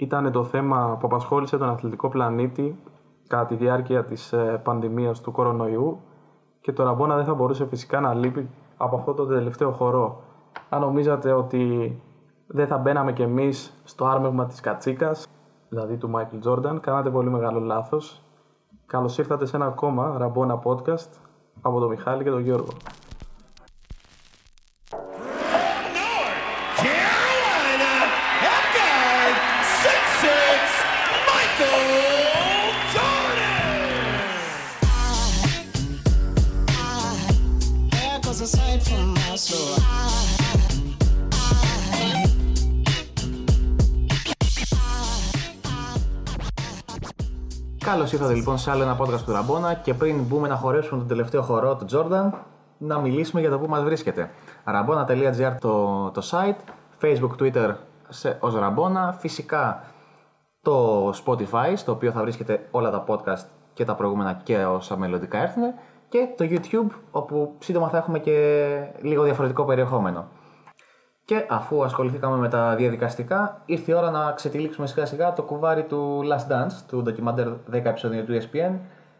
ήταν το θέμα που απασχόλησε τον αθλητικό πλανήτη κατά τη διάρκεια της ε, πανδημίας του κορονοϊού και το Ραμπόνα δεν θα μπορούσε φυσικά να λείπει από αυτό το τελευταίο χορό. Αν νομίζατε ότι δεν θα μπαίναμε κι εμείς στο άρμεγμα της κατσίκας, δηλαδή του Μάικλ Τζόρνταν, κάνατε πολύ μεγάλο λάθος. Καλώς ήρθατε σε ένα ακόμα Ραμπόνα podcast από τον Μιχάλη και τον Γιώργο. Ήρθατε λοιπόν σε άλλο ένα podcast του Ραμπόνα και πριν μπούμε να χορέψουμε τον τελευταίο χορό του Jordan, να μιλήσουμε για το που μας βρίσκεται. Rabona.gr το, το site, Facebook, Twitter σε, ως Rabona, φυσικά το Spotify, στο οποίο θα βρίσκεται όλα τα podcast και τα προηγούμενα και όσα μελλοντικά έρθουν και το YouTube, όπου σύντομα θα έχουμε και λίγο διαφορετικό περιεχόμενο. Και αφού ασχοληθήκαμε με τα διαδικαστικά, ήρθε η ώρα να ξετυλίξουμε σιγά σιγά το κουβάρι του Last Dance, του ντοκιμαντέρ 10 επεισόδια του ESPN,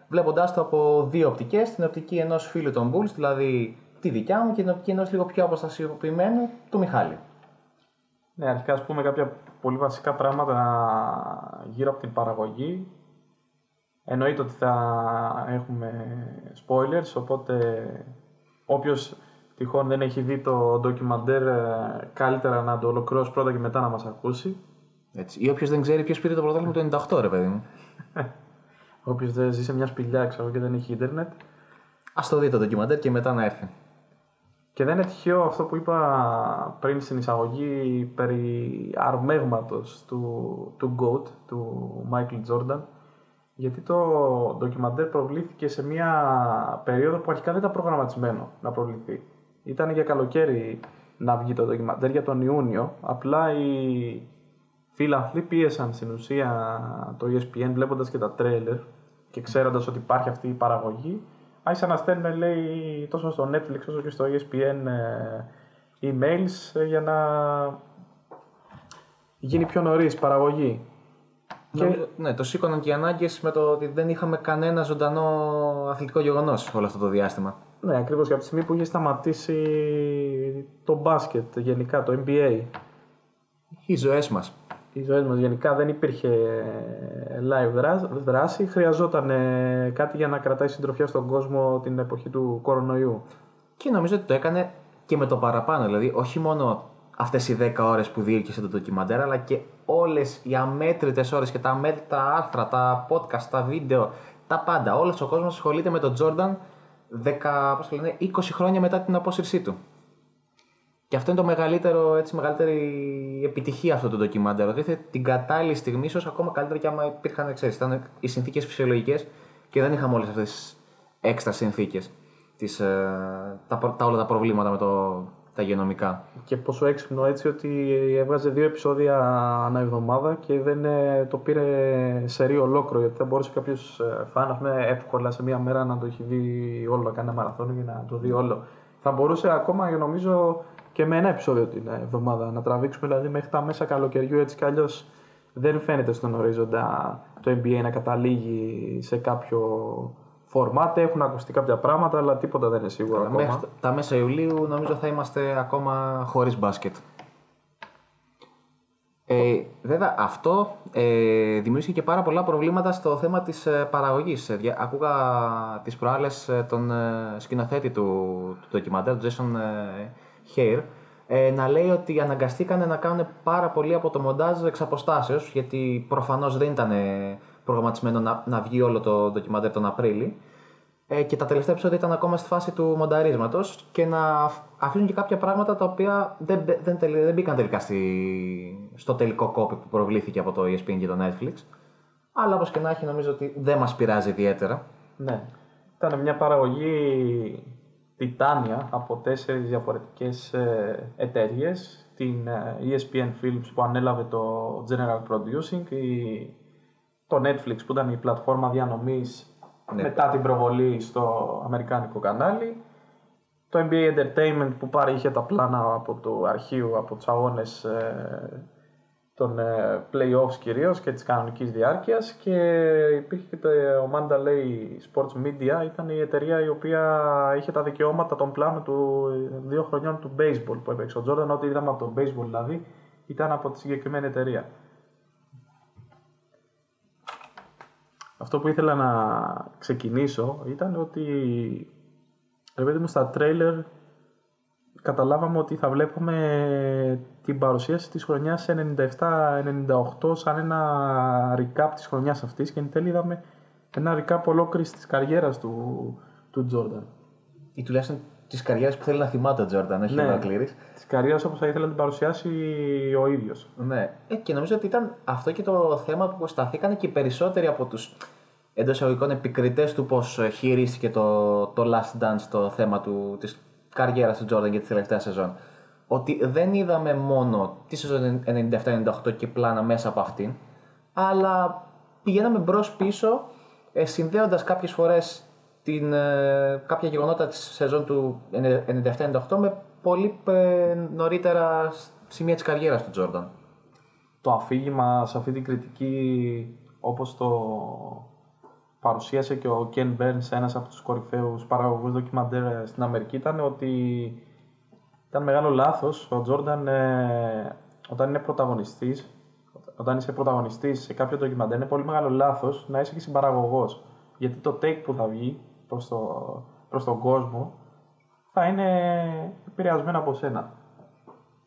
βλέποντάς το από δύο οπτικές, την οπτική ενός φίλου των Bulls, δηλαδή τη δικιά μου, και την οπτική ενός λίγο πιο αποστασιοποιημένου, του Μιχάλη. Ναι, αρχικά ας πούμε κάποια πολύ βασικά πράγματα γύρω από την παραγωγή. Εννοείται ότι θα έχουμε spoilers, οπότε όποιος τυχόν δεν έχει δει το ντοκιμαντέρ ε, καλύτερα να το ολοκληρώσει πρώτα και μετά να μας ακούσει. Έτσι. Ή όποιος δεν ξέρει ποιος πήρε το πρωτάθλημα το 98, ρε παιδί μου. Όποιος δεν ζει σε μια σπηλιά ξέρω, και δεν έχει ίντερνετ. Α το δει το ντοκιμαντέρ και μετά να έρθει. Και δεν είναι τυχαίο αυτό που είπα πριν στην εισαγωγή περί αρμέγματος του, του GOAT, του Michael Jordan, γιατί το ντοκιμαντέρ προβλήθηκε σε μια περίοδο που αρχικά δεν ήταν προγραμματισμένο να προβληθεί. Ήταν για καλοκαίρι να βγει το ντοκιμαντέρ για τον Ιούνιο, απλά οι φίλαθλοι πίεσαν στην ουσία το E ESPN βλέποντας και τα τρέλερ και ξέροντας ότι υπάρχει αυτή η παραγωγή άρχισαν να στέλνουν λέει τόσο στο Netflix όσο και στο E ESPN ε, emails ε, για να γίνει πιο νωρίς παραγωγή. Νομίζω- ναι, το σήκωναν και οι ανάγκες με το ότι δεν είχαμε κανένα ζωντανό αθλητικό γεγονός όλο αυτό το διάστημα. Ναι, ακριβώς και από τη στιγμή που είχε σταματήσει το μπάσκετ γενικά, το NBA. Οι ζωές μας. Οι ζωές μας γενικά δεν υπήρχε live δρά- δράση, χρειαζόταν ε, κάτι για να κρατάει συντροφιά στον κόσμο την εποχή του κορονοϊού. Και νομίζω ότι το έκανε και με το παραπάνω. Δηλαδή, όχι μόνο αυτές οι 10 ώρες που διήρκησε το ντοκιμαντέρ, αλλά και όλες οι αμέτρητες ώρες και τα αμέτρητα άρθρα, τα podcast, τα βίντεο, τα πάντα. Όλος ο κόσμος ασχολείται με τον Τζόρνταν 10, πώς το λένε, 20 χρόνια μετά την απόσυρσή του. Και αυτό είναι το μεγαλύτερο, έτσι, μεγαλύτερη επιτυχία αυτού του ντοκιμαντέρ. Ότι ήρθε την κατάλληλη στιγμή, ίσως ακόμα καλύτερα και άμα υπήρχαν, ξέρεις, ήταν οι συνθήκες φυσιολογικές και δεν είχαμε όλες αυτές τις έξτρα συνθήκες. Τα, προ- τα, όλα τα προβλήματα με το, τα υγειονομικά. Και πόσο έξυπνο έτσι ότι έβγαζε δύο επεισόδια ανά εβδομάδα και δεν ε, το πήρε σε ρίο ολόκληρο. Γιατί θα μπορούσε κάποιος φαν ας πούμε, εύκολα σε μία μέρα να το έχει δει όλο, να κάνει ένα μαραθώνιο και να το δει όλο. Θα μπορούσε ακόμα νομίζω και με ένα επεισόδιο την εβδομάδα να τραβήξουμε δηλαδή μέχρι τα μέσα καλοκαιριού έτσι κι αλλιώς δεν φαίνεται στον ορίζοντα το NBA να καταλήγει σε κάποιο φορμάτ. Έχουν ακουστεί κάποια πράγματα, αλλά τίποτα δεν είναι σίγουρο ακόμα. Μέχρι τα μέσα Ιουλίου νομίζω θα είμαστε ακόμα χωρίς μπάσκετ. Ε, βέβαια αυτό ε, δημιούργησε και πάρα πολλά προβλήματα στο θέμα της ε, παραγωγής. Ε, δια- Άκουγα τις προάλλες ε, τον ε, σκηνοθέτη του, του ντοκιμαντέρ, τον Jason ε, Hare, ε, να λέει ότι αναγκαστήκανε να κάνουν πάρα πολύ από το μοντάζ εξ αποστάσεως, γιατί προφανώς δεν ήταν ε, προγραμματισμένο να, να βγει όλο το ντοκιμαντέρ τον Απρίλη. Ε, και τα τελευταία επεισόδια ήταν ακόμα στη φάση του μονταρίσματος και να αφ- αφήνουν και κάποια πράγματα τα οποία δεν, μπε- δεν, τελε- δεν μπήκαν τελικά στη, στο τελικό κόπη που προβλήθηκε από το ESPN και το Netflix. Αλλά όπως και να έχει, νομίζω ότι δεν μας πειράζει ιδιαίτερα. Ναι. Ήταν μια παραγωγή τιτάνια από τέσσερις διαφορετικές ε, εταιρείες. Την ε, ESPN Films που ανέλαβε το General Producing, η, το Netflix που ήταν η πλατφόρμα διανομής Ναι. μετά την προβολή στο αμερικάνικο κανάλι, το NBA Entertainment που πάρει είχε τα πλάνα από το αρχείο, από τους αγώνες ε, των ε, play-offs κυρίως και της κανονικής διάρκειας και υπήρχε και το ο Mandalay Sports Media, ήταν η εταιρεία η οποία είχε τα δικαιώματα των πλάνων του ε, δύο χρονιών του baseball που έπαιξε ο Jordan, ό,τι είδαμε από το baseball δηλαδή ήταν από τη συγκεκριμένη εταιρεία. Αυτό που ήθελα να ξεκινήσω ήταν ότι ρε παιδί μου στα τρέιλερ καταλάβαμε ότι θα βλέπουμε την παρουσίαση της χρονιάς 97-98 σαν ένα recap της χρονιάς αυτής και εν τέλει είδαμε ένα recap ολόκληρης της καριέρας του, του Jordan. Ή τουλάχιστον της καριέρας που θέλει να θυμάται ο Τζόρνταν, όχι Ναι. ολόκληρη. Της καριέρας όπως θα ήθελε να την παρουσιάσει ο ίδιος. Ναι. Ε, και νομίζω ότι ήταν αυτό και το θέμα που σταθήκαν και οι περισσότεροι από τους εντός εισαγωγικών επικριτές του πώς χειρίστηκε το, το Last Dance το θέμα του, της καριέρας του Jordan για της τελευταίας σεζόν. Ότι δεν είδαμε μόνο τη σεζόν 97-98 και πλάνα μέσα από αυτήν, αλλά πηγαίναμε μπρος πίσω ε, συνδέοντας κάποιες φορές την, ε, κάποια γεγονότα της σεζόν του 97-98 με πολύ ε, νωρίτερα σημεία της καριέρας του Jordan. το αφήγημα σε αυτή την κριτική όπως το παρουσίασε και ο Ken Burns, ένας από τους κορυφαίους παραγωγούς ντοκιμαντέρ στην Αμερική, ήταν ότι ήταν μεγάλο λάθος ο Τζόρνταν ε, όταν είναι πρωταγωνιστής, όταν είσαι πρωταγωνιστής σε κάποιο ντοκιμαντέρ είναι πολύ μεγάλο λάθος να είσαι και συμπαραγωγός. Γιατί το take που θα βγει προς, το, προς τον κόσμο θα είναι επηρεασμένο από σένα.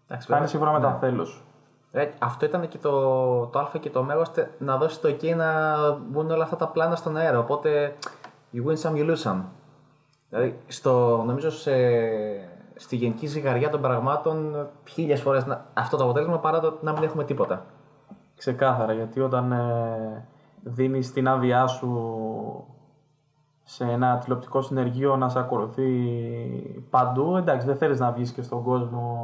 Εντάξει, Θα είναι βέβαια. σύμφωνα με Ναι. τα θέλω σου. Ε, αυτό ήταν και το, το Α και το Ω, ώστε να δώσεις το εκεί να μπουν όλα αυτά τα πλάνα στον αέρα. Οπότε, you win some, you lose some. Δηλαδή, στο, νομίζω σε, στη γενική ζυγαριά των πραγμάτων, χίλιες φορές αυτό το αποτέλεσμα παρά το να μην έχουμε τίποτα. Ξεκάθαρα, γιατί όταν ε, δίνεις την άδειά σου σε ένα τηλεοπτικό συνεργείο να σε ακολουθεί παντού, εντάξει, δεν θέλεις να βγεις και στον κόσμο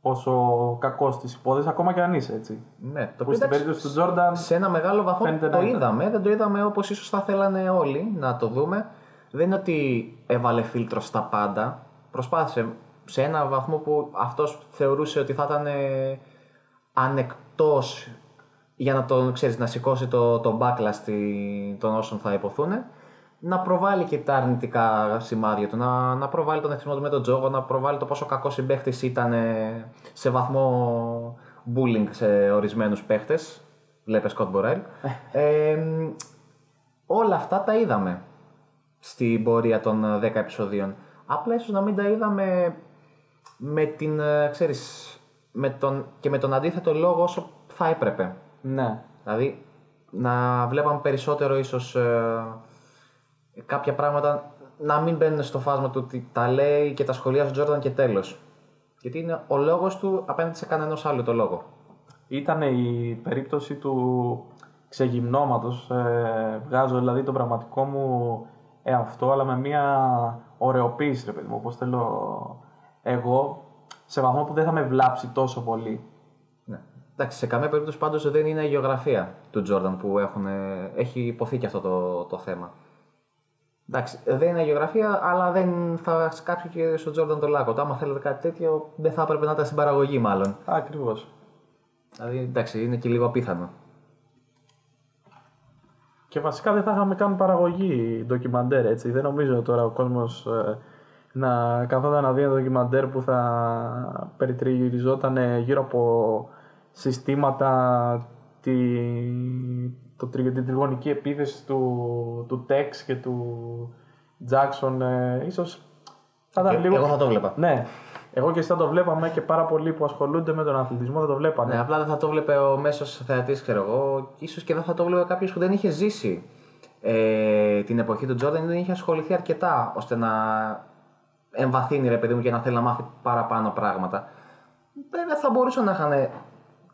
όσο κακός της υπόθεσης, ακόμα και αν είσαι έτσι. Ναι, το Που οποίο στην εντάξει, περίπτωση του Τζόρνταν, σε ένα μεγάλο βαθμό Φαίνεται το να ήταν. είδαμε. Δεν το είδαμε όπως ίσως θα θέλανε όλοι να το δούμε. Δεν είναι ότι έβαλε φίλτρο στα πάντα. Προσπάθησε σε ένα βαθμό που αυτός θεωρούσε ότι θα ήταν ε, ανεκτός για να τον ξέρεις, να σηκώσει το, το backlash στη- των όσων θα υποθούν. Να προβάλλει και τα αρνητικά σημάδια του, να, να προβάλλει τον εχθισμό του με τον τζόγο, να προβάλλει το πόσο κακός συμπαίχτης ήταν ε, σε βαθμό bullying σε ορισμένους παίχτες. Βλέπε Σκοτ Μπορέλ. Ε, μ, όλα αυτά τα είδαμε στην πορεία των ε, 10 επεισοδίων. Απλά ίσως να μην τα είδαμε με την, ε, ξέρεις, με τον, και με τον αντίθετο λόγο όσο θα έπρεπε. ναι, Δηλαδή, να βλέπαμε περισσότερο ίσως ε, κάποια πράγματα να μην μπαίνουν στο φάσμα του ότι τα λέει και τα σχολεία του Τζόρνταν και τέλος. Γιατί είναι ο λόγος του απέναντι σε κανένας άλλο το λόγο. ήταν η περίπτωση του ξεγυμνώματος. Ε, βγάζω δηλαδή τον πραγματικό μου εαυτό, αλλά με μια ωρεοποίηση, ρε παιδί μου, όπως θέλω εγώ, σε βαθμό που δεν θα με βλάψει τόσο πολύ. Ναι. Εντάξει, σε καμία περίπτωση πάντως δεν είναι η γεωγραφία του Τζόρνταν που έχουν, ε, έχει υποθεί και αυτό το, το θέμα. Εντάξει, δεν είναι η γεωγραφία, αλλά δεν θα σκάψει και στον Τζόρνταν το λάκκο. Το Άμα θέλετε κάτι τέτοιο, δεν θα έπρεπε να ήταν στην παραγωγή, μάλλον. Ακριβώς. Δηλαδή, εντάξει, είναι και λίγο απίθανο. Και βασικά δεν θα είχαμε καν παραγωγή ντοκιμαντέρ, έτσι. Δεν νομίζω τώρα ο κόσμος ε, να καθόταν να δει ένα ντοκιμαντέρ που θα περιτριγυριζόταν ε, γύρω από συστήματα, τη, το, τρι- την τριγωνική επίθεση του, του Tex και του Jackson. Ε, ίσως θα ήταν Ε, λίγο... εγώ θα το βλέπα. Ναι, εγώ και εσύ θα το βλέπαμε και πάρα πολλοί που ασχολούνται με τον αθλητισμό θα το βλέπανε. Ναι, απλά δεν θα το βλέπει ο μέσος θεατής, ξέρω εγώ. ίσως και δεν θα το βλέπει κάποιος που δεν είχε ζήσει ε, την εποχή του Τζόρνταν ή δεν είχε ασχοληθεί αρκετά ώστε να εμβαθύνει ρε παιδί μου και να θέλει να μάθει παραπάνω πράγματα. Βέβαια θα μπορούσαν να είχαν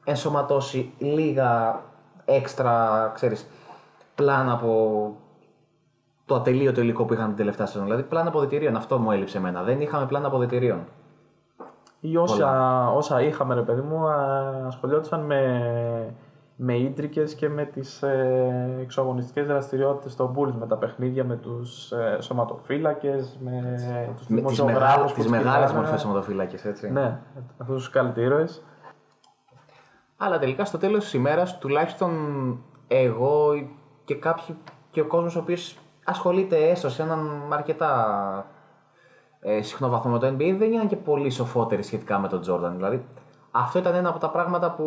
ενσωματώσει λίγα έξτρα, ξέρεις, πλάνα από το ατελείωτο υλικό που είχαν την τελευταία σεζόν. Δηλαδή πλάνα αποδητηρίων. Αυτό μου έλειψε εμένα. Δεν είχαμε πλάνα αποδητηρίων. Ή όσα, όσα είχαμε, ρε παιδί μου, α, ασχολιόντουσαν με, με ίντρικες και με τις ε, εξωαγωνιστικές δραστηριότητες στο Bulls, με τα παιχνίδια, με τους ε, σωματοφύλακες, με τους Με τις δημοσιογράφους μεγάλες, που τις τους μεγάλες κοιτάγανε. μορφές σωματοφύλακες, έτσι. Ναι, αυτούς τους καλλιτήρωες. Αλλά τελικά στο τέλος της ημέρας, τουλάχιστον εγώ και κάποιοι και ο κόσμος ο οποίος ασχολείται έστω σε έναν αρκετά ε, συχνό βαθμό με το NBA, δεν γίνανε και πολύ σοφότεροι σχετικά με τον Τζόρνταν. Δηλαδή, αυτό ήταν ένα από τα πράγματα που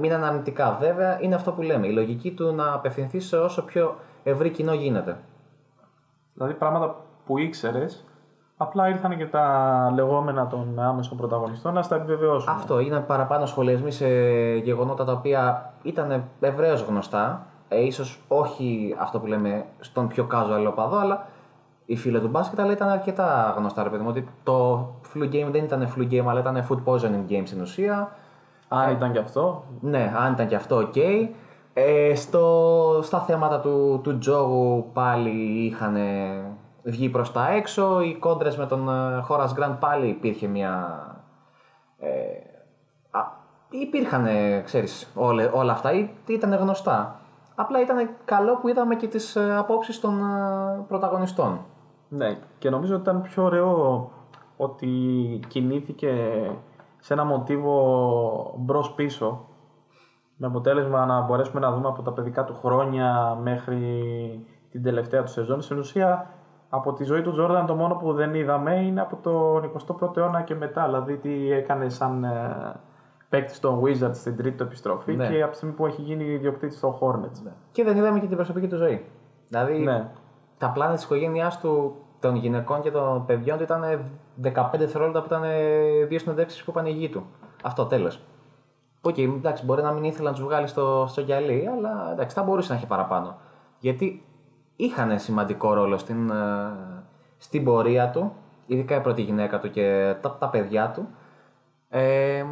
μείναν αρνητικά. Βέβαια, είναι αυτό που λέμε. Η λογική του να απευθυνθείς σε όσο πιο ευρύ κοινό γίνεται. Δηλαδή πράγματα που ήξερες, απλά ήρθαν και τα λεγόμενα των άμεσων πρωταγωνιστών να στα επιβεβαιώσουν. Αυτό ήταν παραπάνω σχολιασμοί σε γεγονότα τα οποία ήταν ευρέως γνωστά. Ε, ίσως όχι αυτό που λέμε στον πιο casual οπαδό, αλλά οι φίλοι του μπάσκετ, αλλά ήταν αρκετά γνωστά. Ρε παιδί μου, ότι το flu game δεν ήταν flu game, αλλά ήταν food poisoning game στην ουσία. Αν ήταν και αυτό. Ναι, αν ήταν και αυτό, οκ. Ε, στο, στα θέματα του, του τζόγου πάλι είχαν βγει προς τα έξω. Οι κόντρες με τον ε, Horace Grant πάλι υπήρχε μια... Ε, α, υπήρχαν, ξέρεις, όλα, όλα αυτά, ή- ήταν γνωστά. Απλά ήταν καλό που είδαμε και τις ε, απόψεις των ε, πρωταγωνιστών. Ναι, και νομίζω ότι ήταν πιο ωραίο ότι κινήθηκε σε ένα μοτίβο μπρος πίσω με αποτέλεσμα να μπορέσουμε να δούμε από τα παιδικά του χρόνια μέχρι την τελευταία του σεζόν. Στην ουσία, από τη ζωή του Τζόρνταν το μόνο που δεν είδαμε είναι από τον 21ο αιώνα και μετά. Δηλαδή, τι έκανε σαν ε, παίκτης των Wizards στην τρίτη του επιστροφή Ναι. και από τη στιγμή που έχει γίνει ιδιοκτήτης των Hornets. Και δεν είδαμε και την προσωπική του ζωή. Δηλαδή, Ναι. τα πλάνα της οικογένειάς του, των γυναικών και των παιδιών του ήταν 15 δευτερόλεπτα που ήταν δύο συνεντεύξεις που είπαν οι γιοι του. Αυτό τέλος. Οκ, εντάξει, μπορεί να μην ήθελε να τους βγάλει στο, στο γυαλί, αλλά εντάξει, θα μπορούσε να έχει παραπάνω. Γιατί είχαν σημαντικό ρόλο στην, ε, στην πορεία του, ειδικά η πρώτη γυναίκα του και τα, τα παιδιά του. Ε,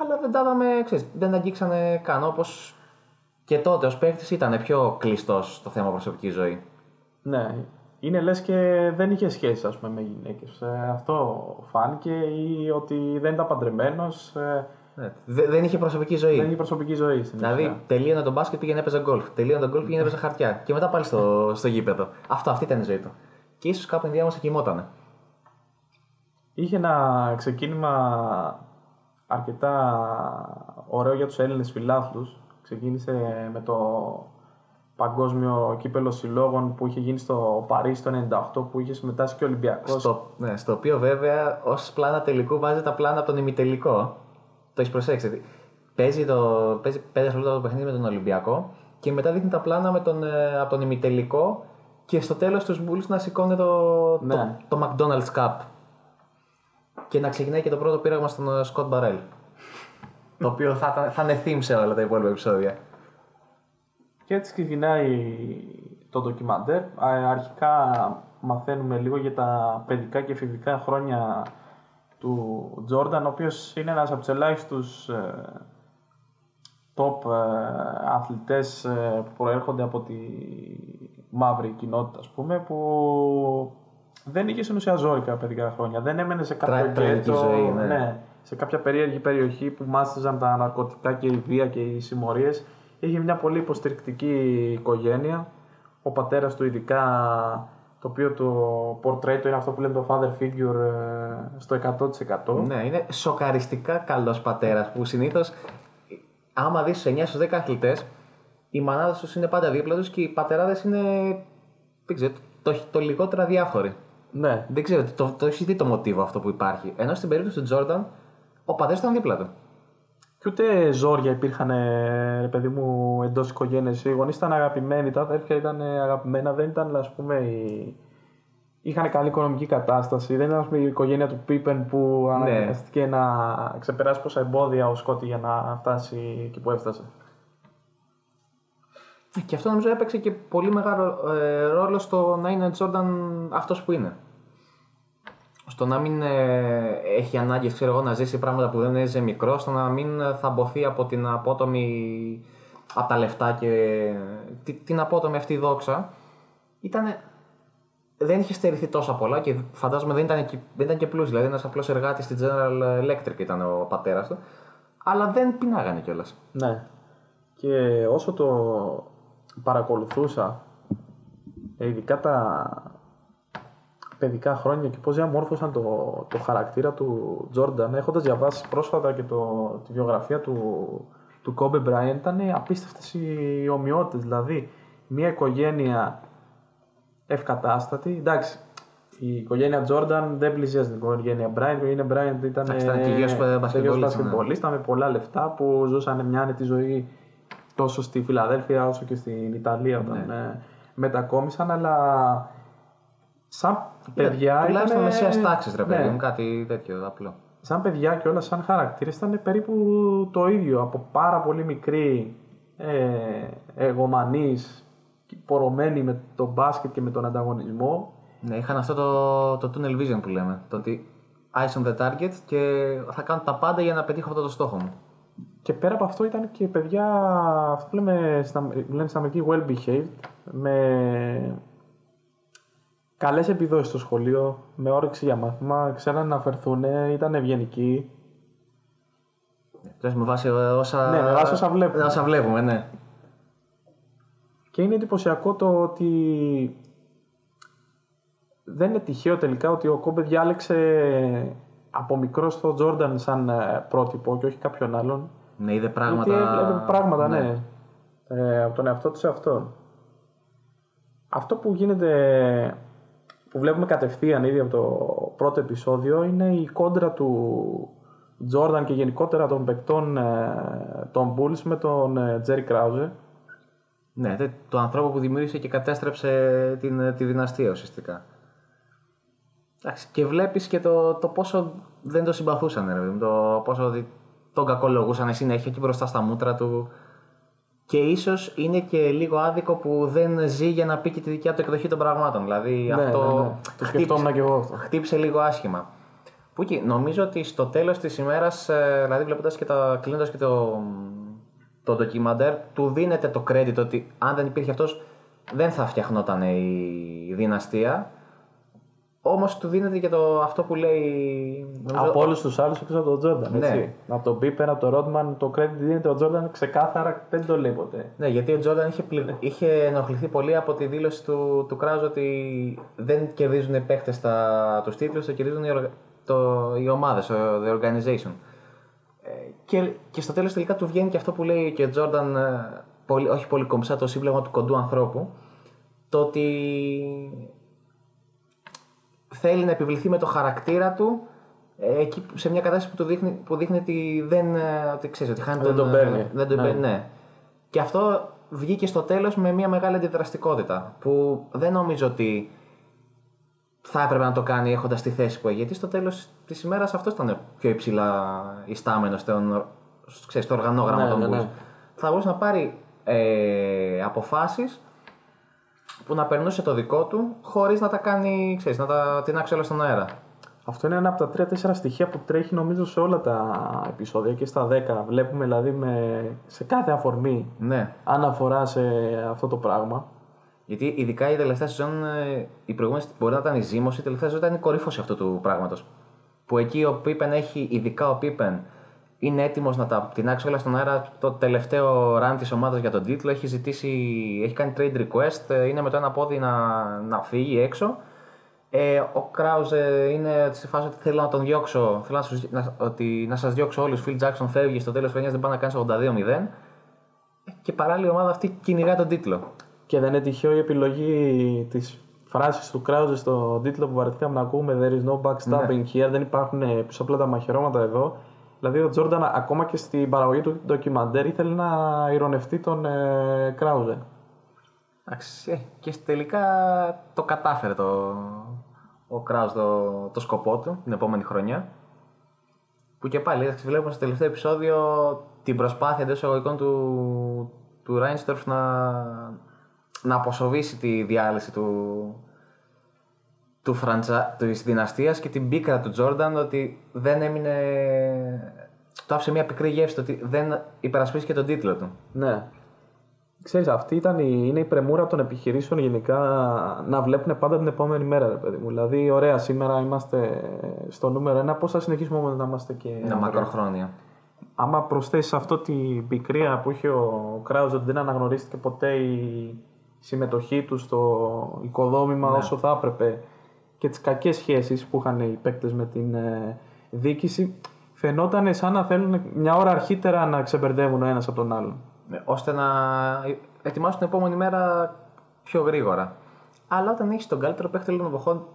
αλλά δεν τα είδαμε, ξέρεις, δεν αγγίξανε καν όπως και τότε ως παίκτης ήταν πιο κλειστός στο θέμα προσωπική ζωή. Ναι, είναι λες και δεν είχε σχέση ας πούμε, με γυναίκες. Ε, αυτό φάνηκε ή ότι δεν ήταν παντρεμένος, ε, Ναι. Δε- δεν είχε προσωπική ζωή. δεν είχε προσωπική ζωή στην Δηλαδή, ουσία. τελείωνε τον μπάσκετ, πήγαινε έπαιζε γκολφ. Τελείωνε τον γκολφ, πήγαινε έπαιζε χαρτιά. Και μετά πάλι στο, στο γήπεδο. Αυτό, αυτή ήταν η ζωή του. Και ίσως κάπου ενδιάμεσα κοιμότανε. Είχε ένα ξεκίνημα αρκετά ωραίο για τους Έλληνες φιλάθλους. Ξεκίνησε με το παγκόσμιο κύπελο συλλόγων που είχε γίνει στο Παρίσι το 98 που είχε συμμετάσχει και ο Ολυμπιακός. Στο, ναι, στο οποίο βέβαια ως πλάνα τελικού βάζει τα πλάνα από τον ημιτελικό. Το έχεις προσέξει. δηλαδή. Παίζει, το, παίζει 5 δευτερόλεπτα το παιχνίδι με τον Ολυμπιακό και μετά δείχνει τα πλάνα με τον, ε, από τον ημιτελικό και στο τέλος τους Bulls να σηκώνει το, Ναι. το, το McDonald's Cup. Και να ξεκινάει και το πρώτο πείραγμα στον ε, Scott Barrel. το οποίο θα, ήταν- θα είναι theme σε όλα τα υπόλοιπα επεισόδια. Και έτσι ξεκινάει το ντοκιμαντέρ. Α, Αρχικά μαθαίνουμε λίγο για τα παιδικά και εφηβικά χρόνια του Τζόρνταν, ο οποίος είναι ένας από τους ελάχιστους ε, top ε, αθλητές ε, που προέρχονται από τη μαύρη κοινότητα, ας πούμε, που δεν είχε στην ουσία ζώρικα παιδικά χρόνια. Δεν έμενε σε κάποιο Τρα- τραγική γκέτο, ζωή, ναι. ναι, σε κάποια περίεργη περιοχή που μάστιζαν τα ναρκωτικά και η βία και οι συμμορίες. Είχε μια πολύ υποστηρικτική οικογένεια. Ο πατέρας του ειδικά, το οποίο το portrait του είναι αυτό που λέμε το father figure ε, στο 100%. Ναι, είναι σοκαριστικά καλός πατέρας που συνήθως, άμα δεις 9 στους 10 αθλητές, οι μανάδε τους είναι πάντα δίπλα τους και οι πατεράδες είναι. Δεν ξέρω, το, το λιγότερα διάφοροι. ναι. Δεν ξέρω, το, το έχεις δει το μοτίβο αυτό που υπάρχει. Ενώ στην περίπτωση του Τζόρνταν, ο πατέρας ήταν δίπλα του. Και ούτε ζόρια υπήρχαν, ε, ρε παιδί μου, εντός οικογένειας. Οι γονείς ήταν αγαπημένοι, τα αδέρφια ήταν ε, αγαπημένα. Δεν ήταν, ας πούμε, οι... είχαν καλή οικονομική κατάσταση. Δεν ήταν, ας πούμε, η οικογένεια του Πίπεν που Ναι. αναγκαστήκε να ξεπεράσει πόσα εμπόδια ο Σκότη για να φτάσει εκεί που έφτασε. Και αυτό νομίζω έπαιξε και πολύ μεγάλο ε, ρόλο στο να είναι ο Τζόρνταν αυτός που είναι. Στο να μην ε, έχει ανάγκη ξέρω εγώ, να ζήσει πράγματα που δεν έζησε μικρός, στο να μην ε, θαμποθεί από την απότομη. από τα λεφτά και τη- την απότομη αυτή δόξα. Ήτανε, δεν είχε στερηθεί τόσα πολλά και φαντάζομαι δεν ήταν και, δεν ήταν και πλούσιος. Δηλαδή, ένας απλός εργάτης στη General Electric ήταν ο πατέρας του. Αλλά δεν πεινάγανε κιόλας. Ναι. Και όσο το παρακολουθούσα, ε, ειδικά τα παιδικά χρόνια και πώς διαμόρφωσαν το, το χαρακτήρα του Τζόρνταν, έχοντας διαβάσει πρόσφατα και το, τη βιογραφία του του Kobe Bryant ήταν απίστευτες οι ομοιότητες. Δηλαδή, μια οικογένεια ευκατάστατη. Εντάξει, η οικογένεια Τζόρνταν δεν πλησίαζε την οικογένεια Bryant. Η οικογένεια Bryant ήταν, Εντάξει, ήταν κυρίως, ε, μπασκετμπολίστες, κυρίως ναι. μπασκετμπολίστα με πολλά λεφτά που ζούσαν μια άνετη ζωή τόσο στη Φιλαδέλφια όσο και στην Ιταλία όταν Ναι. ε, μετακόμισαν. Αλλά σαν παιδιά. Τουλάχιστον ήτανε- μεσαίας τάξης, ρε παιδί ναι. μου, κάτι τέτοιο απλό. σαν παιδιά και όλα σαν χαρακτήρες ήταν περίπου το ίδιο. Από πάρα πολύ μικρή ε, εγωμανείς, πορωμένοι με το μπάσκετ και με τον ανταγωνισμό. Ναι, είχαν αυτό το, το tunnel vision που λέμε. Το ότι eyes on the target και θα κάνω τα πάντα για να πετύχω αυτό το στόχο μου. Και πέρα από αυτό ήταν και παιδιά, αυτό που λέμε, στα, λένε στην Αμερική well behaved, με καλές επιδόσεις στο σχολείο, με όρεξη για μάθημα, ξέραν να αφαιρθούν, ήταν ευγενικοί. Λες, με βάση όσα, Ναι, με βάση όσα βλέπουμε. όσα βλέπουμε, ναι. Και είναι εντυπωσιακό το ότι δεν είναι τυχαίο τελικά ότι ο Κόμπε διάλεξε από μικρός στο Τζόρνταν σαν ε, πρότυπο και όχι κάποιον άλλον. Ναι, είδε πράγματα. Γιατί έβλεπε πράγματα, ναι. Ε, από τον εαυτό του σε αυτόν. Αυτό που γίνεται, που βλέπουμε κατευθείαν ήδη από το πρώτο επεισόδιο είναι η κόντρα του Τζόρνταν και γενικότερα των παικτών ε, των Bulls με τον Τζέρι Κράουζε. Ναι, τε- το ανθρώπου που δημιούργησε και κατέστρεψε την, τη δυναστεία ουσιαστικά. Εντάξει, και βλέπεις και το, το πόσο δεν το συμπαθούσαν, ρε, παιδί μου, το πόσο δι- τον κακολογούσαν συνέχεια και μπροστά στα μούτρα του. Και ίσως είναι και λίγο άδικο που δεν ζει για να πει και τη δικιά του εκδοχή των πραγμάτων. Δηλαδή Ναι, αυτό ναι, ναι. Το σκεφτόμουν και εγώ αυτό. χτύπησε λίγο άσχημα. Που εκεί, νομίζω ότι στο τέλος της ημέρας, ε, δηλαδή βλέποντας και τα, κλείνοντας και το, το ντοκιμαντέρ, του δίνεται το credit ότι αν δεν υπήρχε αυτός δεν θα φτιαχνόταν η δυναστεία. Όμως του δίνεται και το, αυτό που λέει... νομίζω, Από όλους τους άλλους εκτό από τον Τζόρνταν. Ναι. Έτσι. Από τον Πίπερ, από τον Ρότμαν, το credit δίνεται ο Τζόρνταν ξεκάθαρα δεν το λέει ποτέ. Ναι, γιατί ο Τζόρνταν είχε, πλη- είχε ενοχληθεί πολύ από τη δήλωση του, του Κράουζ ότι δεν κερδίζουν οι παίχτες τα, τους τίτλους, το κερδίζουν οι, οργα- το, οι ομάδες, το, the organization. Ε, και, και στο τέλος τελικά του βγαίνει και αυτό που λέει και ο Τζόρνταν, ε, πολύ, όχι πολύ κομψά, το σύμπλεγμα του κοντού ανθρώπου, το ότι θέλει να επιβληθεί με το χαρακτήρα του ε, εκεί σε μια κατάσταση που, του δείχνει, που δείχνει ότι δεν ε, ότι ξέρεις, ότι χάνει Δεν τον παίρνει. ε, Δεν τον Ναι. παίρνει, ναι. Και αυτό βγήκε στο τέλος με μια μεγάλη αντιδραστικότητα που δεν νομίζω ότι θα έπρεπε να το κάνει έχοντας τη θέση που έχει. Γιατί στο τέλος της ημέρας αυτός ήταν πιο υψηλά ιστάμενος στον, ξέρεις, στο οργανόγραμμα Ναι, των ναι, Bulls. ναι. Θα μπορούσε να πάρει ε, αποφάσεις που να περνούσε το δικό του χωρίς να τα κάνει, ξέρεις, να τα τεινάξει όλα στον αέρα. Αυτό είναι ένα από τα τρία-τέσσερα στοιχεία που τρέχει νομίζω σε όλα τα επεισόδια και στα 10. Βλέπουμε δηλαδή με, σε κάθε αφορμή Ναι. αναφορά σε αυτό το πράγμα. Γιατί ειδικά η τελευταία σεζόν, ε, η προηγούμενη μπορεί να ήταν η ζήμωση, η τελευταία σεζόν ήταν η κορύφωση αυτού του πράγματος. Που εκεί ο Πίπεν έχει, ειδικά ο Πίπεν, είναι έτοιμος να τα τεινάξει όλα στον αέρα. Το τελευταίο run της ομάδας για τον τίτλο έχει ζητήσει, έχει κάνει trade request, ε, είναι με το ένα πόδι να, να φύγει έξω. Ε, ο Κράουζε είναι στη φάση ότι θέλω να τον διώξω, θέλω να, σας, να, ότι, να σας διώξω όλους, Phil Jackson φεύγει στο τέλος της χρονιάς, δεν πάει να κάνεις 82-0. Και παράλληλα η ομάδα αυτή κυνηγά τον τίτλο. Και δεν είναι τυχαίο η επιλογή της φράσης του Κράουζε στον τίτλο που βαρεθήκαμε να ακούμε There is no backstabbing here, δεν υπάρχουν ε, πίσω απλά τα μαχαιρώματα εδώ. Δηλαδή ο Τζόρνταν ακόμα και στην παραγωγή του ντοκιμαντέρ ήθελε να ηρωνευτεί τον ε, Κράουζε. Εντάξει, ε, και τελικά το κατάφερε το, ο Κράους το, το σκοπό του την επόμενη χρονιά. Που και πάλι εντάξει, βλέπουμε στο τελευταίο επεισόδιο την προσπάθεια εντός εισαγωγικών του, του Ράινστορφ να, να αποσοβήσει τη διάλυση του, του φραντζα, της δυναστείας και την πίκρα του Τζόρνταν ότι δεν έμεινε... Το άφησε μια πικρή γεύση το ότι δεν υπερασπίστηκε τον τίτλο του. Ναι. Ξέρεις, αυτή ήταν η, είναι η πρεμούρα των επιχειρήσεων γενικά να βλέπουν πάντα την επόμενη μέρα, ρε παιδί μου. Δηλαδή, ωραία, σήμερα είμαστε στο νούμερο ένα, πώς θα συνεχίσουμε όμως να είμαστε και... Είναι μακροχρόνια. Άμα προσθέσεις αυτό την πικρία που είχε ο Κράουζ ότι δεν αναγνωρίστηκε ποτέ η συμμετοχή του στο οικοδόμημα όσο θα έπρεπε και τις κακές σχέσεις που είχαν οι παίκτες με την ε, διοίκηση, φαινόταν σαν να θέλουν μια ώρα αρχίτερα να ξεμπερδεύουν ο ένας από τον άλλον. Ναι, ώστε να ετοιμάσουν την επόμενη μέρα πιο γρήγορα. Αλλά όταν έχεις τον καλύτερο παίχτη όλων των εποχών,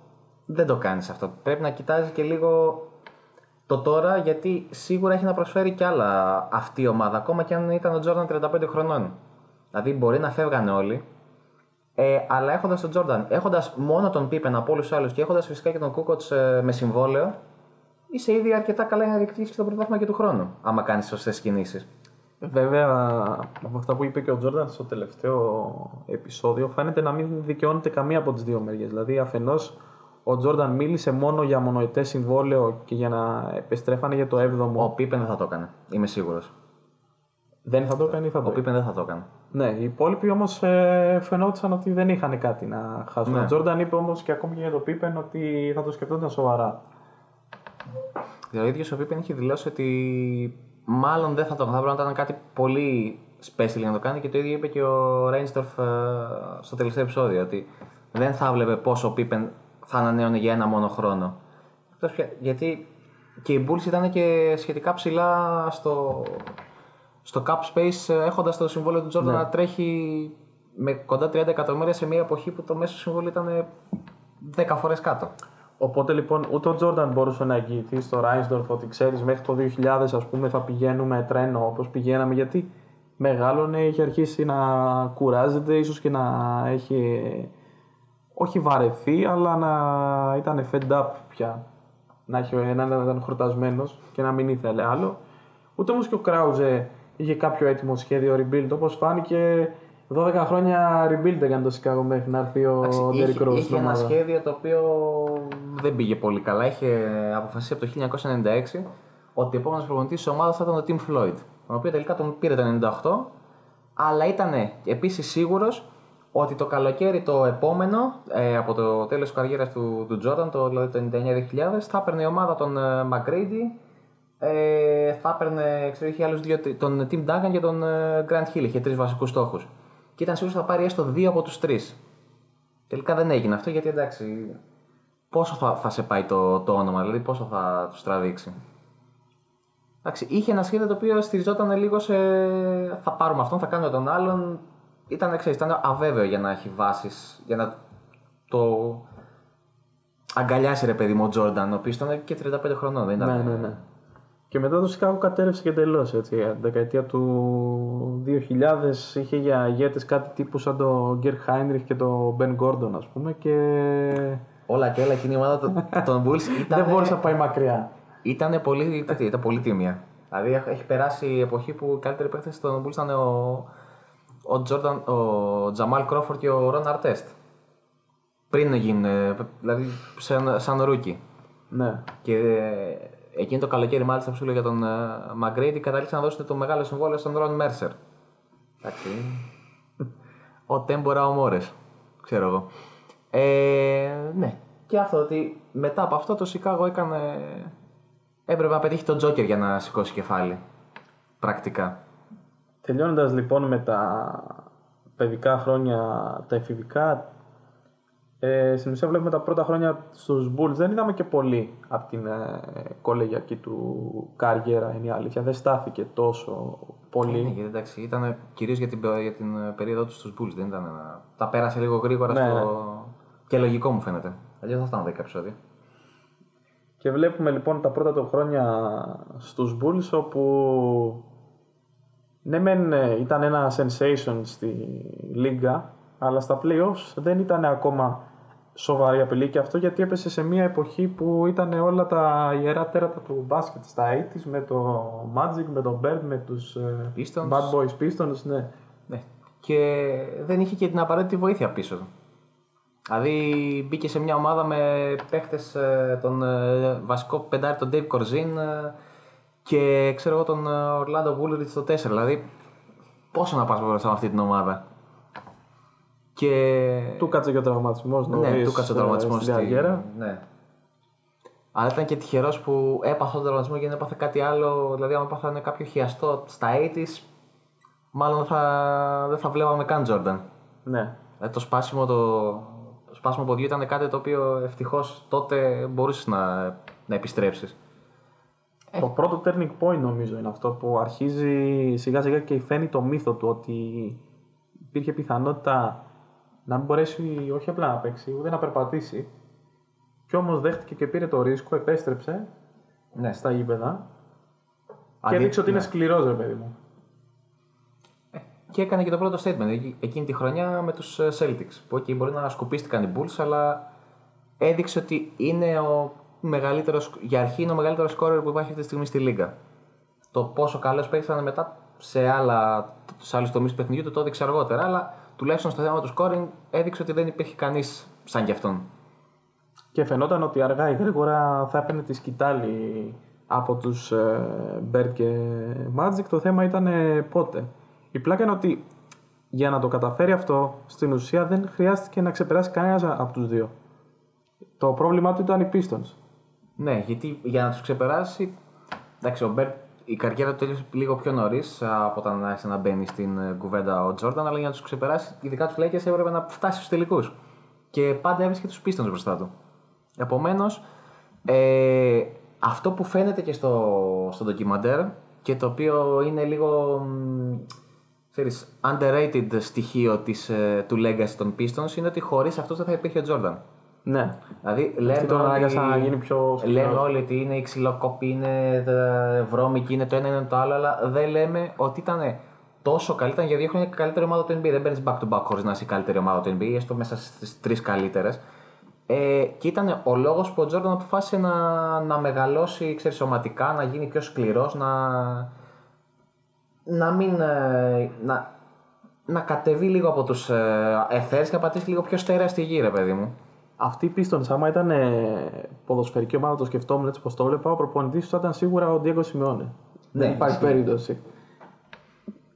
δεν το κάνεις αυτό. Πρέπει να κοιτάζει και λίγο το τώρα, γιατί σίγουρα έχει να προσφέρει κι άλλα αυτή η ομάδα, ακόμα και αν ήταν ο Τζόρνταν 35 χρονών. Δηλαδή μπορεί να φεύγανε όλοι, ε, αλλά έχοντας τον Τζόρνταν, έχοντας μόνο τον Πίπεν από όλους τους άλλους και έχοντας φυσικά και τον Κούκοτς ε, με συμβόλαιο, είσαι ήδη αρκετά καλά για να διεκδικήσεις το πρωτάθλημα και του χρόνου. Άμα κάνεις σωστές κινήσεις. Βέβαια, από αυτά που είπε και ο Τζόρνταν στο τελευταίο επεισόδιο, φαίνεται να μην δικαιώνεται καμία από τις δύο μεριές. Δηλαδή, αφενός ο Τζόρνταν μίλησε μόνο για μονοετές συμβόλαιο και για να επιστρέφανε για το 7ο. Ο Πίπεν δεν θα το έκανε. Είμαι σίγουρος. Δεν θα το έκανε ή θα το Ο Πίπεν δεν θα το έκανε. Ναι, οι υπόλοιποι όμως ε, φαινόταν ότι δεν είχαν κάτι να χάσουν. Ναι. Ο Τζόρνταν είπε όμως και ακόμη και για το Πίπεν ότι θα το σκεφτόταν σοβαρά. Δηλαδή, ο ίδιο ο Πίπεν είχε δηλώσει ότι μάλλον δεν θα το έκανε. Θα πρέπει να ήταν κάτι πολύ special για να το κάνει και το ίδιο είπε και ο Ρέινστορφ στο τελευταίο επεισόδιο. Ότι δεν θα έβλεπε πόσο ο Πίπεν θα ανανέωνε για ένα μόνο χρόνο. Εκτός πια- Γιατί και οι Bulls ήταν και σχετικά ψηλά στο, στο cap space έχοντας το συμβόλαιο του Jordan να τρέχει με κοντά 30 εκατομμύρια σε μια εποχή που το μέσο συμβόλαιο ήταν 10 φορές κάτω. Οπότε λοιπόν ούτε ο Τζόρνταν μπορούσε να εγγυηθεί στο Ράινσdorf ότι ξέρεις μέχρι το 2000 ας πούμε θα πηγαίνουμε τρένο όπως πηγαίναμε γιατί μεγάλωνε, είχε αρχίσει να κουράζεται ίσως και να έχει όχι βαρεθεί αλλά να ήταν fed up πια. Να, έχει, να, να ήταν χορτασμένος και να μην ήθελε άλλο. Ούτε όμως και ο Κράουζε είχε κάποιο έτοιμο σχέδιο rebuild όπως φάνηκε 12 χρόνια rebuild έκανε το Chicago μέχρι να έρθει ο Εντάξει, Derrick είχε, Rose είχε στην ένα ομάδα. σχέδιο το οποίο δεν πήγε πολύ καλά. Είχε αποφασίσει από το 1996 ότι ο επόμενος προπονητής της ομάδας θα ήταν ο Tim Floyd. Τον οποίο τελικά τον πήρε το 98, αλλά ήταν επίσης σίγουρος ότι το καλοκαίρι το επόμενο, ε, από το τέλος της καριέρας του, του Jordan, το, δηλαδή το 99-2000, θα έπαιρνε η ομάδα τον ε, McGrady, ε, θα έπαιρνε, ξέρω, είχε άλλους δύο, τον Tim Duncan και τον ε, Grant Hill. Είχε τρεις βασικούς στόχους. Και ήταν σίγουρος ότι θα πάρει έστω δύο από τους τρεις. Τελικά δεν έγινε αυτό γιατί εντάξει. Πόσο θα, θα σε πάει το, το όνομα, δηλαδή πόσο θα του τραβήξει. Εντάξει, είχε ένα σχέδιο το οποίο στηριζόταν λίγο σε. Θα πάρουμε αυτόν, θα κάνουμε τον άλλον. Ήταν, ξέρεις, ήταν αβέβαιο για να έχει βάσεις, για να το αγκαλιάσει ρε παιδί μου ο Τζόρνταν, ο οποίος ήταν και 35 χρονών, δεν ήταν; Ναι, ναι, ναι. Και μετά το Chicago κατέρευσε και εντελώ. Την δεκαετία του 2000 είχε για ηγέτες κάτι τύπου σαν τον Γκέρ Χάινριχ και τον Μπεν Γκόρντον, ας πούμε. Και Όλα και όλα εκείνη η ομάδα των, των Bulls ήταν. δεν μπόρεσε να πάει μακριά. Ήταν πολύ, τέτοια, ήταν πολύ τίμια. Δηλαδή έχ- έχει περάσει η εποχή που οι καλύτεροι παίχτες των Bulls ήταν ο, ο, Jordan, ο Τζαμάλ Κρόφορντ και ο Ρον Αρτέστ. Πριν γίνουν, ε, δηλαδή σαν, σαν rookie. Ναι. Και ε, εκείνο το καλοκαίρι, μάλιστα που σου έλεγα για τον Μαγκρέιντι, κατέληξαν να δώσουν το μεγάλο συμβόλαιο στον Ρον Μέρσερ. Εντάξει. ο Τέμπορα ο Μόρες, ξέρω εγώ. Ε, ναι. Και αυτό ότι μετά από αυτό το Σικάγο έκανε. Έπρεπε να πετύχει τον Τζόκερ για να σηκώσει κεφάλι. Πρακτικά. Τελειώνοντας λοιπόν με τα παιδικά χρόνια, τα εφηβικά, ε, στην ουσία βλέπουμε τα πρώτα χρόνια στους Bulls. Δεν είδαμε και πολύ από την ε, κολεγιακή του καριέρα, είναι η αλήθεια. Δεν στάθηκε τόσο πολύ. Ναι, γιατί εντάξει, ήταν κυρίως για την, πε- για την ε, περίοδο τους στους Bulls. Δεν ήταν ένα... Τα πέρασε λίγο γρήγορα Ναι, στο. Και λογικό μου φαίνεται. Αλλιώς θα ήταν 10 επεισόδια. Και βλέπουμε λοιπόν τα πρώτα του χρόνια στους Bulls όπου ναι μεν ε, ήταν ένα sensation στη λίγα αλλά στα playoffs δεν ήταν ακόμα σοβαρή απειλή και αυτό γιατί έπεσε σε μια εποχή που ήταν όλα τα ιερά τέρατα του μπάσκετ στα 80's με το Magic, με τον Bird, με τους ε, Pistons. Bad Boys Pistons, ναι. Ναι. Και δεν είχε και την απαραίτητη βοήθεια πίσω του. Δηλαδή μπήκε σε μια ομάδα με παίχτες τον ε, βασικό πεντάρι τον Dave Corzin ε, και ξέρω εγώ τον ε, Orlando Woolridge στο 4. Δηλαδή πόσο να πας μπροστά με αυτή την ομάδα; Και... Του κάτσε και ο τραυματισμός ναι, νωρίς, του κάτσε ο ε, τραυματισμός στην καριέρα. Ναι. Αλλά ήταν και τυχερός που έπαθε τον τραυματισμό και δεν έπαθε κάτι άλλο. Δηλαδή, αν έπαθανε κάποιο χιαστό στα 80s, μάλλον θα, δεν θα βλέπαμε καν Jordan. Ναι. Δηλαδή το σπάσιμο, το, το σπάσιμο ποδιού ήταν κάτι το οποίο ευτυχώς τότε μπορούσες να, να επιστρέψεις. Το πρώτο turning point νομίζω είναι αυτό που αρχίζει σιγά σιγά και φαίνει το μύθο του ότι υπήρχε πιθανότητα να μην μπορέσει όχι απλά να παίξει, ούτε να περπατήσει. Κι όμως δέχτηκε και πήρε το ρίσκο, επέστρεψε Ναι. στα γήπεδα και Αντί- έδειξε ότι είναι ναι. σκληρός ρε παιδί μου. Και έκανε και το πρώτο statement εκ- εκείνη τη χρονιά με τους ε, Celtics. Που εκεί μπορεί να σκουπίστηκαν οι Bulls, αλλά έδειξε ότι είναι ο μεγαλύτερος, για αρχή είναι ο μεγαλύτερος scorer που υπάρχει αυτή τη στιγμή στη Λίγκα. Το πόσο καλός παίξανε μετά σε, άλλα, σε άλλους τομείς του παιχνιδιού του το έδειξε αργότερα, αλλά τουλάχιστον στο θέμα του scoring έδειξε ότι δεν υπήρχε κανείς σαν κι αυτόν. Και φαινόταν ότι αργά ή γρήγορα θα έπαιρνε τη σκυτάλη από τους ε, Bird και Magic. Το θέμα ήταν ε, πότε. Η πλάκα είναι ότι για να το καταφέρει αυτό, στην ουσία δεν χρειάστηκε να ξεπεράσει κανέναν από τους δύο. Το πρόβλημά του ήταν οι Pistons. Ναι, γιατί για να τους ξεπεράσει. Εντάξει, ο Μπερντ η καριέρα του τέλειωσε λίγο πιο νωρίς από όταν άρχισε να μπαίνει στην ε, κουβέντα ο Τζόρνταν, αλλά για να τους ξεπεράσει, ειδικά τους Lakers έπρεπε να φτάσει στους τελικούς. Και πάντα έβρισκε τους Pistons μπροστά του. Επομένως, ε, αυτό που φαίνεται και στο, στο ντοκιμαντέρ και το οποίο είναι λίγο μ, ξέρεις, underrated στοιχείο της, ε, του legacy των Pistons είναι ότι χωρίς αυτούς δεν θα υπήρχε ο Jordan. Ναι. Δηλαδή, λέμε τον όλοι- ανάγκασαν να γίνει πιο σκληρός. Λέμε όλοι ότι είναι η ξυλοκοπή, είναι ε, βρώμικη, είναι το ένα, είναι το άλλο, αλλά δεν λέμε ότι ήταν τόσο καλή. Ήταν για δύο χρόνια η καλύτερη ομάδα του NBA. Δεν παίρνει back to back χωρίς να είσαι η καλύτερη ομάδα του NBA, έστω μέσα στις τρεις καλύτερες. Ε, και ήταν ο λόγος που ο Τζόρνταν αποφάσισε να, να μεγαλώσει ξέρεις, σωματικά, να γίνει πιο σκληρός, να, να μην. ε, να, να κατεβεί λίγο από τους ε, εθέρες και να πατήσει λίγο πιο στερεά στη γη, ρε παιδί μου. Αυτή η Pistons, άμα ήταν ε, ποδοσφαιρική ομάδα, το σκεφτόμουν έτσι πως το βλέπα, ο προπονητής του θα ήταν σίγουρα ο Diego Simeone. δεν υπάρχει ισχύει. περίπτωση.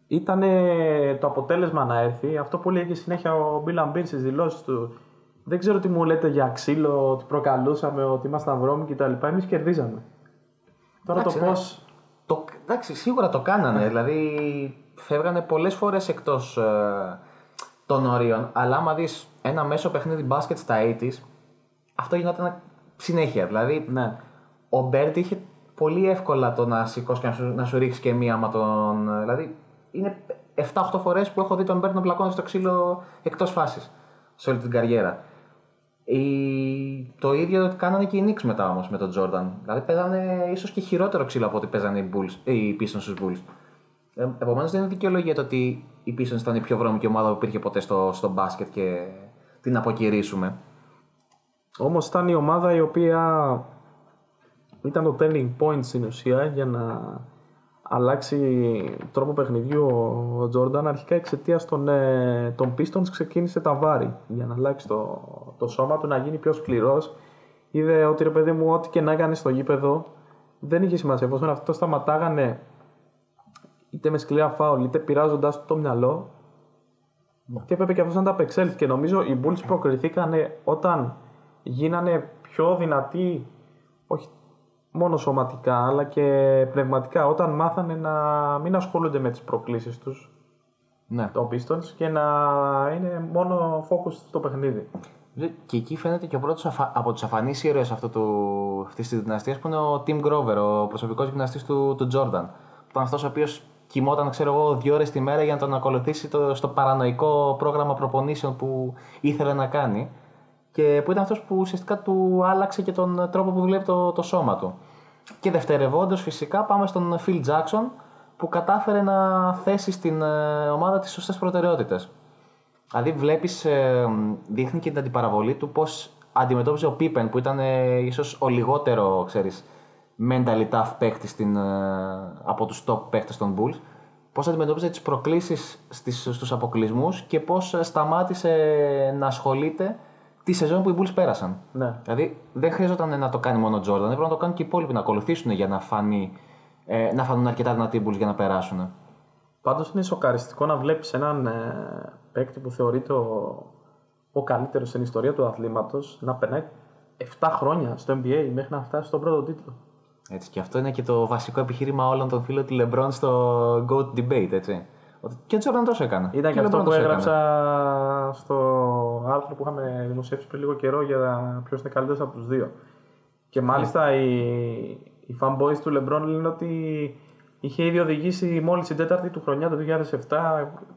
Ήταν το αποτέλεσμα να έρθει, αυτό που λέει και συνέχεια ο Bill Ambir στις δηλώσεις του. Δεν ξέρω τι μου λέτε για ξύλο, ότι προκαλούσαμε, ότι ήμασταν βρώμικοι κτλ. Εμείς κερδίζαμε. Τώρα Εντάξει, το ναι. πώς... Το, εντάξει, σίγουρα το κάνανε. Δηλαδή, φεύγανε πολλές φορές εκτός ε, των ορίων. Αλλά άμα δεις ένα μέσο παιχνίδι μπάσκετ στα 80s, αυτό γινόταν συνέχεια. Δηλαδή, Ναι. ο Μπέρντ είχε πολύ εύκολα το να σηκώσει και να σου, να σου ρίξει και μία άμα τον. Δηλαδή, είναι 7-8 φορές που έχω δει τον Μπέρντ να πλακώνει στο ξύλο εκτός φάσης σε όλη την καριέρα. Η... Το ίδιο κάνανε και οι Knicks μετά όμως με τον Jordan. Δηλαδή παίζανε ίσως και χειρότερο ξύλο από ό,τι παίζανε οι, Bulls, ε, οι Pistons στους Bulls. Ε, Επομένως δεν είναι δικαιολογία το ότι οι Pistons ήταν η πιο βρώμικη ομάδα που υπήρχε ποτέ στο, στο μπάσκετ και την αποκηρύσουμε. Όμως ήταν η ομάδα η οποία ήταν το turning point στην ουσία για να αλλάξει τρόπο παιχνιδιού ο Τζόρνταν. Αρχικά εξαιτίας των, ε, των Pistons ξεκίνησε τα βάρη για να αλλάξει το, το σώμα του, να γίνει πιο σκληρός. Είδε ότι ρε παιδί μου, ό,τι και να έκανε στο γήπεδο δεν είχε σημασία. Εφόσον αυτό σταματάγανε είτε με σκληρά φάουλ είτε πειράζοντα το μυαλό, και έπρεπε και αυτός να τα απεξέλθει. Και νομίζω οι Bulls προκριθήκανε όταν γίνανε πιο δυνατοί, όχι μόνο σωματικά, αλλά και πνευματικά. Όταν μάθανε να μην ασχολούνται με τις προκλήσεις τους, Ναι. το Pistons, και να είναι μόνο focus στο παιχνίδι. Και εκεί φαίνεται και ο πρώτος από τους αφανείς ήρωες αυτής της δυναστείας που είναι ο Tim Grover, ο προσωπικός γυμναστής του, του Jordan. Που ήταν αυτός ο οποίος κοιμόταν, ξέρω εγώ, δύο ώρες τη μέρα για να τον ακολουθήσει το, στο παρανοϊκό πρόγραμμα προπονήσεων που ήθελε να κάνει. Και που ήταν αυτός που ουσιαστικά του άλλαξε και τον τρόπο που βλέπει το, το σώμα του. Και δευτερευόντως, φυσικά, πάμε στον Phil Jackson που κατάφερε να θέσει στην ε, ομάδα τι σωστές προτεραιότητες. Δηλαδή βλέπεις, δείχνει και την αντιπαραβολή του πώς αντιμετώπιζε ο Πίπεν που ήταν ε, ίσως ο λιγότερο, ξέρεις, mentally tough παίχτη στην, ε, από τους top παίχτες των Bulls. Πώς αντιμετώπιζε τις προκλήσεις στους αποκλεισμούς και πώς σταμάτησε να ασχολείται τη σεζόν που οι Bulls πέρασαν. Ναι. Δηλαδή δεν χρειαζόταν να το κάνει μόνο ο Jordan, έπρεπε να το κάνουν και οι υπόλοιποι να ακολουθήσουν για να, φανεί, ε, να φανούν αρκετά δυνατοί οι Bulls για να περάσουν. Πάντως είναι σοκαριστικό να βλέπεις έναν ε, παίκτη που θεωρείται ο, ο καλύτερος στην ιστορία του αθλήματος να περνάει 7 χρόνια στο NBA μέχρι να φτάσει στον πρώτο τίτλο. Έτσι, και αυτό είναι και το βασικό επιχείρημα όλων των φίλων του LeBron στο GOAT debate, έτσι. Ότι και ο Jordan τόσο έκανε. Ήταν και ο αυτό LeBron που τόσο έγραψα έκανε. στο άρθρο που είχαμε δημοσιεύσει πριν λίγο καιρό για ποιος είναι καλύτερος από τους δύο. Και μάλιστα η, οι fanboys του LeBron λένε ότι είχε ήδη οδηγήσει μόλις την τέταρτη του χρονιά το 2007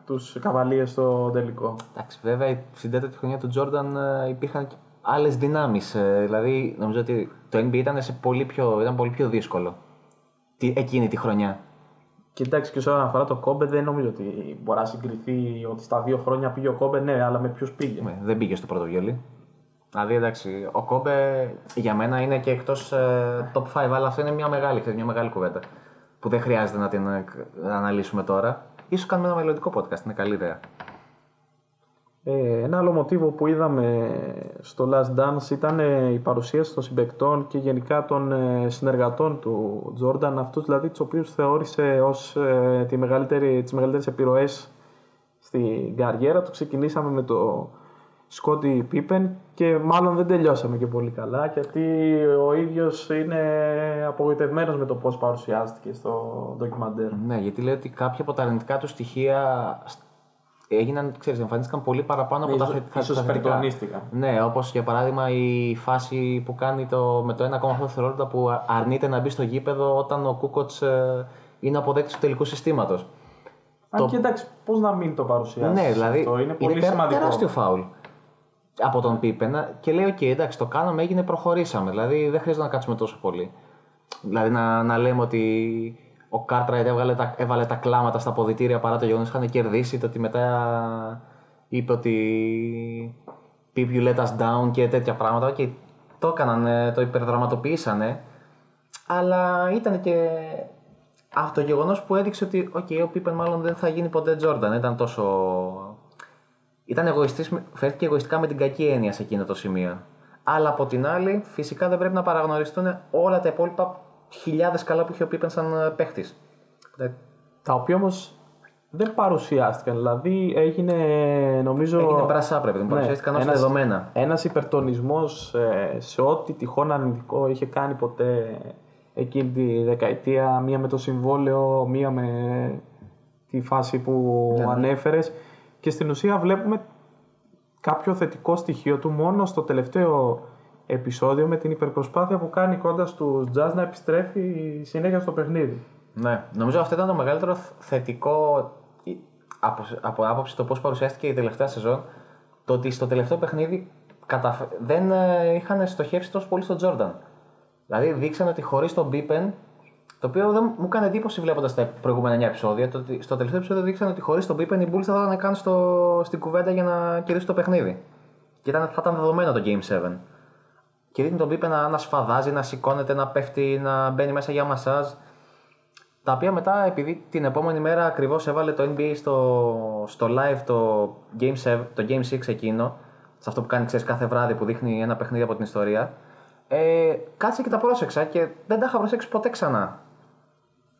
τους καβαλίες στο τελικό. Εντάξει, βέβαια στην τέταρτη χρονιά του Τζόρνταν ε, υπήρχαν και άλλες δυνάμεις. Δηλαδή, νομίζω ότι το NBA ήταν, σε πολύ, πιο, ήταν πολύ πιο δύσκολο τι- εκείνη τη χρονιά. Και εντάξει, και όσον αφορά το Κόμπε, δεν νομίζω ότι μπορεί να συγκριθεί ότι στα δύο χρόνια πήγε ο Κόμπε, ναι, αλλά με ποιου πήγε. Ναι, δεν πήγε στο πρώτο βιολί. Δηλαδή, εντάξει, ο Κόμπε για μένα είναι και εκτός top 5, αλλά αυτό είναι μια μεγάλη, ξέρεις, μια μεγάλη κουβέντα. Που δεν χρειάζεται να την ε, αναλύσουμε τώρα. Ίσως κάνουμε ένα μελλοντικό podcast, είναι καλή ιδέα. Ε, ένα άλλο μοτίβο που είδαμε στο Last Dance ήταν ε, η παρουσίαση των συμπεκτών και γενικά των ε, συνεργατών του Τζόρνταν, αυτούς δηλαδή τους οποίους θεώρησε ως ε, τη μεγαλύτερη, τις μεγαλύτερες επιρροές στην καριέρα του. Ξεκινήσαμε με το Σκόντι Πίπεν και μάλλον δεν τελειώσαμε και πολύ καλά γιατί ο ίδιος είναι απογοητευμένος με το πώς παρουσιάστηκε στο ντοκιμαντέρ. Ναι, γιατί λέει ότι κάποια από τα αρνητικά του στοιχεία σ- έγιναν, ξέρεις, εμφανίστηκαν πολύ παραπάνω από τα Ίσως- θετικά. ίσως τα θετικά. υπερτονίστηκαν. Ναι, όπως για παράδειγμα η φάση που κάνει το, με το 1,8 δευτερόλεπτα που α- αρνείται να μπει στο γήπεδο όταν ο Κούκοτς είναι αποδέκτης του τελικού συστήματος. Αν και εντάξει, πώς να μην το παρουσιάσεις Ναι, δηλαδή αυτό, είναι πολύ τε- σημαντικό. τεράστιο φάουλ από τον Πίπεν και λέει: Οκ, εντάξει, το κάναμε, έγινε, προχωρήσαμε. Δηλαδή δεν χρειάζεται να κάτσουμε τόσο πολύ. Δηλαδή να, να λέμε ότι ο Κάρτραϊτ έβγαλε τα, έβαλε τα κλάματα στα αποδυτήρια παρά το γεγονός ότι είχαν κερδίσει. Το ότι μετά είπε ότι Pip you let us down και τέτοια πράγματα. Και το έκαναν, ε, το υπερδραματοποιήσανε. Αλλά ήταν και αυτό το γεγονός που έδειξε ότι okay, ο Πίπεν μάλλον δεν θα γίνει ποτέ Τζόρνταν. Ήταν τόσο. Ήταν εγωιστής, με- φέρθηκε εγωιστικά με την κακή έννοια σε εκείνο το σημείο. Αλλά από την άλλη, φυσικά δεν πρέπει να παραγνωριστούν όλα τα υπόλοιπα χιλιάδες καλά που είχε ο Πίπεν σαν παίχτης. Τα οποία όμως δεν παρουσιάστηκαν. Δηλαδή έγινε νομίζω. Έγινε μπρασά πρέπει να παρουσιάστηκαν ως ένας- δεδομένα. Ένας υπερτονισμός ε, σε ό,τι τυχόν αρνητικό είχε κάνει ποτέ εκείνη τη δεκαετία. Μία με το συμβόλαιο, μία με τη φάση που Ναι, ανέφερες. Και στην ουσία βλέπουμε κάποιο θετικό στοιχείο του μόνο στο τελευταίο επεισόδιο με την υπερπροσπάθεια που κάνει κοντά στους Jazz να επιστρέφει συνέχεια στο παιχνίδι. Ναι, νομίζω αυτό ήταν το μεγαλύτερο θετικό ε, από, από άποψη το πώς παρουσιάστηκε η τελευταία σεζόν. Το ότι στο τελευταίο παιχνίδι καταφ... δεν ε, είχαν στοχεύσει τόσο πολύ στον Τζόρνταν. Δηλαδή δείξαν ότι χωρίς τον Μπίπεν, το οποίο δεν μου έκανε εντύπωση βλέποντας τα προηγούμενα 9 επεισόδια, το ότι στο τελευταίο επεισόδιο δείξαν ότι χωρίς τον Μπίπεν οι Bulls θα ήταν καν στο, στην κουβέντα για να κερδίσουν το παιχνίδι. Και ήταν, θα ήταν δεδομένο το Game 7. Και δείχνει τον Μπίπεν να, να σφαδάζει, να σηκώνεται, να πέφτει, να μπαίνει μέσα για μασάζ. Τα οποία μετά, επειδή την επόμενη μέρα ακριβώς έβαλε το NBA στο, στο live το Game, 7, το Game 6 εκείνο, σε αυτό που κάνει ξέρεις, κάθε βράδυ που δείχνει ένα παιχνίδι από την ιστορία, ε, κάτσε και τα πρόσεξα και δεν τα είχα προσέξει ποτέ ξανά.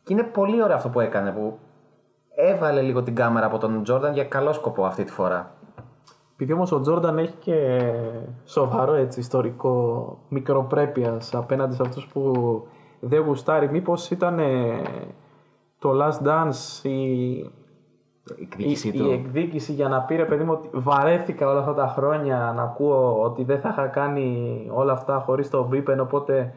Και είναι πολύ ωραίο αυτό που έκανε, που έβαλε λίγο την κάμερα από τον Τζόρνταν για καλό σκοπό αυτή τη φορά. Επειδή όμως ο Τζόρνταν έχει και σοβαρό έτσι, ιστορικό μικροπρέπειας απέναντι σε αυτούς που δεν γουστάρει, μήπως ήταν ε, το Last Dance η, Η η, εκδίκησή η του. εκδίκηση για να πει ρε παιδί μου ότι βαρέθηκα όλα αυτά τα χρόνια να ακούω ότι δεν θα είχα κάνει όλα αυτά χωρίς τον Μπίπεν οπότε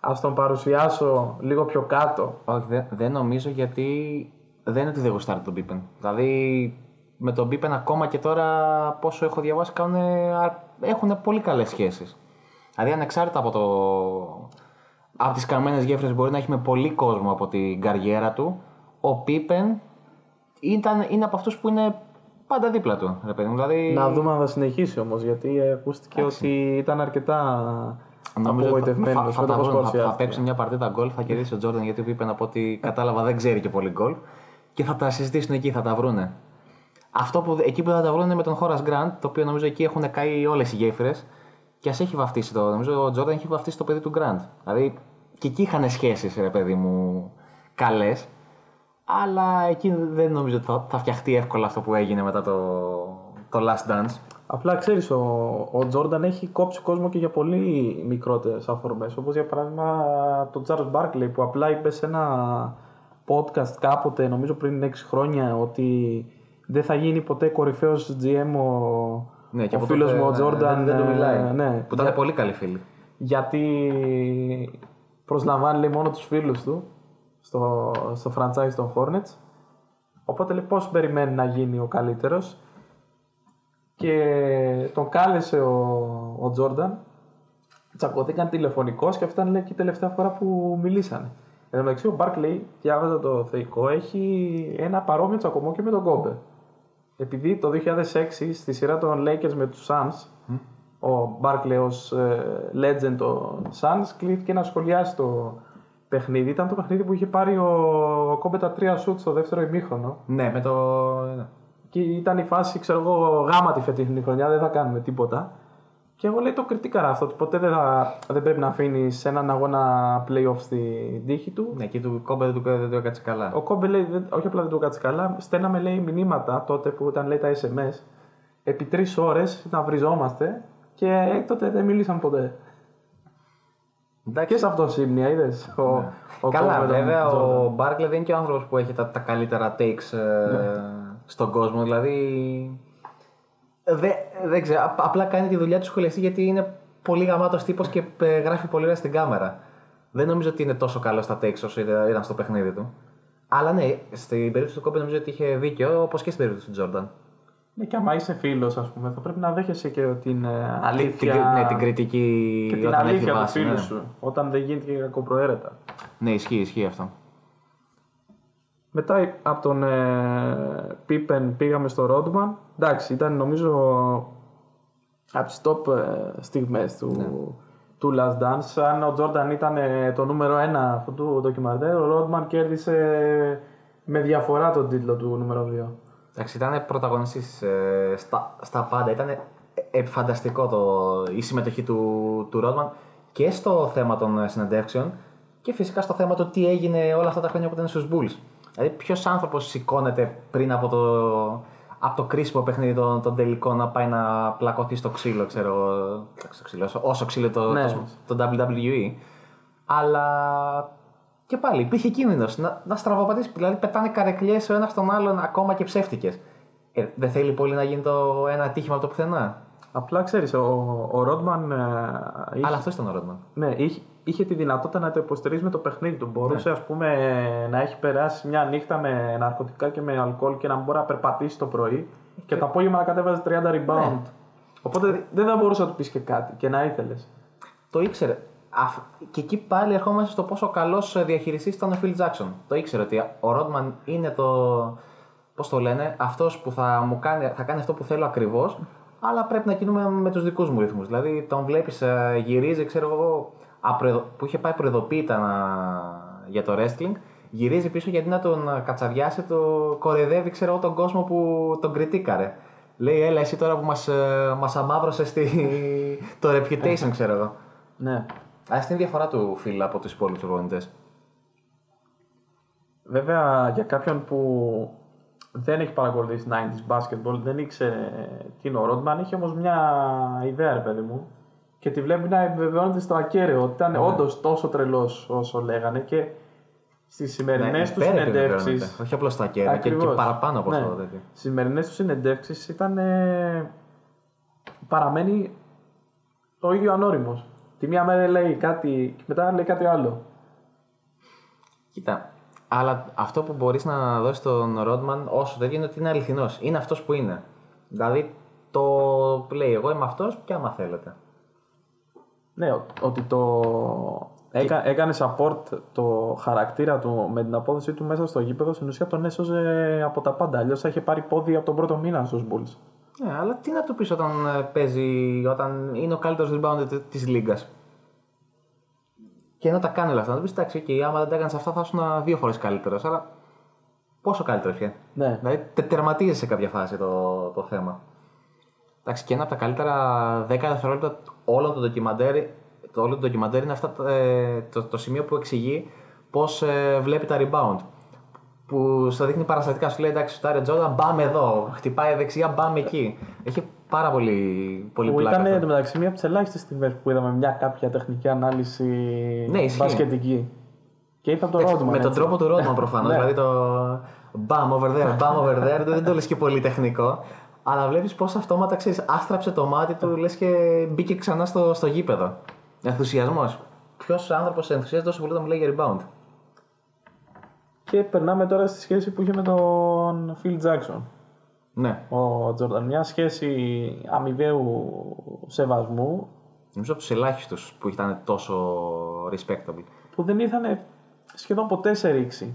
ας τον παρουσιάσω λίγο πιο κάτω. Όχι, δεν, δεν νομίζω γιατί δεν είναι ότι δεν γουστάρει τον Πίπεν. Δηλαδή με τον Πίπεν ακόμα και τώρα πόσο έχω διαβάσει έχουν πολύ καλές σχέσεις. Δηλαδή ανεξάρτητα από, το, από τις καμένες γέφυρες μπορεί να έχει με πολύ κόσμο από την καριέρα του, ο Πίπεν ήταν, είναι από αυτούς που είναι πάντα δίπλα του. Ρε παιδί μου. Δηλαδή, Να δούμε αν θα συνεχίσει όμως γιατί ε, ακούστηκε ότι ήταν αρκετά Νομίζω ότι θα, απογοητευμένος θα, με το θα, πώς βρουν, θα, θα παρουσιάστηκε. παίξουν μια παρτίδα γκολ, θα κερδίσει ο Τζόρνταν γιατί ο Πίπεν από ό,τι κατάλαβα δεν ξέρει και πολύ γκολ και θα τα συζητήσουν εκεί, θα τα βρούνε. Αυτό που, εκεί που θα τα βρούνε με τον Χώρα Γκραντ, το οποίο νομίζω εκεί έχουν καεί όλες οι γέφυρες και ας έχει βαφτίσει το. Νομίζω ο Τζόρνταν έχει βαφτίσει το παιδί του Γκραντ. Δηλαδή και εκεί είχαν σχέσεις, ρε παιδί μου, καλές. Αλλά εκεί δεν νομίζω ότι θα, θα φτιαχτεί εύκολα αυτό που έγινε μετά το, το Last Dance. Απλά ξέρεις, ο, ο Τζόρνταν έχει κόψει κόσμο και για πολύ μικρότερες αφορμές. Όπως για παράδειγμα το Charles Barkley που απλά είπε σε ένα podcast κάποτε, νομίζω πριν 6 χρόνια, ότι δεν θα γίνει ποτέ κορυφαίος GM ο, Ναι, και ο από φίλος τότε, μου ο ναι, Τζόρνταν. δεν, δεν του μιλάει. ε, Ναι, Που ήταν πολύ καλοί φίλοι. γιατί προσλαμβάνει λέει, μόνο τους φίλους του στο, στο franchise των Hornets. Οπότε λέει πώς περιμένει να γίνει ο καλύτερος. Και τον κάλεσε ο, ο Τζόρνταν. Τσακωθήκαν τηλεφωνικώς και αυτή ήταν λέει, και η τελευταία φορά που μιλήσανε. Εν τω μεταξύ ο Barkley, διάβαζα το θεϊκό, έχει ένα παρόμοιο τσακωμό και με τον Κόμπε. Επειδή το 2006 στη σειρά των Lakers με τους Suns, ο Barkley ως ε, legend των Suns κλείθηκε να σχολιάσει το παιχνίδι. Ήταν το παιχνίδι που είχε πάρει ο, ο Κόμπε τα τρία σουτς στο δεύτερο ημίχρονο. Ναι, με το. Και ήταν η φάση, ξέρω εγώ, γάμα τη φετινή χρονιά, δεν θα κάνουμε τίποτα. Και εγώ λέει το κριτήκαρα αυτό, ότι ποτέ δεν, θα, δεν πρέπει να αφήνεις έναν αγώνα playoff στην τύχη του. Ναι, και του κόμπε δεν του, δεν του έκατσε καλά. Ο Κόμπε λέει, δεν- όχι απλά δεν του κάτσε καλά, στέλναμε λέει μηνύματα τότε που ήταν λέει τα SMS επί τρεις ώρες να βριζόμαστε και έκτοτε δεν μίλησαν ποτέ. Εντάξει. Και σε αυτό σύμνοια, είδες. Ο, ο Καλά, Kobe με τον βέβαια Jordan. ο Μπάρκλε δεν είναι και ο άνθρωπος που έχει τα, τα καλύτερα takes ε, Ναι. στον κόσμο. Δηλαδή. Δε, δεν ξέρω. απ- απλά κάνει τη δουλειά του σχολιαστή γιατί είναι πολύ γαμάτος τύπος και ε, γράφει πολύ ωραία στην κάμερα. Δεν νομίζω ότι είναι τόσο καλό στα takes όσο ήταν ήταν στο παιχνίδι του. Αλλά ναι, στην περίπτωση του Κόμπε νομίζω ότι είχε δίκιο, όπως και στην περίπτωση του Τζόρνταν. Ναι, και άμα είσαι φίλος, ας πούμε, θα πρέπει να δέχεσαι και την ε, Την, αλήθεια. ναι, την κριτική και την όταν έχει αλήθεια του βάση, φίλου ναι. σου. Όταν δεν γίνεται και κακοπροαίρετα. Ναι, ισχύει, ισχύει αυτό. Μετά από τον ε, Pippen πήγαμε στο Rodman. Εντάξει, ήταν νομίζω από τις top ε, στιγμές του, Ναι. του Last Dance. Αν ο Jordan ήταν ε, το νούμερο ένα αυτού του ντοκιμαντέρ, ο Rodman κέρδισε με διαφορά τον τίτλο του νούμερο 2. Εντάξει, ήταν πρωταγωνιστής ε, στα, στα πάντα. Ήταν ε, φανταστικό το, η συμμετοχή του, του Ρότμαν και στο θέμα των ε, συνεντεύξεων και φυσικά στο θέμα του τι έγινε όλα αυτά τα χρόνια που ήταν στους Bulls. Δηλαδή, ποιος άνθρωπος σηκώνεται πριν από το, από το κρίσιμο παιχνίδι των, των τελικών να πάει να πλακωθεί στο ξύλο, ξέρω εγώ. εντάξει, στο ξύλο, όσο, όσο ξύλο το, Ναι. το, το WWE. Αλλά και πάλι υπήρχε κίνδυνος να, να στραβοπατήσεις. Δηλαδή, πετάνε καρεκλιές ο ένας στον άλλον ακόμα και ψεύτικες. Ε, δεν θέλει πολύ να γίνει το ένα ατύχημα από το πουθενά. Απλά ξέρεις, ο, ο Rodman ε, είχε, Αλλά αυτός ήταν ο Ρότμαν. ναι, είχε, είχε τη δυνατότητα να το υποστηρίζει με το παιχνίδι του. Μπορούσε ας πούμε να έχει περάσει μια νύχτα με ναρκωτικά και με αλκοόλ και να μην μπορεί να περπατήσει το πρωί και το απόγευμα να κατέβαζε 30 rebound. Οπότε δεν θα μπορούσε να του πεις και κάτι και να ήθελες. Το ήξερε. Αφ- Και εκεί πάλι ερχόμαστε στο πόσο καλός διαχειριστής ήταν ο Phil Jackson. Το ήξερε ότι ο Ρότμαν είναι το. Πώς το λένε, αυτός που θα, μου κάνει, θα κάνει αυτό που θέλω ακριβώς, αλλά πρέπει να κινούμε με τους δικούς μου ρυθμούς. Δηλαδή, τον βλέπεις, γυρίζει, ξέρω εγώ, απροεδο- που είχε πάει προειδοποίητα να- για το wrestling, γυρίζει πίσω γιατί να τον ε, κατσαβιάσει, το κορεδεύει, ξέρω εγώ, τον κόσμο που τον κριτήκαρε. Λέει, έλα εσύ τώρα που μας, ε, μας αμάβρωσε στη... το reputation, ξέρω εγώ. Ναι. Α, αυτή είναι η διαφορά του Φιλ από τους υπόλοιπους προπονητές. Βέβαια για κάποιον που δεν έχει παρακολουθήσει 90s basketball, δεν ήξερε τι είναι ο Rodman, είχε όμως μια ιδέα, ρε παιδί μου, και τη βλέπει να επιβεβαιώνεται στο ακέραιο ότι ήταν όντως τόσο τρελός όσο λέγανε και στις σημερινές τους συνεντεύξει. Ναι, Όχι απλώ στα κέρια, και, και παραπάνω από αυτό. τέτοιο. Στις σημερινές τους συνεντεύξεις ήταν. ε, παραμένει το ίδιο ανώριμος. Τη μία μέρα λέει κάτι και μετά λέει κάτι άλλο. Κοίτα, αλλά αυτό που μπορείς να δώσεις στον Ρόντμαν όσο τέτοιο είναι ότι είναι αληθινός. Είναι αυτός που είναι. Δηλαδή το λέει, εγώ είμαι αυτός και άμα θέλετε. Ναι, ο- ότι το έκα, έκανε support το χαρακτήρα του με την απόδοση του μέσα στο γήπεδο, στην ουσία τον έσωζε από τα πάντα. Αλλιώς θα είχε πάρει πόδι από τον πρώτο μήνα στους Bulls. Ναι, αλλά τι να του πεις όταν ε, παίζει, όταν είναι ο καλύτερος rebounder της λίγας. Και ενώ τα κάνει όλα αυτά, να του πεις εντάξει, okay, άμα δεν τα έκανες αυτά θα ήσουν δύο φορές καλύτερος. Αλλά πόσο καλύτερο πια. Ναι. Δηλαδή τε, τερματίζει σε κάποια φάση το, το θέμα. Εντάξει, και ένα από τα καλύτερα 10 δευτερόλεπτα όλων των ντοκιμαντέρ, το όλο το ντοκιμαντέρ είναι αυτά, τα- ε, το, το σημείο που εξηγεί πώς βλέπει τα rebound. Που σου δείχνει παραστατικά, σου λέει εντάξει, σουτάρει ο Τζόρνταν, μπάμε εδώ. Χτυπάει δεξιά, μπάμε εκεί. Έχει πάρα πολύ, πολύ Που πλάκα. ήταν αυτό. εντωμεταξύ μία από τις ελάχιστες στιγμές που είδαμε μια κάποια τεχνική ανάλυση Ναι, ισχύει. μπασκετική. Και ήταν το Εντάξει, Rodman. με τον έτσι. τρόπο του Ρότμαν προφανώς. Ναι. δηλαδή το bam over there, bam over there, δεν το λες και πολύ τεχνικό. Αλλά βλέπεις πώς αυτόματα ξέρεις, άστραψε το μάτι του, λες και μπήκε ξανά στο, στο γήπεδο. Ενθουσιασμός. ποιος άνθρωπος ενθουσιάζει τόσο πολύ όταν μιλάει για rebound. Και περνάμε τώρα στη σχέση που είχε με τον Phil Jackson. Ναι. Ο Τζόρνταν. Μια σχέση αμοιβαίου σεβασμού Νομίζω από τους ελάχιστους που ήταν τόσο respectable. που δεν ήρθαν σχεδόν ποτέ σε ρήξη.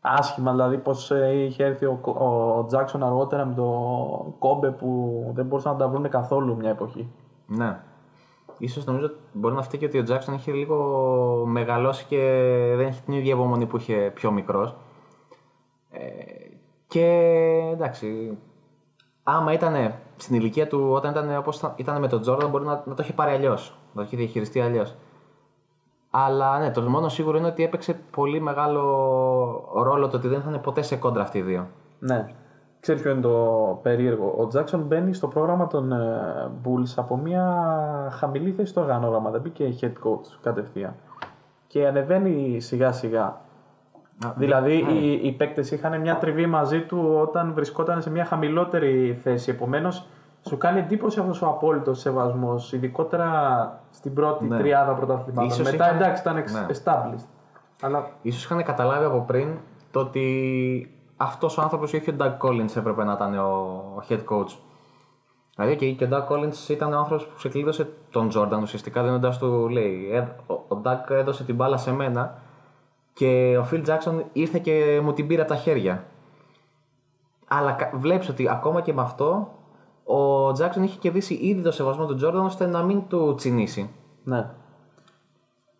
Άσχημα δηλαδή πως ε, είχε έρθει ο, ο Τζάξον αργότερα με το κόμπε που δεν μπορούσαν να τα βρουν καθόλου μια εποχή. Ναι. Ίσως νομίζω ότι μπορεί να φταίει και ότι ο Jackson είχε λίγο μεγαλώσει και δεν έχει την ίδια υπομονή που είχε πιο μικρός. Ε, και εντάξει, άμα ήταν στην ηλικία του όταν ήταν όπως ήταν με τον Jordan μπορεί να, να το είχε πάρει αλλιώς, να το είχε διαχειριστεί αλλιώς. Αλλά ναι, το μόνο σίγουρο είναι ότι έπαιξε πολύ μεγάλο ρόλο το ότι δεν θα είναι ποτέ σε κόντρα αυτοί οι δύο. Ναι. Ξέρεις ποιο είναι το περίεργο. Ο Τζάξον μπαίνει στο πρόγραμμα των ε, Bulls από μια χαμηλή θέση στο οργανόγραμμα. Δεν μπήκε head coach κατευθείαν. Και ανεβαίνει σιγά σιγά. Δηλαδή οι, οι παίκτες είχαν μια τριβή μαζί του όταν βρισκόταν σε μια χαμηλότερη θέση. Επομένως σου κάνει εντύπωση αυτός ο απόλυτος σεβασμός, ειδικότερα στην πρώτη Ναι. τριάδα πρωταθλημάτων. Ίσως Μετά είχαν- εντάξει ήταν ex- Ναι. established. Αλλά Ίσως είχαν καταλάβει από πριν το ότι αυτός ο άνθρωπος ή όχι ο Doug Collins έπρεπε να ήταν ο, ο head coach. Δηλαδή και, και ο Doug Collins ήταν ο άνθρωπος που ξεκλείδωσε τον Jordan ουσιαστικά δίνοντας του λέει «Ε, ο, ο Doug έδωσε την μπάλα σε μένα και ο Phil Jackson ήρθε και μου την πήρε από τα χέρια. Αλλά κα- βλέπεις ότι ακόμα και με αυτό ο Jackson είχε κερδίσει ήδη το σεβασμό του Jordan ώστε να μην του τσινήσει. Ναι.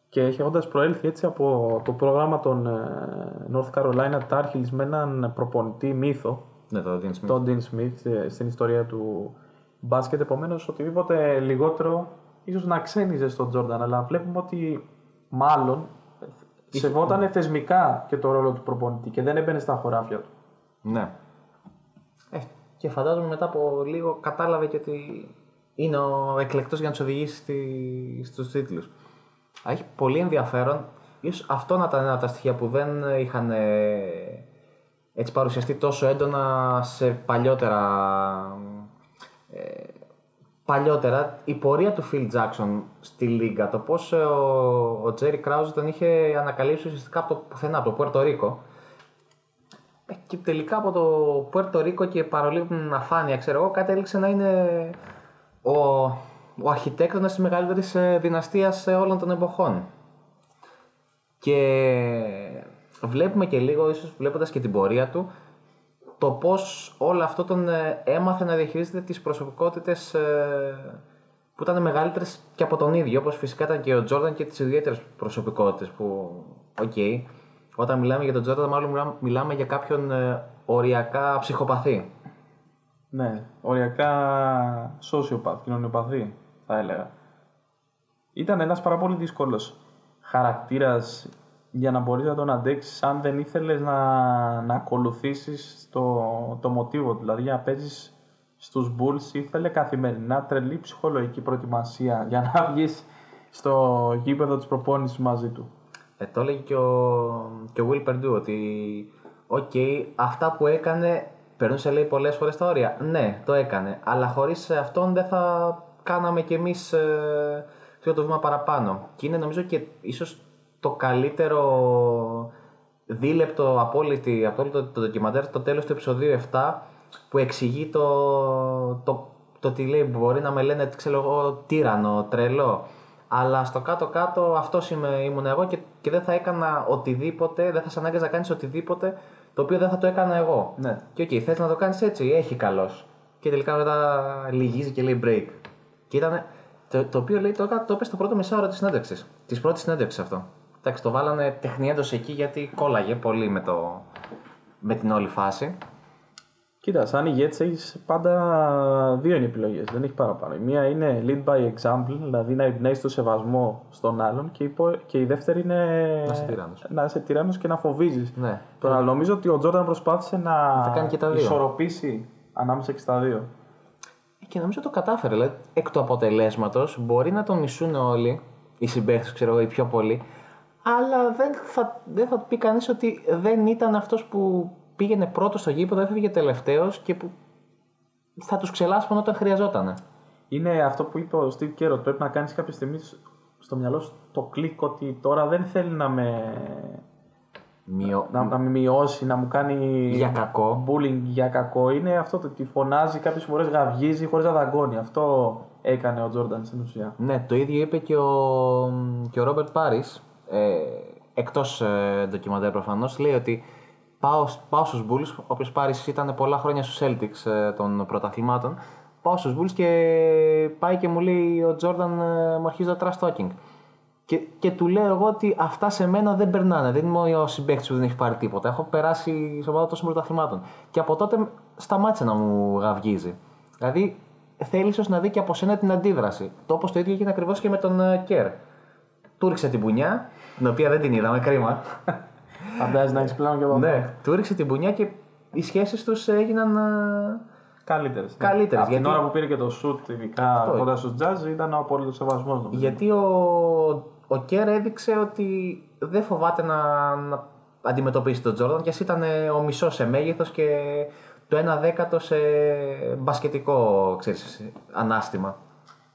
Και έχοντας προέλθει έτσι από το πρόγραμμα των ε, North Carolina Tar Heels με έναν προπονητή μύθο, Ναι, το Dean Smith. τον Dean Smith, ε, στην ιστορία του μπάσκετ. Επομένως, οτιδήποτε λιγότερο ίσως να ξένιζες στον Τζόρνταν. Αλλά βλέπουμε ότι μάλλον σεβόταν θεσμικά και το ρόλο του προπονητή και δεν έμπαινε στα χωράφια του. Ναι. Ε, και φαντάζομαι μετά από λίγο κατάλαβε και ότι είναι ο εκλεκτός για να τους οδηγήσει στη, στους τίτλους. Α, Έχει πολύ ενδιαφέρον. Ίσως αυτό να ήταν ένα από τα στοιχεία που δεν είχαν ε, έτσι παρουσιαστεί τόσο έντονα σε παλιότερα ε, παλιότερα η πορεία του Phil Jackson στη Λίγκα, το πώς ε, ο, ο Jerry Krause τον είχε ανακαλύψει ουσιαστικά από το πουθενά, από το Πουέρτο Ρίκο. Ε, Και τελικά από το Πουέρτο Ρίκο και παρολίγο την αφάνεια, ξέρω εγώ, κατέληξε να είναι ο, ο αρχιτέκτονας της μεγαλύτερης ε, δυναστείας ε, όλων των εποχών. Και βλέπουμε και λίγο, ίσως βλέποντας και την πορεία του, το πώς όλο αυτό τον ε, έμαθε να διαχειρίζεται τις προσωπικότητες ε, που ήταν μεγαλύτερες και από τον ίδιο, όπως φυσικά ήταν και ο Τζόρνταν και τις ιδιαίτερες προσωπικότητες που, οκ, όταν μιλάμε για τον Τζόρνταν μάλλον μιλάμε, μιλάμε για κάποιον ε, οριακά ψυχοπαθή. Ναι, οριακά sociopath, κοινωνιοπαθή θα έλεγα. Ήταν ένας πάρα πολύ δύσκολος χαρακτήρας για να μπορείς να τον αντέξεις αν δεν ήθελες να, να ακολουθήσεις το, το μοτίβο του. Δηλαδή για να παίζεις στους Bulls ήθελε καθημερινά τρελή ψυχολογική προετοιμασία για να βγεις στο γήπεδο της προπόνησης μαζί του. Ε, το έλεγε και ο, και ο Will Perdue ότι οκ, αυτά που έκανε περνούσε λέει πολλές φορές τα όρια. Ναι, το έκανε, αλλά χωρίς αυτόν δεν θα κάναμε κι εμείς ε, αυτό το βήμα παραπάνω. Και είναι νομίζω και ίσως το καλύτερο δίλεπτο απ' όλη, απ' όλο το ντοκιμαντέρ το τέλος του επεισοδίου 7 που εξηγεί το, το, το τι λέει μπορεί να με λένε ξέρω εγώ τύραννο, τρελό αλλά στο κάτω-κάτω αυτός ήμουν εγώ και, και δεν θα έκανα οτιδήποτε, δεν θα σε ανάγκαζα να κάνεις οτιδήποτε το οποίο δεν θα το έκανα εγώ. Ναι. Και οκ, θες να το κάνεις έτσι, έχει καλώς. Και τελικά μετά λυγίζει και λέει break. Και ήταν το, το οποίο λέει το, έκα- το είπε στο πρώτο μισάωρο της συνέντευξης. Της πρώτης συνέντευξης αυτό. Εντάξει, το βάλανε τεχνιέντο εκεί γιατί κόλλαγε πολύ με, το, με την όλη φάση. Κοίτας, σαν ηγέτης έχεις πάντα δύο είναι επιλογές, δεν έχει παραπάνω. Η μία είναι lead by example, δηλαδή να εμπνέεις το σεβασμό στον άλλον και η, πο- και η δεύτερη είναι Να είσαι τυράννος. να είσαι τυράννος και να φοβίζεις. Ναι. Τώρα νομίζω ότι ο Τζόρνταν προσπάθησε να Θα κάνει και τα δύο. ισορροπήσει ανάμεσα και στα δύο. Και νομίζω το κατάφερε. Δηλαδή, εκ του αποτελέσματος μπορεί να τον μισούν όλοι, οι συμπαίχτε, ξέρω εγώ, οι πιο πολλοί, αλλά δεν θα, δεν θα πει κανείς ότι δεν ήταν αυτός που πήγαινε πρώτος στο γήπεδο, έφευγε τελευταίος και που θα τους ξελάσπωνε όταν χρειαζόταν. Είναι αυτό που είπε ο Steve Kerr, ότι πρέπει να κάνεις κάποια στιγμή στο μυαλό σου το κλικ ότι τώρα δεν θέλει να με, Μειω... να, να με μειώσει, να μου κάνει Για κακό. bullying για κακό. Είναι αυτό το ότι φωνάζει κάποιες φορές γαυγίζει χωρίς να δαγκώνει. Αυτό έκανε ο Τζόρνταν στην ουσία. Ναι, το ίδιο είπε και ο, και ο Ρόμπερτ Πάρις, ε, εκτός ε, ντοκιμαντέρ προφανώς, λέει ότι πάω, πάω στους Bulls, ο οποίος Πάρις ήταν πολλά χρόνια στους Celtics ε, των πρωταθλημάτων, πάω στους Bulls και πάει και μου λέει ο Τζόρνταν ε, μου αρχίζει το trash talking. Και, και του λέω εγώ ότι αυτά σε μένα δεν περνάνε. Δεν είμαι ο συμπαίκτης που δεν έχει πάρει τίποτα. Έχω περάσει σε ομάδα τόσων πρωταθλημάτων. Και από τότε σταμάτησε να μου γαυγίζει. Δηλαδή θέλει ίσως να δει και από σένα την αντίδραση. Το όπως το ίδιο έγινε ακριβώς και με τον ε, Κέρ. Του ρίξε την πουνιά, την οποία δεν την είδαμε, κρίμα. Φαντάζεσαι να έχεις πλάνο και από αυτό. ναι, του ρίξε την πουνιά και οι σχέσεις τους έγιναν. ε, Καλύτερες. Καλύτερες, Από την γιατί- ώρα που πήρε και το σουτ, ειδικά Αυτό. κοντά στου Jazz, ήταν ο απόλυτος σεβασμός. νομίζω. Γιατί ο, ο Κέρ έδειξε ότι δεν φοβάται να, να αντιμετωπίσει τον Τζόρνταν και ας ήταν ε, ο μισός σε μέγεθος και το 1 δέκατο σε μπασκετικό ξέρεις, ανάστημα.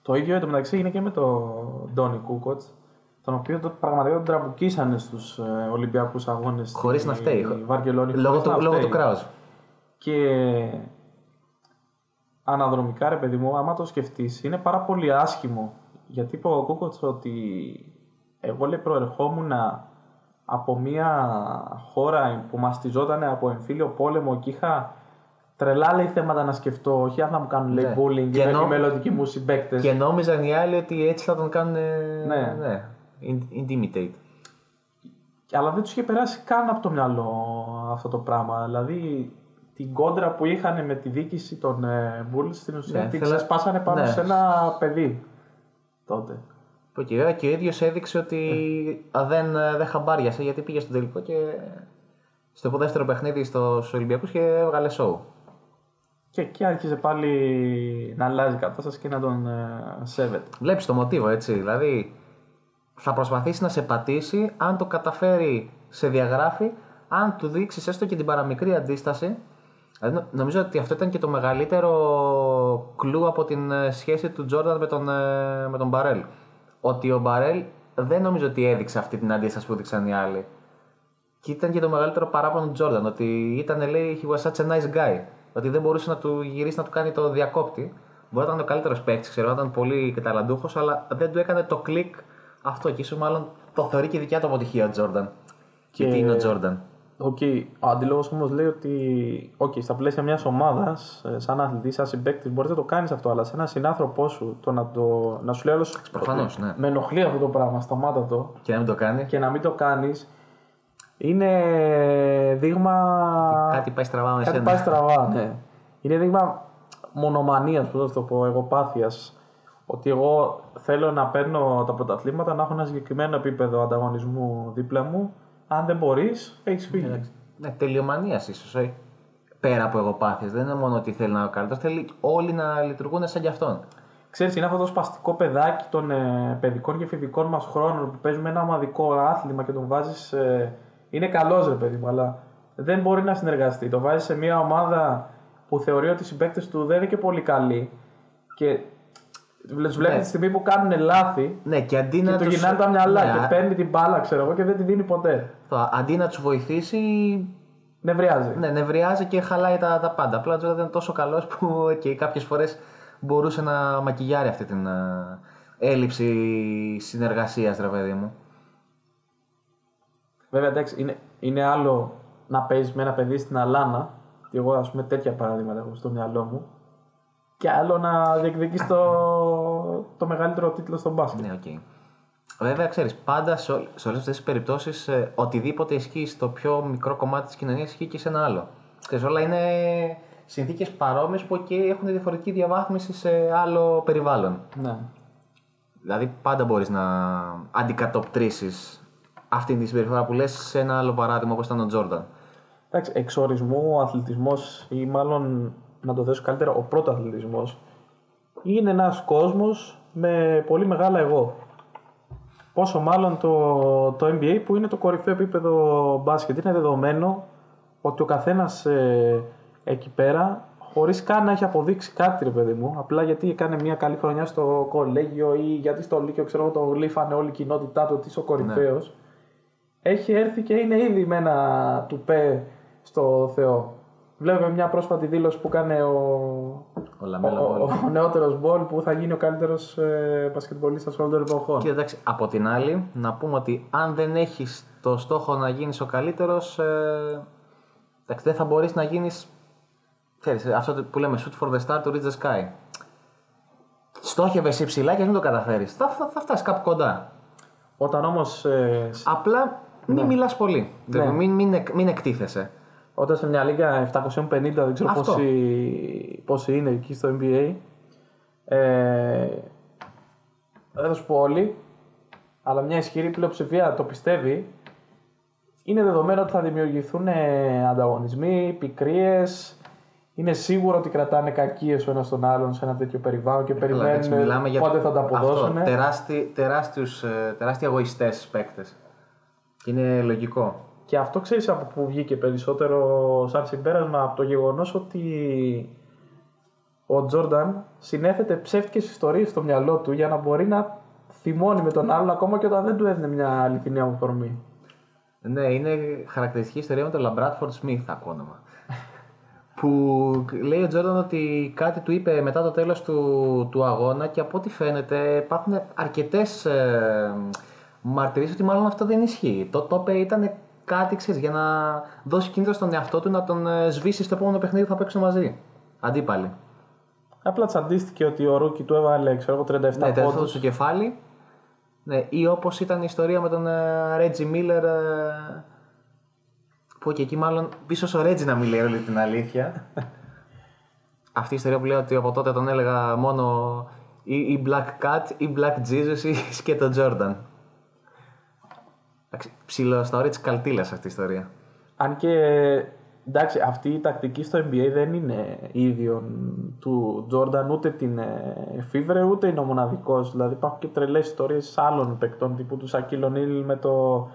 Το ίδιο εντωμεταξύ είναι και με τον Ντόνι Κούκοτς, τον οποίο το, πραγματικά τον τραμπουκίσανε στους ε, Ολυμπιακούς Αγώνες. Χωρίς να φταίει. Βαρκελόνη. Λόγω χωρίς του, να λόγω φταίει. του Κράουζ. Και αναδρομικά, ρε παιδί μου, άμα το σκεφτείς, είναι πάρα πολύ άσχημο. Γιατί είπε ο Κούκοτς ότι εγώ λέει προερχόμουν από μια χώρα που μαστιζόταν από εμφύλιο πόλεμο και είχα τρελά λέει θέματα να σκεφτώ, όχι αν θα μου κάνουν λέει Ναι. bullying Και οι ενώ- οι μελλοντικοί μου συμπαίκτες. Και νόμιζαν οι άλλοι ότι έτσι θα τον κάνουν. Ναι. ναι in- intimidate. Αλλά δεν τους είχε περάσει καν από το μυαλό αυτό το πράγμα. Δηλαδή την κόντρα που είχαν με τη δίκηση των ε, Bulls στην ουσία Ναι, την θέλα- ξεσπάσανε πάνω ναι. σε ένα παιδί τότε. Που και βέβαια και ο ίδιος έδειξε ότι α, δεν, ε, δεν χαμπάριασε γιατί πήγε στο τελικό και στο δεύτερο παιχνίδι στο, στους Ολυμπιακούς και έβγαλε show. Και εκεί άρχισε πάλι να αλλάζει η κατάσταση και να τον ε, σέβεται. Βλέπεις το μοτίβο έτσι. Δηλαδή θα προσπαθήσει να σε πατήσει αν το καταφέρει σε διαγράφει, αν του δείξεις έστω και την παραμικρή αντίσταση. Δηλαδή, νο- νομίζω ότι αυτό ήταν και το μεγαλύτερο κλου από την ε, σχέση του Τζόρνταν με τον, ε, με τον Μπαρέλ. Ότι ο Μπαρέλ δεν νομίζω ότι έδειξε αυτή την αντίσταση που έδειξαν οι άλλοι. Και ήταν και το μεγαλύτερο παράπονο του Τζόρνταν. Ότι ήταν, λέει, he was such a nice guy. Ότι δεν μπορούσε να του γυρίσει να του κάνει το διακόπτη. Μπορεί να ήταν ο καλύτερος παίκτης, ξέρω, ήταν πολύ καταλαντούχο, αλλά δεν του έκανε το κλικ αυτό. Και ίσως μάλλον το θεωρεί και δικιά του αποτυχία ο Τζόρνταν. Και- Γιατί είναι ο Τζόρνταν; Οκ, ο αντιλόγο όμως λέει ότι okay, στα πλαίσια μιας ομάδας, σαν αθλητής, σαν συμπαίκτης, μπορείς να το κάνεις αυτό, αλλά σε έναν συνάνθρωπό σου το να, το, να σου λέει άλλο. Προφανώς, ναι. Με ενοχλεί αυτό το πράγμα, σταμάτα το Και να μην το κάνει. και να μην το κάνεις. Είναι δείγμα. Κάτι πάει στραβά με Κάτι σένα. πάει στραβά, ναι. Είναι δείγμα μονομανίας, που θα το πω, εγωπάθειας. Ότι εγώ θέλω να παίρνω τα πρωταθλήματα, να έχω ένα συγκεκριμένο επίπεδο ανταγωνισμού δίπλα μου. Αν δεν μπορείς, έχεις φύγει. Ναι, τελειομανίας ίσως. Ε. Πέρα από εγωπάθειες. Δεν είναι μόνο ότι θέλει να είναι ο καλύτερος, θέλει όλοι να λειτουργούν σαν κι αυτόν. Ξέρεις, είναι αυτό το σπαστικό παιδάκι των ε, παιδικών και φοιτητικών μας χρόνων που παίζουμε ένα ομαδικό άθλημα και τον βάζεις... Ε, είναι καλός ρε παιδί μου, αλλά δεν μπορεί να συνεργαστεί. Το βάζεις σε μια ομάδα που θεωρεί ότι οι συμπαίκτες του δεν είναι και πολύ καλοί και τους βλέπεις Ναι. τη στιγμή που κάνουν λάθη Ναι, και αντί και να του τους- γυρνάνε τα μυαλά Ναι, και παίρνει την μπάλα, ξέρω εγώ, και δεν τη δίνει ποτέ. αυτό, αντί να τους βοηθήσει, Νευριάζει. ναι, νευριάζει και χαλάει τα, τα πάντα. Απλά ο Τζόρνταν ήταν τόσο καλός που και κάποιες φορές μπορούσε να μακιγιάρει αυτή την ε, έλλειψη συνεργασίας, ρε παιδί μου. Βέβαια, εντάξει, είναι, είναι άλλο να παίζεις με ένα παιδί στην αλάνα. Και εγώ, ας πούμε, τέτοια παραδείγματα έχω στο μυαλό μου. Και άλλο να διεκδικείς το, το μεγαλύτερο τίτλο στον μπάσκετ. Ναι, οκ. Βέβαια, ξέρεις, πάντα σε, ό- σε όλες αυτές τις περιπτώσεις, οτιδήποτε ισχύει στο πιο μικρό κομμάτι της κοινωνίας ισχύει και σε ένα άλλο. Ξέρεις, όλα είναι συνθήκες παρόμοιες που και έχουν διαφορετική διαβάθμιση σε άλλο περιβάλλον. Ναι. Δηλαδή, πάντα μπορείς να αντικατοπτρίσει αυτή τη συμπεριφορά που λες σε ένα άλλο παράδειγμα όπως ήταν ο Τζόρνταν. Εντάξει, εξορισμού ο αθλητισμός, ή μάλλον να το θέσω καλύτερα, ο πρώτο αθλητισμό, είναι ένας κόσμος με πολύ μεγάλα εγώ. Πόσο μάλλον το, το NBA που είναι το κορυφαίο επίπεδο μπάσκετ. Είναι δεδομένο ότι ο καθένας εκεί πέρα χωρίς καν να έχει αποδείξει κάτι, ρε παιδί μου. Απλά γιατί έκανε μια καλή χρονιά στο κολέγιο ή γιατί στο Λύκειο ξέρω εγώ, τον γλείφανε όλη η κοινότητά του ότι είσαι ο κορυφαίος. Ναι. Έχει έρθει και είναι ήδη με ένα τουπέ στο Θεό. Βλέπουμε μια πρόσφατη δήλωση που έκανε ο, Ο Λαμέλα ο, Μπολ. ο, ο νεότερος Μπολ που θα γίνει ο καλύτερος ε, μπασκετμπολίστας όλων των εποχών. Και εντάξει, από την άλλη, να πούμε ότι αν δεν έχεις το στόχο να γίνεις ο καλύτερος, ε, εντάξει, δεν θα μπορείς να γίνεις. Ξέρεις, αυτό που λέμε shoot for the star to reach the sky. Στόχευες υψηλά και δεν το καταφέρεις. Θα, θα, θα φτάσεις κάπου κοντά. Όταν όμως ε, σ- Απλά μην μιλάς πολύ. Δηλαδή, Ναι. μην, μην, εκ- μην εκτίθεσαι. Όταν σε μια λίγα 750, δεν ξέρω Αυτό. πόσοι, πόσοι είναι εκεί στο NBA, ε, δεν θα σου πω όλοι, αλλά μια ισχυρή πλειοψηφία το πιστεύει, είναι δεδομένο ότι θα δημιουργηθούν ε, ανταγωνισμοί, πικρίες, είναι σίγουρο ότι κρατάνε κακίες ο ένας τον άλλον σε ένα τέτοιο περιβάλλον και Καλά, εντάξει, περιμένουν μιλάμε για πότε θα τα αποδώσουν. Αυτό, τεράστι, τεράστιους, ε, τεράστια εγωιστές παίκτες. Και είναι λογικό. Και αυτό ξέρεις από πού βγήκε περισσότερο σαν συμπέρασμα από το γεγονός ότι ο Τζόρνταν συνέθετε ψεύτικες ιστορίες στο μυαλό του για να μπορεί να θυμώνει με τον άλλον ακόμα και όταν δεν του έδινε μια αληθινή αφορμή. Ναι, είναι χαρακτηριστική ιστορία με τον Λαμπράτφορντ Σμιθ, ακούω όνομα. που λέει ο Τζόρνταν ότι κάτι του είπε μετά το τέλος του, του αγώνα και από ό,τι φαίνεται υπάρχουν αρκετές ε, μαρτυρίες ότι μάλλον αυτό δεν ισχύει. Το το είπε ήταν κάτι, ξέρεις, για να δώσει κίνητρο στον εαυτό του να τον ε, σβήσει στο επόμενο παιχνίδι που θα παίξουν μαζί. Αντίπαλοι. Απλά τσαντίστηκε ότι ο Ρούκι του έβαλε ξέρω, εγώ, 37 Ναι, τελευταίο πόντους. στο κεφάλι. Ναι, ή όπως ήταν η ιστορία με τον Ρέτζι Μίλλερ. Που και εκεί μάλλον πίσω ο Ρέτζι να μην λέει όλη την αλήθεια. Αυτή η ιστορία που λέει ότι από τότε τον έλεγα μόνο ή, ή Black Cat ή Black Jesus ή σκέτο Jordan. Εντάξει, Ψηλό στα όρια τη καλτήλας αυτή η ιστορία. Αν και εντάξει, αυτή η τακτική στο NBA δεν είναι ίδιο του Τζόρνταν, ούτε την ε, εφήβρε, ούτε είναι ο μοναδικός. Δηλαδή υπάρχουν και τρελές ιστορίες άλλων παικτών τύπου του Σακίλ Ονίλ με το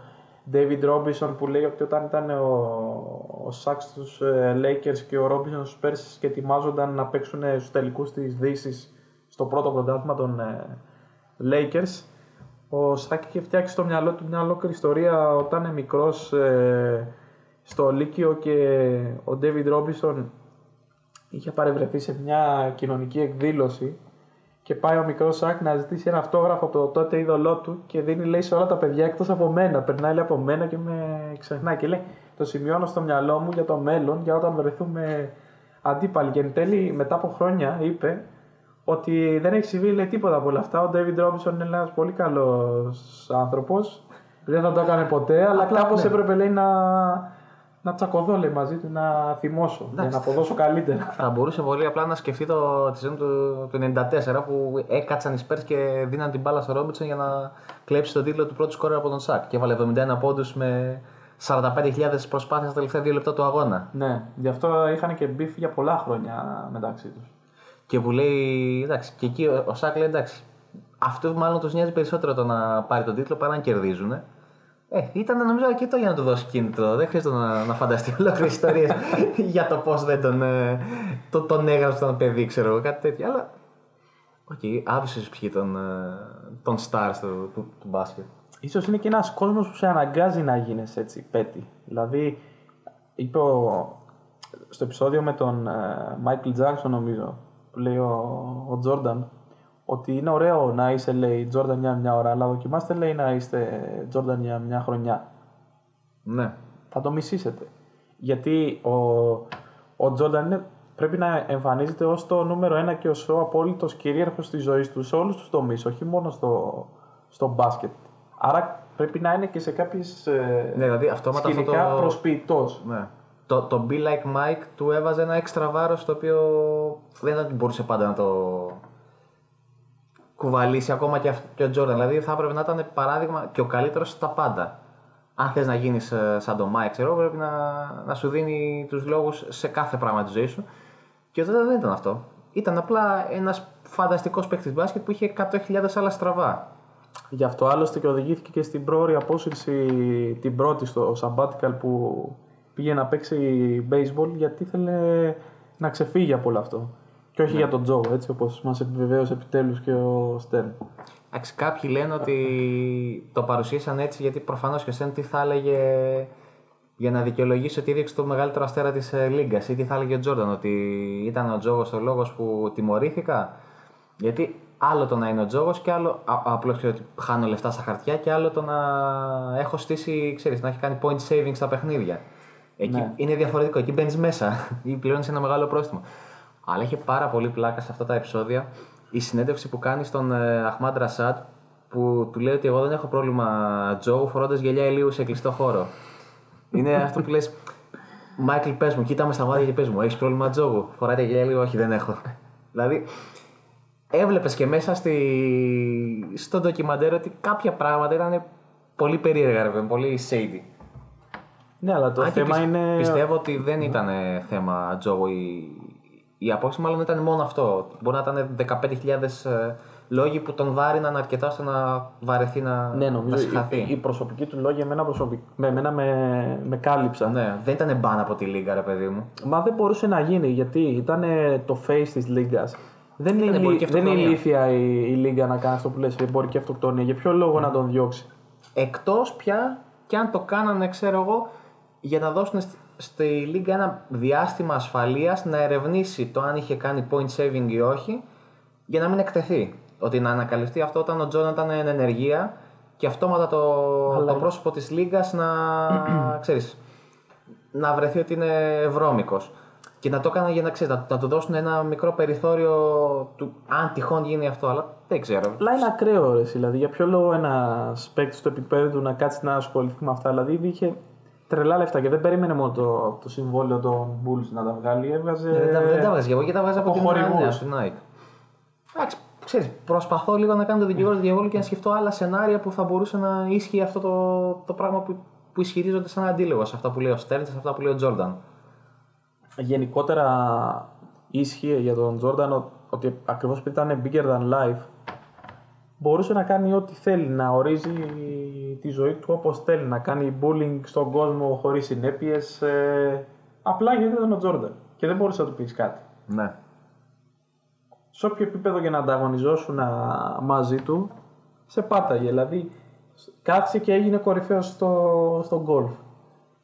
David Robinson που λέει ότι όταν ήταν ο, ο Σάξ στους ε, Lakers και ο Robinson στους Πέρσι και ετοιμάζονταν να παίξουν στους τελικούς της Δύσης στο πρώτο πρωτάθλημα των ε, Lakers. Ο Σάκη είχε φτιάξει στο μυαλό του μια ολόκληρη ιστορία όταν είναι μικρός ε, στο Λύκειο και ο David Robinson είχε παρευρεθεί σε μια κοινωνική εκδήλωση και πάει ο μικρός Σάκ να ζητήσει ένα αυτόγραφο από το τότε είδωλό του και δίνει λέει σε όλα τα παιδιά εκτός από μένα. Περνάει λέει, από μένα και με ξεχνάει και λέει το σημειώνω στο μυαλό μου για το μέλλον για όταν βρεθούμε αντίπαλοι. Και εν τέλει μετά από χρόνια είπε ότι δεν έχει συμβεί λέει, τίποτα από όλα αυτά. Ο David Robinson είναι ένας πολύ καλός άνθρωπος. Δεν θα το έκανε ποτέ, αλλά κάπως έπρεπε λέει, να, να τσακωθώ λέει, μαζί του, να θυμώσω, για να αποδώσω καλύτερα. Θα μπορούσε πολύ απλά να σκεφτεί το, τη σεζόν του, του 94 που έκατσαν οι Spurs και δίναν την μπάλα στο Robinson για να κλέψει τον τίτλο του πρώτου σκόρερ από τον Shaq. Και έβαλε 71 πόντους με 45.000 προσπάθειες στα τελευταία δύο λεπτά του αγώνα. ναι, γι' αυτό είχαν και beef για πολλά χρόνια μεταξύ τους. Και που λέει, εντάξει, και εκεί ο, ο Shaq λέει εντάξει, αυτό μάλλον τους νοιάζει περισσότερο το να πάρει τον τίτλο παρά να κερδίζουν. Ε, ήταν νομίζω αρκετό για να του δώσει κίνητρο. Δεν χρειάζεται να, να φανταστεί ολόκληρες ιστορίες για το πώς δεν τον, ε, το, τον έγραψε το παιδί, ξέρω εγώ, κάτι τέτοιο. Αλλά. ΟΚ, okay, άφησε η ψυχή των, ε, των stars του, του, του μπάσκετ. Ίσως είναι και ένας κόσμος που σε αναγκάζει να γίνεις έτσι petty. Δηλαδή, είπε ο, στο επεισόδιο με τον ε, Michael Jackson νομίζω, που λέει ο, ο Jordan, ότι είναι ωραίο να είσαι, λέει, Jordan για μια ώρα, αλλά δοκιμάστε, λέει, να είστε Jordan για μια χρονιά. Ναι. Θα το μισήσετε. Γιατί ο, ο Jordan είναι, πρέπει να εμφανίζεται ως το νούμερο ένα και ως ο απόλυτος κυρίαρχος της ζωής τους σε όλους τους τομείς, όχι μόνο στο, στο μπάσκετ. Άρα πρέπει να είναι και σε κάποιες ε, Ναι, δηλαδή αυτόματα αυτό σκηνικά το- προσποιητός. Ναι. Το, το Be Like Mike του έβαζε ένα έξτρα βάρος το οποίο δεν θα μπορούσε πάντα να το κουβαλήσει ακόμα και, αυ- και ο Τζόρνταν. Δηλαδή θα έπρεπε να ήταν παράδειγμα και ο καλύτερος στα πάντα. Αν θες να γίνεις σαν τον Mike, ξέρω, πρέπει να, να σου δίνει τους λόγους σε κάθε πράγμα της ζωής σου. Και ο Τζόρνταν δεν ήταν αυτό. Ήταν απλά ένας φανταστικός παίκτης μπάσκετ που είχε 100.000 άλλα στραβά. Γι' αυτό άλλωστε και οδηγήθηκε και στην πρόορη απόσυρση την πρώτη στο sabbatical που πήγε να παίξει baseball γιατί ήθελε να ξεφύγει από όλο αυτό. Και όχι για τον Τζο, έτσι όπως μας επιβεβαίωσε επιτέλους και ο Στέρν. Εντάξει, κάποιοι λένε ότι το παρουσίασαν έτσι γιατί προφανώς και ο Στέρν τι θα έλεγε για να δικαιολογήσει ότι έδειξε το μεγαλύτερο αστέρα της Λίγκας ή τι θα έλεγε ο Τζόρνταν, ότι ήταν ο Τζόγος ο λόγος που τιμωρήθηκα. Γιατί άλλο το να είναι ο Τζόγος και άλλο απλώς ξέρω ότι χάνω λεφτά στα χαρτιά και άλλο το να έχω στήσει, ξέρεις, να έχει κάνει point saving στα παιχνίδια. Εκεί Ναι. είναι διαφορετικό. Εκεί μπαίνεις μέσα ή πληρώνεις ένα μεγάλο πρόστιμο. Αλλά είχε πάρα πολύ πλάκα σε αυτά τα επεισόδια η συνέντευξη που κάνει στον ε, Αχμάντ Ρασάτ που του λέει ότι εγώ δεν έχω πρόβλημα Τζο φορώντας γυαλιά ηλίου σε κλειστό χώρο. είναι αυτό που λες. Μάικλ, πες μου, κοίτα με στα μάτια και πες μου, έχεις πρόβλημα Τζόγου. Φοράει τα γυαλιά ηλίου, όχι, δεν έχω. δηλαδή, έβλεπες και μέσα στη... στο ντοκιμαντέρ ότι κάποια πράγματα ήταν πολύ περίεργα, ρε παιδί μου, πολύ shady. Ναι, αλλά το Αν και θέμα πι- είναι. Πιστεύω ότι δεν ήταν ε, θέμα Τζόγου η, η απόψη, μάλλον ήταν μόνο αυτό. Μπορεί να ήταν 15.000 ε, λόγοι που τον βάρυναν αρκετά ώστε να βαρεθεί να, Ναι, να νομίζω συγχαθεί. η, η προσωπική του λόγια εμένα, προσωπικ... με, εμένα με, με κάλυψαν. Ναι, δεν ήταν μπαν από τη λίγα, ρε παιδί μου. Μα δεν μπορούσε να γίνει γιατί ήταν το face της Λίγκας. Δεν είναι, Ήταν ηλί- εμπορική δεν είναι αυτοκτονία. ηλίθια η, η Λίγκα να κάνει αυτό που λες, η εμπορική αυτοκτονία. Για ποιο λόγο να τον διώξει; Εκτός πια και αν το κάνανε, ξέρω εγώ, για να δώσουν στη, στη Λίγκα ένα διάστημα ασφαλείας να ερευνήσει το αν είχε κάνει point shaving ή όχι, για να μην εκτεθεί. Ότι να ανακαλυφθεί αυτό όταν ο Τζόρνταν ήταν εν ενεργεία και αυτόματα το, Αλλά- το πρόσωπο της Λίγκας να, ξέρεις, να βρεθεί ότι είναι βρώμικος. Και να το έκανα για να, ξέρεις, να, να του δώσουν ένα μικρό περιθώριο του αν τυχόν γίνει αυτό, αλλά δεν ξέρω. Αλλά είναι ακραίο, ρε, δηλαδή. Για ποιο λόγο ένας παίκτης στο επίπεδο του να κάτσει να ασχοληθεί με αυτά. Δηλαδή είχε τρελά λεφτά και δεν περίμενε μόνο το, το συμβόλαιο των Bulls να τα βγάλει. Έβγαζε. Δεν τα, δεν τα βγάζει εγώ και τα βγάζει από από την χορηγούς. Νέα στην Nike. Εντάξει, ξέρεις, προσπαθώ λίγο να κάνω το δικηγόρο του διαβόλου και να σκεφτώ άλλα σενάρια που θα μπορούσε να ίσχυε αυτό το, το πράγμα που, που ισχυρίζονται σαν αντίλογο σε αυτά που λέει ο Στέρν, σε αυτά που λέει ο Τζόρνταν. Γενικότερα ίσχυε για τον Τζόρνταν ότι ακριβώς επειδή ήταν bigger than life μπορούσε να κάνει ό,τι θέλει, να ορίζει τη ζωή του όπως θέλει, να κάνει bullying στον κόσμο χωρίς συνέπειες, ε, απλά γιατί ήταν ο Τζόρνταν και δεν μπορούσε να του πεις κάτι. Ναι. σε όποιο επίπεδο και να ανταγωνιζόσουν α, μαζί του, σε πάταγε. Δηλαδή, κάθισε και έγινε κορυφαίος στο, στο γκολφ.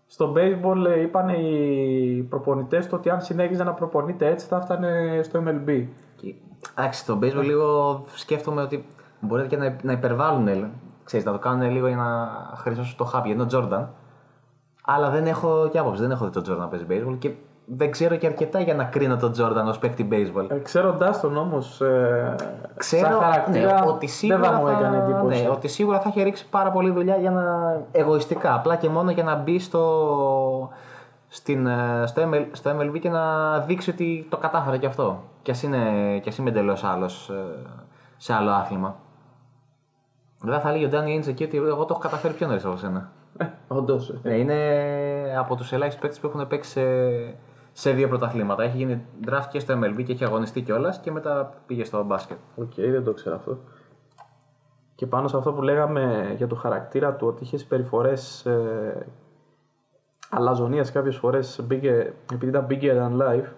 Στο baseball ε, είπαν οι προπονητές το ότι αν συνέχιζε να προπονείται έτσι θα έφτανε στο MLB. Και, εντάξει, στο baseball λίγο σκέφτομαι ότι μπορεί και να, να υπερβάλλουν, ε, ξέρεις, να το κάνουν λίγο για να χρυσώσουν το χάπι, ενώ Τζόρνταν. Αλλά δεν έχω και άποψη, δεν έχω δει τον Τζόρνταν να παίζει baseball και δεν ξέρω και αρκετά για να κρίνω τον Τζόρνταν ως παίκτη baseball. Ε, ξέροντάς τον όμως ε, Ξέρω σαν χαρακτήρα ναι, ότι σίγουρα δεν θα μου θα, έκανε εντύπωση. ναι, ότι σίγουρα θα έχει ρίξει πάρα πολύ δουλειά για να, εγωιστικά, απλά και μόνο για να μπει στο, στην, ε, στο, ML, στο MLB και να δείξει ότι το κατάφερε και αυτό. Κι ας, είναι, κι ας είμαι εντελώς άλλος σε άλλο άθλημα. Βέβαια θα λέει ο Ντάνι Ίντζε εκεί ότι εγώ το έχω καταφέρει πιο νωρίς από σένα. Όντως. ε. Ναι, είναι από τους ελάχιστους παίκτες που έχουν παίξει σε, σε δύο πρωταθλήματα. Έχει γίνει draft και στο MLB και έχει αγωνιστεί κιόλας και μετά πήγε στο μπάσκετ. Οκ, δεν το ξέρω αυτό. Και πάνω σε αυτό που λέγαμε για το χαρακτήρα του, ότι είχες συμπεριφορές ε, αλαζονίας κάποιες φορές επειδή ήταν bigger than life.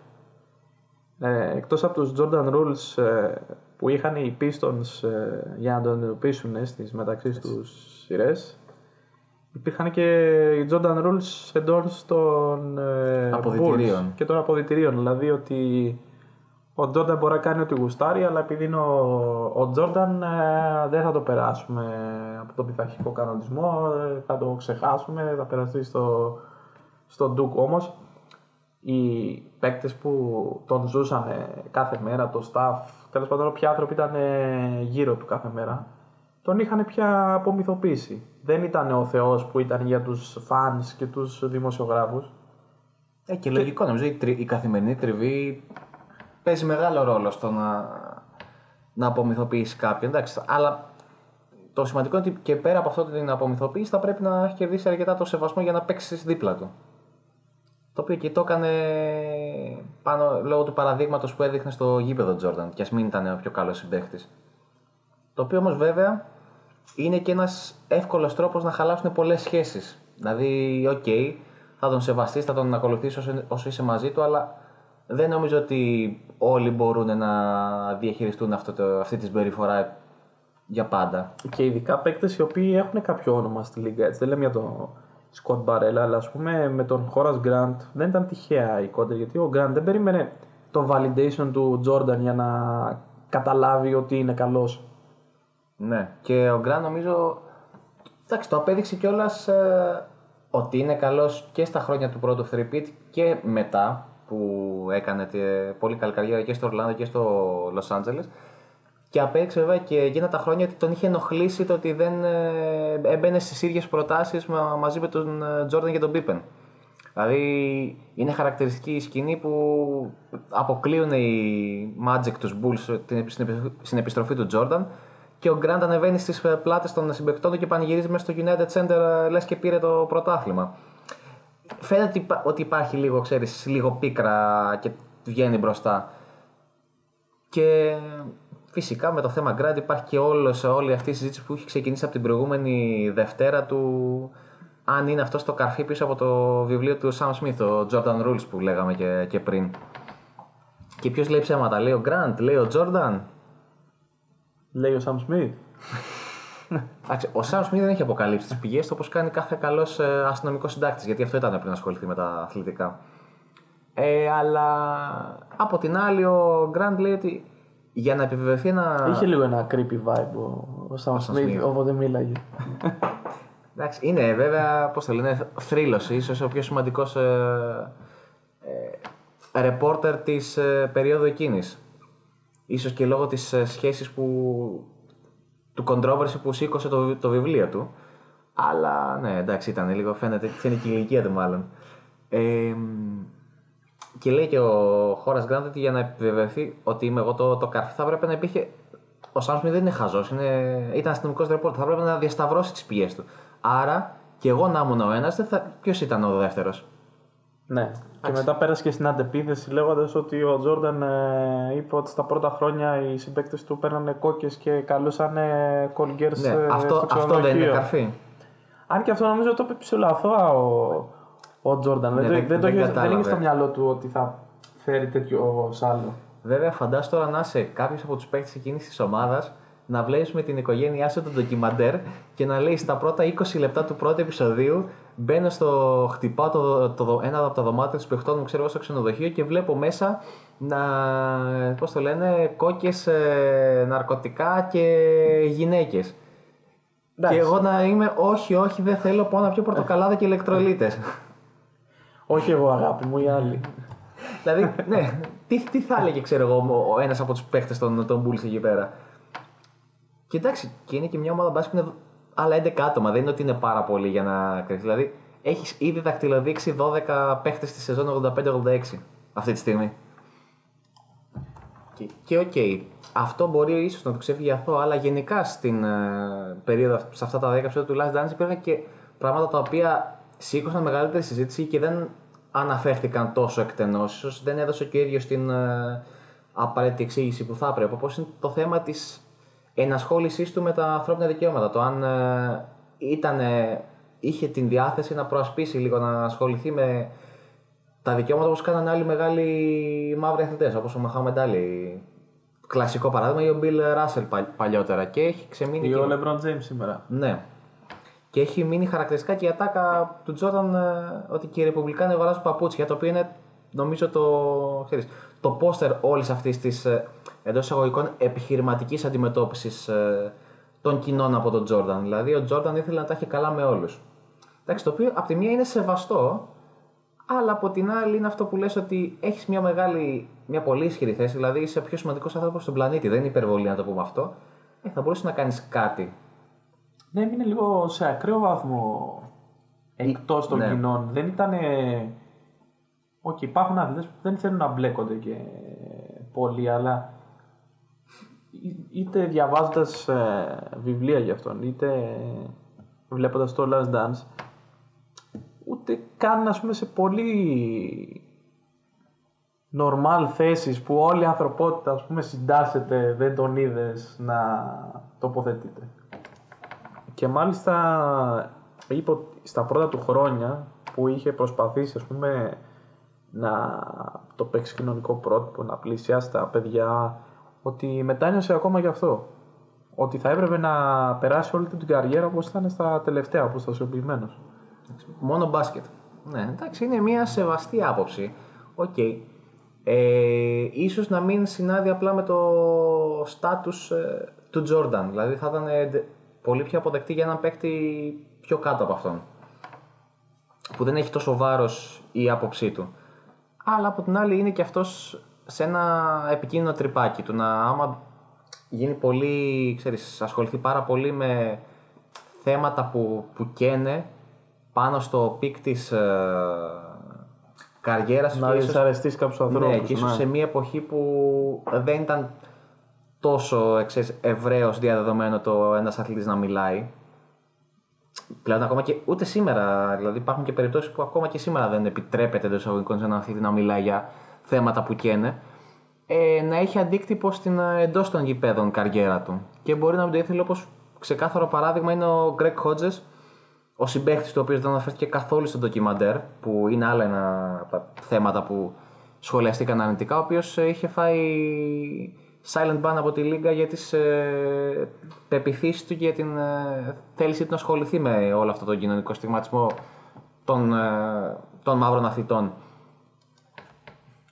Ε, εκτός από τους Jordan Rules ε, που είχαν οι Pistons ε, για να τον εντοπίσουν ε, στις μεταξύ τους σειρές υπήρχαν και οι Jordan Rules εντός των ε, Αποδυτηρίων. Bulls και των αποδυτηρίων δηλαδή ότι ο Τζόρνταν μπορεί να κάνει ό,τι γουστάρει, αλλά επειδή είναι ο, ο Τζόρνταν ε, δεν θα το περάσουμε από τον πειθαρχικό κανονισμό, ε, θα το ξεχάσουμε, θα περαστεί στο, στο Duke όμως. Οι παίκτες που τον ζούσαν ε, κάθε μέρα, το staff, τέλος πάντων όποιοι άνθρωποι ήταν ε, γύρω του κάθε μέρα, τον είχαν πια απομυθοποιήσει. Δεν ήταν ο Θεός που ήταν για τους fans και τους δημοσιογράφους. Ε, και λογικό νομίζω η, τρι- η καθημερινή τριβή παίζει μεγάλο ρόλο στο να, να απομυθοποιήσει κάποιον. Εντάξει, αλλά το σημαντικό είναι ότι και πέρα από αυτό την απομυθοποίηση θα πρέπει να έχει κερδίσει αρκετά το σεβασμό για να παίξεις δίπλα του. Το οποίο και το έκανε πάνω λόγω του παραδείγματος που έδειχνε στο γήπεδο Τζόρνταν, και ας μην ήταν ο πιο καλός συμπαίχτης. Το οποίο όμως βέβαια είναι και ένας εύκολος τρόπος να χαλάσουν πολλές σχέσεις. Δηλαδή, οκ, θα τον σεβαστείς, θα τον ακολουθήσει όσο, όσο είσαι μαζί του, αλλά δεν νομίζω ότι όλοι μπορούν να διαχειριστούν αυτό το, αυτή τη συμπεριφορά για πάντα. Και ειδικά παίκτες οι οποίοι έχουν κάποιο όνομα στη Λίγκα. Έτσι. Δεν λέμε για τον Σκοτ Μπαρέλα, αλλά ας πούμε με τον Χώρα Γκραντ δεν ήταν τυχαία η κόντερ. Γιατί ο Γκραντ δεν περίμενε το validation του Τζόρνταν για να καταλάβει ότι είναι καλός. Ναι. Και ο Γκραν νομίζω. Εντάξει, το απέδειξε κιόλας ότι είναι καλός και στα χρόνια του πρώτου 3 και μετά που έκανε τε- πολύ καλή καριέρα και στο Ορλάνδο και στο Λο Άντζελε. Και απέδειξε βέβαια και εκείνα τα χρόνια ότι τον είχε ενοχλήσει το ότι δεν ε, έμπαινε στις ίδιες προτάσεις μαζί με τον ε, Τζόρνταν και τον Πίπεν. Δηλαδή είναι χαρακτηριστική η σκηνή που αποκλείουν οι Magic τους Bulls την- στην επι- στην επιστροφή του Jordan και ο Grant ανεβαίνει στις ε, πλάτες των συμπεκτών του και πανηγυρίζει μέσα στο United Center ε, λες και πήρε το πρωτάθλημα. Φαίνεται ότι υπά- ότι υπάρχει λίγο, ξέρεις, λίγο πίκρα και βγαίνει μπροστά. Και φυσικά με το θέμα Grant υπάρχει και όλος, όλη αυτή η συζήτηση που έχει ξεκινήσει από την προηγούμενη Δευτέρα του αν είναι αυτό το καρφί πίσω από το βιβλίο του Sam Smith, το Jordan Rules που λέγαμε και, και πριν. Και ποιος λέει ψέματα, λέει ο Grant, λέει ο Jordan. Λέει ο Σαμ Σμιθ. Εντάξει, ο Sam Smith δεν έχει αποκαλύψει τις πηγές του όπως κάνει κάθε καλός αστυνομικός συντάκτης, γιατί αυτό ήταν πριν ασχοληθεί με τα αθλητικά. Ε, αλλά από την άλλη, ο Grant λέει ότι για να επιβεβαιωθεί ένα. Είχε λίγο ένα creepy vibe ο, ο Σαμ Sam Σμιθ, Smith. όποτε μίλαγε. Εντάξει, είναι βέβαια, πώς το λένε, θρύλος, ίσως ο πιο σημαντικός ε, ε, ρεπόρτερ της ε, περίοδου εκείνης. Ίσως και λόγω της ε, σχέσης που, του controversy που σήκωσε το, το βιβλίο του. Αλλά ναι, εντάξει, ήταν λίγο, φαίνεται, φαίνεται και η ηλικία του μάλλον. Ε, και λέει και ο Χώρα Γκραντ ότι για να επιβεβαιωθεί ότι είμαι εγώ το, το καρφί θα έπρεπε να υπήρχε. Ο Σάμσμι δεν είναι χαζός, είναι... ήταν αστυνομικός ρεπόρτερ. Θα έπρεπε να διασταυρώσει τις πηγές του. Άρα και εγώ να ήμουν ο ένας, θα... ποιος ήταν ο δεύτερος; Ναι. Και μετά πέρασε και στην αντεπίθεση λέγοντας ότι ο Τζόρνταν ε, είπε ότι στα πρώτα χρόνια οι συμπαίκτες του παίρνανε κόκκες και καλούσαν κολγκέρ Ναι, αυτό, στο αυτό δεν είναι ξενοδοχείο. καρφί. Αν και αυτό νομίζω το είπε ψηλοαθώα ο, ο Τζόρνταν. Ναι, δεν, το- δεν- δεν, το δεν είχε, δεν είχε κατάλαβε. στο μυαλό του ότι θα φέρει τέτοιο σάλο. Βέβαια, φαντάσου τώρα να είσαι κάποιος από τους παίκτες εκείνης της ομάδας να βλέπεις με την οικογένειά σου το ντοκιμαντέρ και να λέει στα πρώτα 20 λεπτά του πρώτου επεισοδίου μπαίνω στο. χτυπάω το, το, το- ένα από τα δωμάτια τους παιχτών μου, ξέρω εγώ, στο ξενοδοχείο και βλέπω μέσα να. πώς το λένε, κόκκες, ναρκωτικά και γυναίκες. Και εγώ να είμαι, όχι, όχι, δεν θέλω, πάω να πιω πορτοκαλάδα και ηλεκτρολίτες. Όχι εγώ, αγάπη μου, οι άλλοι. δηλαδή, ναι, τι, τι θα έλεγε, ξέρω εγώ, ο ένας από τους παίχτες των, των Bulls εκεί πέρα; Και εντάξει, και είναι και μια ομάδα μπάσκετ που είναι άλλα 11 άτομα. Δεν είναι ότι είναι πάρα πολλοί για να κρυφτεί. Δηλαδή, έχεις ήδη δακτυλοδείξει 12 παίχτες στη σεζόν 85-86 αυτή τη στιγμή. Και- Και οκ, αυτό μπορεί ίσως να το ξεφύγει αυτό, αλλά γενικά στην ε, περίοδο, αυ- σε αυτά τα 10 επεισόδια του Last Dance υπήρχαν και πράγματα τα οποία σήκωσαν μεγαλύτερη συζήτηση και δεν αναφέρθηκαν τόσο εκτενώς. Ίσως δεν έδωσε και ο ίδιος την ε, απαραίτητη εξήγηση που θα έπρεπε. Όπως είναι το θέμα της ενασχόλησής του με τα ανθρώπινα δικαιώματα. Το αν ε, ήτανε- είχε την διάθεση να προασπίσει λίγο, να ασχοληθεί με τα δικαιώματα όπως κάνανε άλλοι μεγάλοι μαύροι αθλητές, όπως ο Μαχάμεντ Άλλη. Κλασικό παράδειγμα ή ο Μπιλ Ράσελ παλιότερα και έχει ξεμείνει Ή και... ο Λεμπρόν Τζέιμς σήμερα. Ναι. Και έχει μείνει χαρακτηριστικά και η ατάκα του Τζόρταν ε, ότι και οι Ρεπουμπλικάνοι αγοράζουν παπούτσια, το οποίο είναι νομίζω το, ξέρεις, το πόστερ όλης αυτής της ε, εντός εισαγωγικών επιχειρηματικής αντιμετώπισης ε, των κοινών από τον Τζόρταν. Δηλαδή, ο Τζόρταν ήθελε να τα έχει καλά με όλους. Εντάξει, το οποίο από τη μία είναι σεβαστό, αλλά από την άλλη είναι αυτό που λες ότι έχεις μια μεγάλη, μια πολύ ισχυρή θέση, δηλαδή είσαι ο πιο σημαντικός άνθρωπος στον πλανήτη, δεν είναι υπερβολή να το πούμε αυτό. Ε, θα μπορούσε να κάνεις κάτι Ναι, έμεινε λίγο σε ακραίο βαθμό εκτός των ναι. κοινών. Δεν ήταν. Όχι, υπάρχουν αθλητές που δεν θέλουν να μπλέκονται και πολύ, αλλά εί- είτε διαβάζοντας βιβλία για αυτόν, είτε βλέποντας το Last Dance, ούτε καν ας πούμε, σε πολύ normal θέσεις που όλη η ανθρωπότητα ας πούμε, συντάσσεται, δεν τον είδες να τοποθετείται. Και μάλιστα είπε ότι στα πρώτα του χρόνια που είχε προσπαθήσει ας πούμε, να το παίξει κοινωνικό πρότυπο, να πλησιάσει τα παιδιά, ότι μετάνιωσε ακόμα γι' αυτό. Ότι θα έπρεπε να περάσει όλη του την καριέρα όπως ήταν στα τελευταία, αποστασιοποιημένος. Μόνο μπάσκετ. Ναι, εντάξει, είναι μια σεβαστή άποψη. Οκ. Ε, ίσως να μην συνάδει απλά με το στάτους ε, του Τζόρνταν. Δηλαδή θα ήταν ε, ντε- πολύ πιο αποδεκτή για έναν παίκτη πιο κάτω από αυτόν. Που δεν έχει τόσο βάρος η άποψή του. Αλλά από την άλλη είναι και αυτός σε ένα επικίνδυνο τρυπάκι του να άμα γίνει πολύ, ξέρεις, ασχοληθεί πάρα πολύ με θέματα που, που καίνε πάνω στο peak της ε, καριέρας του Να και ίσως- δυσαρεστήσεις κάποιους ανθρώπους. ναι, και ίσως σε μια εποχή που δεν ήταν τόσο εξές, ευρέως διαδεδομένο το ένας αθλητής να μιλάει. Πλέον ακόμα και ούτε σήμερα, δηλαδή υπάρχουν και περιπτώσεις που ακόμα και σήμερα δεν επιτρέπεται εντός εισαγωγικών σε έναν αθλητή να μιλάει για θέματα που καίνε. Ε, να έχει αντίκτυπο στην ε, εντός των γηπέδων καριέρα του. Και μπορεί να μην το ήθελε όπως ξεκάθαρο παράδειγμα είναι ο Greg Hodges, ο συμπαίχτης του οποίο δεν αναφέρθηκε καθόλου στο ντοκιμαντέρ, που είναι άλλα ένα από τα θέματα που σχολιαστήκαν αρνητικά, ο οποίος είχε φάει silent ban από τη Λίγκα για τις ε, πεπιθήσεις του και για την ε, θέλησή του να ασχοληθεί με όλο αυτό τον κοινωνικό στιγματισμό των, ε, των μαύρων αθλητών.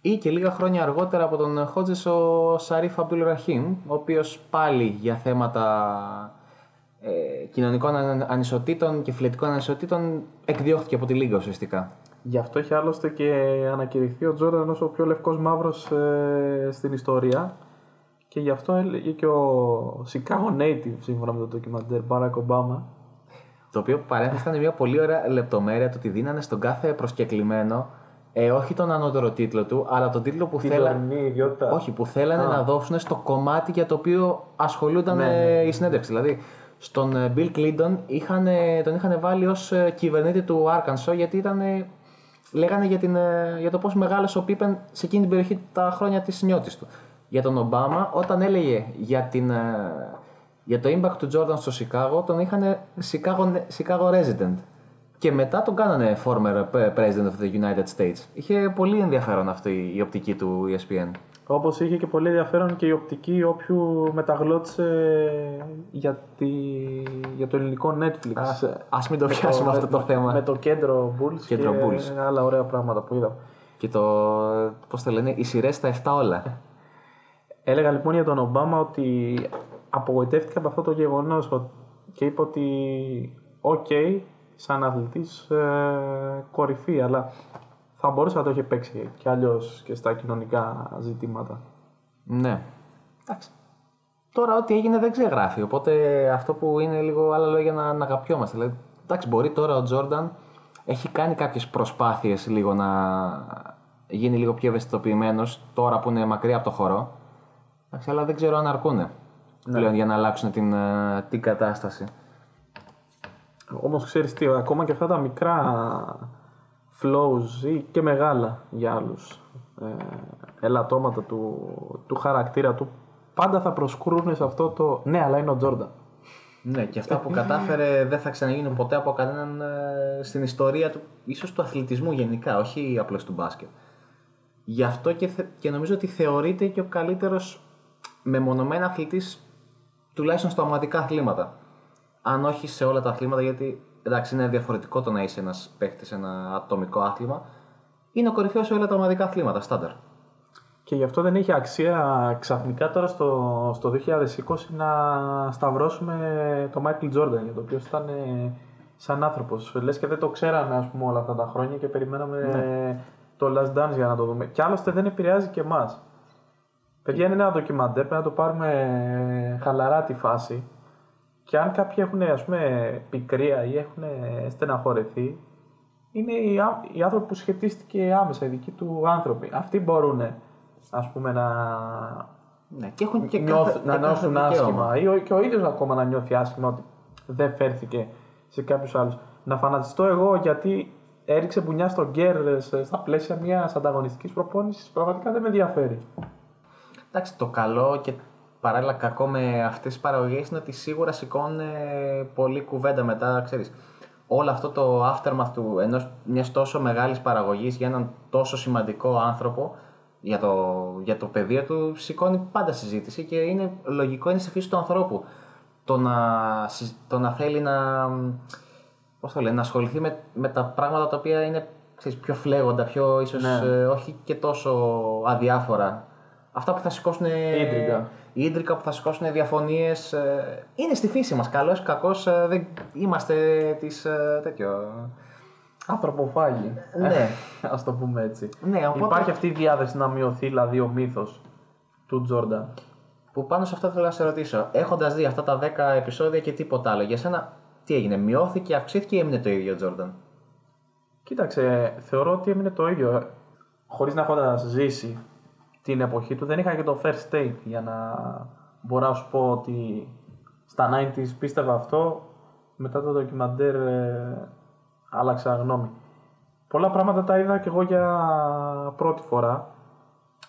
Ή και λίγα χρόνια αργότερα από τον Χότζες ο Σαρίφ Αμπτούλ Ραχίμ, ο οποίος πάλι για θέματα ε, κοινωνικών αν- ανισοτήτων και φιλετικών ανισοτήτων εκδιώχθηκε από τη Λίγα ουσιαστικά. Γι' αυτό έχει άλλωστε και ανακηρυχθεί ο Τζόρνταν ως ο πιο λευκός μαύρος ε, στην ιστορία και γι' αυτό έλεγε και ο Chicago Native σύμφωνα με το ντοκιμαντέρ Barack Obama Το οποίο παρένθεση ήταν μια πολύ ωραία λεπτομέρεια το ότι δίνανε στον κάθε προσκεκλημένο ε, όχι τον ανώτερο τίτλο του, αλλά τον τίτλο που τη θέλανε. δωρηνή ιδιότητα. Όχι, που θέλανε να δώσουν στο κομμάτι για το οποίο ασχολούνταν Ναι, ε, η συνέντευξη. Δηλαδή, στον ε, Bill Clinton είχαν, ε, τον είχαν βάλει ως ε, κυβερνήτη του Arkansas γιατί ήταν, ε, λέγανε για, την, ε, για το πώς μεγάλωσε ο Πίπεν σε εκείνη την περιοχή τα χρόνια της νιώτης του. Για τον Ομπάμα, όταν έλεγε για, την, ε, για το impact του Jordan στο Chicago, τον είχαν Chicago, Chicago resident. Και μετά τον κάνανε former president of the United States. Είχε πολύ ενδιαφέρον αυτή η οπτική του E ESPN. Όπως είχε και πολύ ενδιαφέρον και η οπτική όποιου μεταγλώτησε για, τη... για το ελληνικό Netflix. Ας μην το Με πιάσουμε αυτό το με- θέμα. Με το κέντρο Bulls Κέντρο και Bulls. άλλα ωραία πράγματα που είδα. Και το. Πώς το λένε, οι σειρές στα 7 όλα. Έλεγα λοιπόν για τον Ομπάμα ότι απογοητεύτηκα από αυτό το γεγονός ο- και είπε ότι οκ, σαν αθλητής ε, κορυφή, αλλά θα μπορούσε να το είχε παίξει και αλλιώς και στα κοινωνικά ζητήματα. ναι. Εντάξει. Τώρα ό,τι έγινε δεν ξεγράφει. Οπότε αυτό που είναι λίγο άλλα λόγια να, να αγαπιόμαστε. Δηλαδή, εντάξει, μπορεί τώρα ο Τζόρνταν έχει κάνει κάποιες προσπάθειες λίγο να γίνει λίγο πιο ευαισθητοποιημένος τώρα που είναι μακριά από το χώρο. Εντάξει, αλλά δεν ξέρω αν αρκούνε πλέον για να αλλάξουν την, ε, την κατάσταση. Όμως ξέρεις τι, ακόμα και αυτά τα μικρά flows ή και μεγάλα για άλλους ε, ελαττώματα του, του χαρακτήρα του πάντα θα προσκρούν σε αυτό το ναι αλλά είναι ο Τζόρνταν. Ναι, και αυτά που κατάφερε δεν θα ξαναγίνουν ποτέ από κανέναν ε, στην ιστορία του, ίσως του αθλητισμού γενικά, όχι απλώς του μπάσκετ. Γι' αυτό και, θε- και νομίζω ότι θεωρείται και ο καλύτερος μεμονωμένα αθλητής τουλάχιστον στα ομαδικά αθλήματα. Αν όχι σε όλα τα αθλήματα, γιατί εντάξει είναι διαφορετικό το να είσαι ένας παίχτης σε ένα ατομικό άθλημα, είναι ο κορυφαίος σε όλα τα ομαδικά αθλήματα, στάνταρ. Και γι' αυτό δεν έχει αξία ξαφνικά τώρα στο, στο 2020 να σταυρώσουμε το Michael Jordan για το οποίος ήταν ε, σαν άνθρωπος. Λες και δεν το ξέραμε ας πούμε όλα αυτά τα χρόνια και περιμέναμε το Last Dance για να το δούμε. Και άλλωστε δεν επηρεάζει και εμάς. Παιδιά είναι ένα ντοκιμαντέρ, πρέπει να το πάρουμε ε, χαλαρά τη φάση. Και αν κάποιοι έχουν ας πούμε πικρία ή έχουν στεναχωρεθεί, είναι οι, ά- οι άνθρωποι που σχετίστηκε άμεσα, οι δικοί του άνθρωποι. Αυτοί μπορούν ας πούμε να, Ναι, και έχουν και νιώθ- κάθε, να και κάθε νιώσουν δικαίωμα. άσχημα ή ο, και ο ίδιος ακόμα να νιώθει άσχημα ότι δεν φέρθηκε σε κάποιους άλλους. Να φανατιστώ εγώ γιατί έριξε μπουνιά στον Γκέρ σε- στα πλαίσια μιας ανταγωνιστικής προπόνησης πραγματικά δεν με ενδιαφέρει. Εντάξει, το καλό και παράλληλα κακό με αυτές τις παραγωγές είναι ότι σίγουρα σηκώνουν ε, πολλή κουβέντα μετά, ξέρεις. όλο αυτό το aftermath του ενός μιας τόσο μεγάλης παραγωγής για έναν τόσο σημαντικό άνθρωπο για το, για το πεδίο του σηκώνει πάντα συζήτηση και είναι λογικό, είναι στη φύση του ανθρώπου το να, συ- το να θέλει να, πώς το λένε, να ασχοληθεί με, με τα πράγματα τα οποία είναι ξέρεις, πιο φλέγοντα, πιο ίσως Ναι. ε, όχι και τόσο αδιάφορα. Αυτά που θα σηκώσουν. Ίντρικα. ίντρικα που θα σηκώσουν διαφωνίες. είναι στη φύση μας. Καλό ή κακό δεν είμαστε τη. τέτοιο. Ανθρωποφάγοι. Ναι. Α το πούμε έτσι. Ναι, οπότε- Υπάρχει αυτή η διάθεση να μειωθεί δηλαδή ο μύθος του Τζόρνταν. Που πάνω σε αυτό θέλω να σε ρωτήσω. Έχοντας δει αυτά τα 10 επεισόδια και τίποτα άλλο, για σένα τι έγινε, μειώθηκε, αυξήθηκε ή έμεινε το ίδιο ο Τζόρνταν; Κοίταξε, θεωρώ ότι έμεινε το ίδιο. Χωρίς να έχοντας ζήσει την εποχή του, δεν είχα και το first take για να μπορώ να σου πω ότι στα 90s πίστευα αυτό. Μετά το ντοκιμαντέρ ε, άλλαξα γνώμη. Πολλά πράγματα τα είδα και εγώ για πρώτη φορά.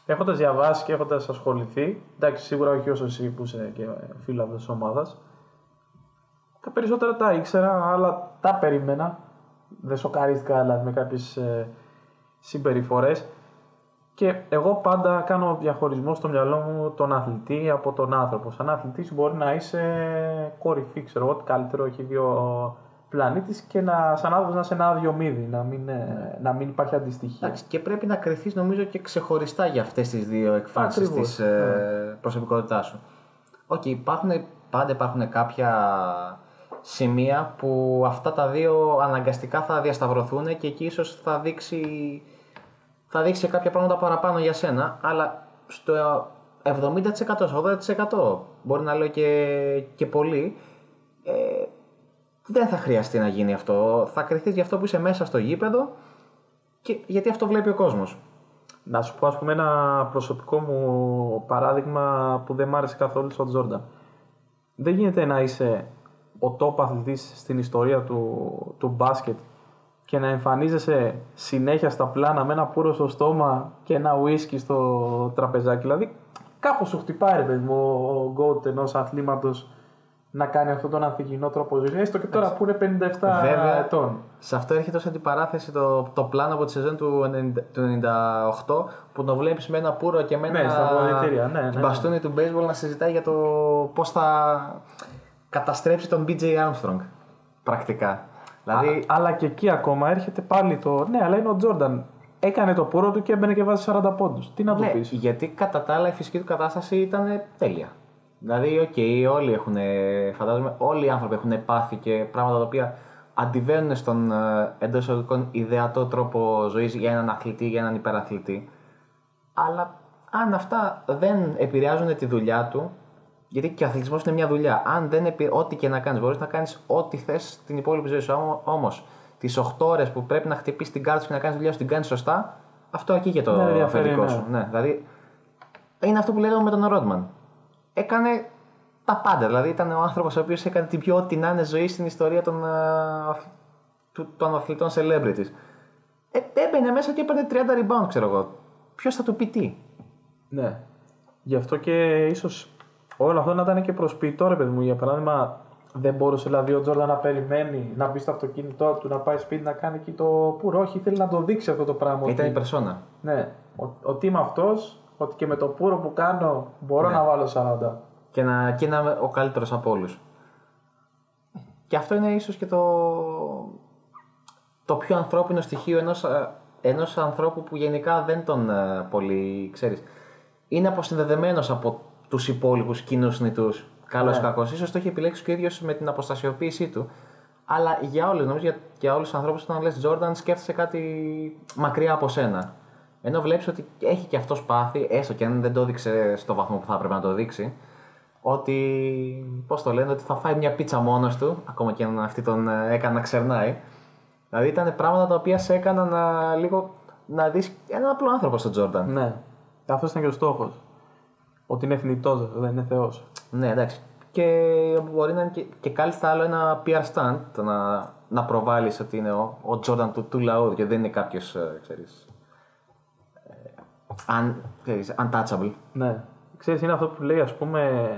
Έχοντας διαβάσει και έχοντας ασχοληθεί, εντάξει, σίγουρα όχι όσο εσύ που είσαι και φίλο της ομάδας, τα περισσότερα τα ήξερα, αλλά τα περίμενα. Δεν σοκαρίστηκα δηλαδή, με κάποιες ε, συμπεριφορές. Και εγώ πάντα κάνω διαχωρισμό στο μυαλό μου τον αθλητή από τον άνθρωπο. Σαν αθλητής μπορεί να είσαι κορυφή, ξέρω εγώ, ό,τι καλύτερο έχει δει ο πλανήτης και να, σαν άνθρωπος να είσαι ένα άδειο μύδι, να μην, ε, να μην υπάρχει αντιστοιχία. Εντάξει, και πρέπει να κρυθείς νομίζω και ξεχωριστά για αυτές τις δύο εκφάνσεις Ακριβώς, της ε, προσωπικότητάς σου. Οκ, υπάρχουν, πάντα υπάρχουν κάποια σημεία που αυτά τα δύο αναγκαστικά θα διασταυρωθούν και εκεί ίσως θα δείξει, θα δείξει κάποια πράγματα παραπάνω για σένα, αλλά στο 70%, στο 80% μπορεί να λέω και, και πολύ, ε, δεν θα χρειαστεί να γίνει αυτό. Θα κρυθείς για αυτό που είσαι μέσα στο γήπεδο και γιατί αυτό βλέπει ο κόσμος. Να σου πω, ας πούμε, ένα προσωπικό μου παράδειγμα που δεν μ' άρεσε καθόλου στον Τζόρνταν. Δεν γίνεται να είσαι ο top αθλητής στην ιστορία του, του μπάσκετ και να εμφανίζεσαι συνέχεια στα πλάνα με ένα πουρο στο στόμα και ένα ουίσκι στο τραπεζάκι. Δηλαδή, κάπως σου χτυπάει ρε παιδί μου ο γκότ ενός αθλήματος να κάνει αυτόν τον ανθυγινό τρόπο ζωής. Έστω και τώρα που είναι 57 Βέβαια. ετών. Σε αυτό έρχεται ως αντιπαράθεση το, το πλάνο από τη σεζόν του, 90 του 98 που το βλέπεις με ένα πουρο και με Ναι, ένα στα αποδυτήρια, ναι, ναι, ναι. μπαστούνι του baseball να συζητάει για το πώς θα καταστρέψει τον BJ Armstrong πρακτικά. Δηλαδή, Α, αλλά και εκεί ακόμα έρχεται πάλι το. Ναι, αλλά είναι ο Τζόρνταν. Έκανε το πούρο του και έμπαινε και βάζει 40 πόντους. Τι να του ναι, πεις; γιατί κατά τα άλλα η φυσική του κατάσταση ήταν τέλεια. Δηλαδή, οκ, όλοι έχουν, φαντάζομαι, όλοι οι άνθρωποι έχουν πάθει και πράγματα τα οποία αντιβαίνουν στον εντός εισαγωγικών ιδεατό τρόπο ζωής για έναν αθλητή, για έναν υπεραθλητή. Αλλά αν αυτά δεν επηρεάζουν τη δουλειά του, γιατί και ο αθλητισμός είναι μια δουλειά. Αν δεν επι... ό,τι και να κάνεις, μπορείς να κάνεις ό,τι θες την υπόλοιπη ζωή σου. Όμως, τις 8 ώρες που πρέπει να χτυπήσεις την κάρτα σου και να κάνεις δουλειά σου, την κάνεις σωστά, αυτό εκεί και το Ναι, ενδιαφέρει, αφεντικό ναι. σου. Ναι, δηλαδή, είναι αυτό που λέγαμε με τον Ρόντμαν. Έκανε τα πάντα. Δηλαδή, ήταν ο άνθρωπος ο οποίος έκανε την πιο ό,τι να είναι ζωή στην ιστορία των, α, αθ- του- των αθλητών celebrities. Ε, έμπαινε μέσα και έπαιρνε 30 rebound, ξέρω εγώ. Ποιος θα του πει τι; Ναι. Γι' αυτό και ίσως όλο αυτό να ήταν και προσποιητό, ρε παιδί μου. Για παράδειγμα, δεν μπορούσε δηλαδή ο Τζόρνταν να περιμένει να μπει στο αυτοκίνητό του, να πάει σπίτι να κάνει εκεί το πουρο. Όχι, ήθελε να το δείξει αυτό το πράγμα. Ήταν η ότι- περσόνα. Ναι. Ο- Ότι είμαι αυτός, ότι και με το πουρο που κάνω μπορώ Ναι. να βάλω 40. και να, και να είμαι ο καλύτερος από όλους. Και αυτό είναι ίσως και το, το πιο ανθρώπινο στοιχείο ενός, ε, ενός ανθρώπου που γενικά δεν τον ε, πολύ ξέρεις. Είναι αποσυνδεδεμένος από τους υπόλοιπους κοινούς νητούς, καλός ή Ναι. κακός. Ίσως το έχει επιλέξει και ο ίδιος με την αποστασιοποίησή του. Αλλά για όλους, νομίζω για, για όλους τους ανθρώπους όταν λες Jordan σκέφτεσαι κάτι μακριά από σένα. Ενώ βλέπεις ότι έχει και αυτός πάθει, έστω και αν δεν το έδειξε στο βαθμό που θα έπρεπε να το δείξει, ότι, πώς το λένε, ότι θα φάει μια πίτσα μόνος του, ακόμα και αν αυτή τον ε, έκανε να ξερνάει. Δηλαδή ήταν πράγματα τα οποία σε έκαναν να, λίγο, να δεις έναν απλό άνθρωπο στον Τζόρνταν. Ναι. Αυτός ήταν και ο στόχος. Ότι είναι θνητός, δεν είναι Θεός. Ναι, εντάξει. Και μπορεί να είναι και, και κάλλιστα άλλο ένα PR stunt, το να, να προβάλλεις ότι είναι ο, ο Τζόρνταν του, του λαού και δεν είναι κάποιος, ε, ξέρεις, ε, un, ξέρεις, untouchable. Ναι. Ξέρεις, είναι αυτό που λέει, ας πούμε,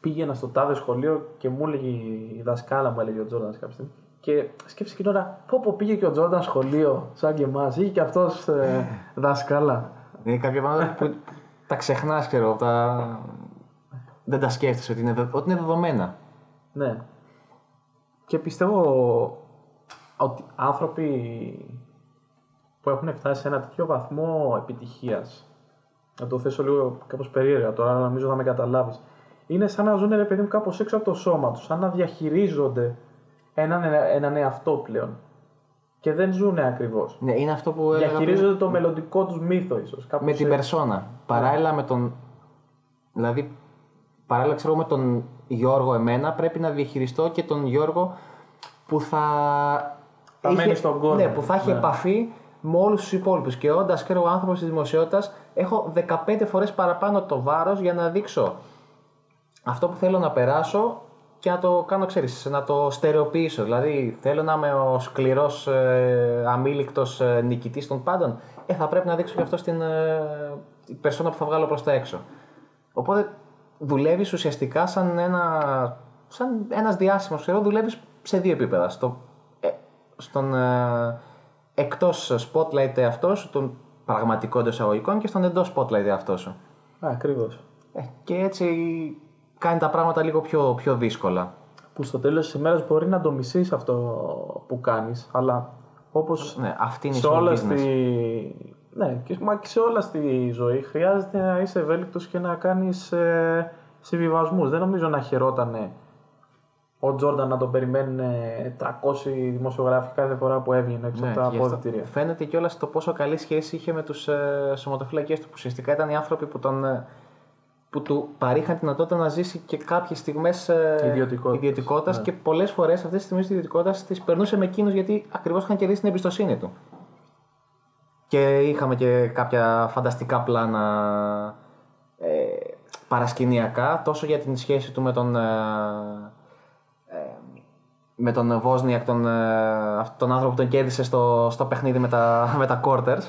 πήγαινα στο τάδε σχολείο και μου έλεγε η δασκάλα μου, έλεγε ο Τζόρνταν κάποια στιγμή, Και σκέφτεσαι την ώρα, πω πω πήγε και ο Τζόρνταν σχολείο, σαν και εμάς, είχε και αυτός ε, δάσκαλα. Είναι κάποια πράγματα που τα ξεχνάς, ξέρω. Τα... Δεν τα σκέφτεσαι ότι είναι, δε- ότι είναι δεδομένα. Ναι. Και πιστεύω ότι άνθρωποι που έχουν φτάσει σε ένα τέτοιο βαθμό επιτυχίας, να το θέσω λίγο κάπως περίεργα τώρα, αλλά νομίζω να με καταλάβεις, είναι σαν να ζουν ρε παιδί μου κάπως έξω από το σώμα τους, σαν να διαχειρίζονται έναν, έναν εαυτό πλέον. Και δεν ζουν ακριβώς. Ναι, είναι αυτό που έλεγα πριν Διαχειρίζονται το μελλοντικό τους μύθο ίσως. κάπως με την έτσι. περσόνα. Παράλληλα με τον. Δηλαδή, παράλληλα ξέρω με τον Γιώργο εμένα, πρέπει να διαχειριστώ και τον Γιώργο που θα. Θα μένει στον κόσμο. Ναι, που θα έχει Ναι. επαφή με όλους τους υπόλοιπους. Και όντας ξέρω ο άνθρωπος της δημοσιότητας, έχω 15 φορές παραπάνω το βάρος για να δείξω αυτό που θέλω να περάσω και να το κάνω, ξέρεις, να το στερεοποιήσω. Δηλαδή, θέλω να είμαι ο σκληρός, ε, αμήλικτος ε, νικητής των πάντων. Ε, θα πρέπει να δείξω και αυτό στην ε, την περσόνα που θα βγάλω προς τα έξω. Οπότε, δουλεύεις ουσιαστικά σαν, ένα, σαν ένας διάσημος, ξέρω, δουλεύεις σε δύο επίπεδα. Στο, ε, στον ε, εκτός spotlight εαυτός σου, τον πραγματικό εντός εισαγωγικών και στον εντός spotlight εαυτό σου. Α, ακριβώς. Ε, και έτσι κάνει τα πράγματα λίγο πιο, πιο δύσκολα. Που στο τέλος της ημέρας μπορεί να το μισείς αυτό που κάνεις, αλλά όπως Ναι, αυτή είναι η σε small όλα business. στη... Ναι, και, μα και σε όλα στη ζωή χρειάζεται να είσαι ευέλικτος και να κάνεις ε, συμβιβασμούς. Δεν νομίζω να χαιρότανε ο Τζόρνταν να τον περιμένουν ε, 300 δημοσιογράφοι κάθε φορά που έβγαινε έξω Ναι, από τα και αυτό αποδητήρια. Φαίνεται κιόλας το πόσο καλή σχέση είχε με τους ε, σωματοφυλακές του. Που ουσιαστικά ήταν οι άνθρωποι που, τον, ε, που του παρήχαν τη δυνατότητα να ζήσει και κάποιες στιγμές ε, Ιδιωτικότητας. ιδιωτικότητας Ναι. και πολλές φορές αυτές τις στιγμές της ιδιωτικότητας τις περνούσε με εκείνους γιατί ακριβώς είχαν κερδίσει την εμπιστοσύνη του. Και είχαμε και κάποια φανταστικά πλάνα ε, παρασκηνιακά, τόσο για την σχέση του με τον, ε, ε, με τον Βόσνιακ, τον, ε, αυτόν τον άνθρωπο που τον κέρδισε στο, στο παιχνίδι με τα, με τα quarters.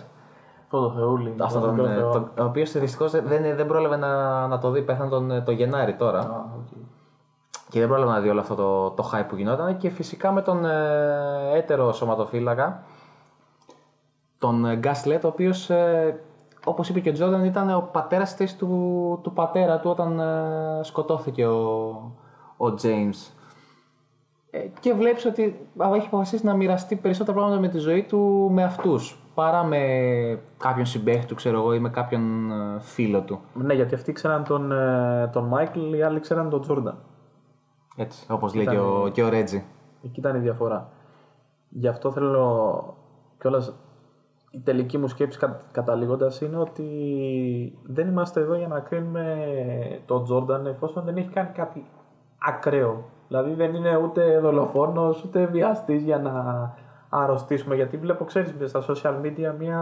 Αυτό το θεούλη. Αυτό το τον, μικρό ε, θεό. τον- ο οποίος δυστυχώς δεν, δεν πρόλαβε να, να το δει, πέθανε τον, το Γενάρη τώρα. Α, οκ. Και δεν πρόλαβε να δει όλο αυτό το, το hype που γινόταν. Και φυσικά με τον ε, έτερο σωματοφύλακα, τον ε, Gaslet, ο οποίος, ε, όπως είπε και ο Τζόρνταν, ήταν ο πατέρας στη θέση του, του πατέρα του όταν ε, σκοτώθηκε ο, ο James. Ε, και βλέπεις ότι α, έχει αποφασίσει να μοιραστεί περισσότερα πράγματα με τη ζωή του με αυτούς παρά με κάποιον συμπαίχτη του, ξέρω εγώ, ή με κάποιον ε, φίλο του. Ναι, γιατί αυτοί ξέραν τον, ε, τον Μάικλ, οι άλλοι ξέραν τον Τζόρνταν. Έτσι, όπως λέει και ο, και ο Ρέτζι. Εκεί ήταν η διαφορά. Γι' αυτό θέλω κιόλας. Η τελική μου σκέψη κα, καταλήγοντας είναι ότι δεν είμαστε εδώ για να κρίνουμε τον Τζόρνταν εφόσον δεν έχει κάνει κάτι ακραίο. Δηλαδή δεν είναι ούτε δολοφόνος ούτε βιαστής για να αρρωστήσουμε γιατί βλέπω ξέρεις στα social media μια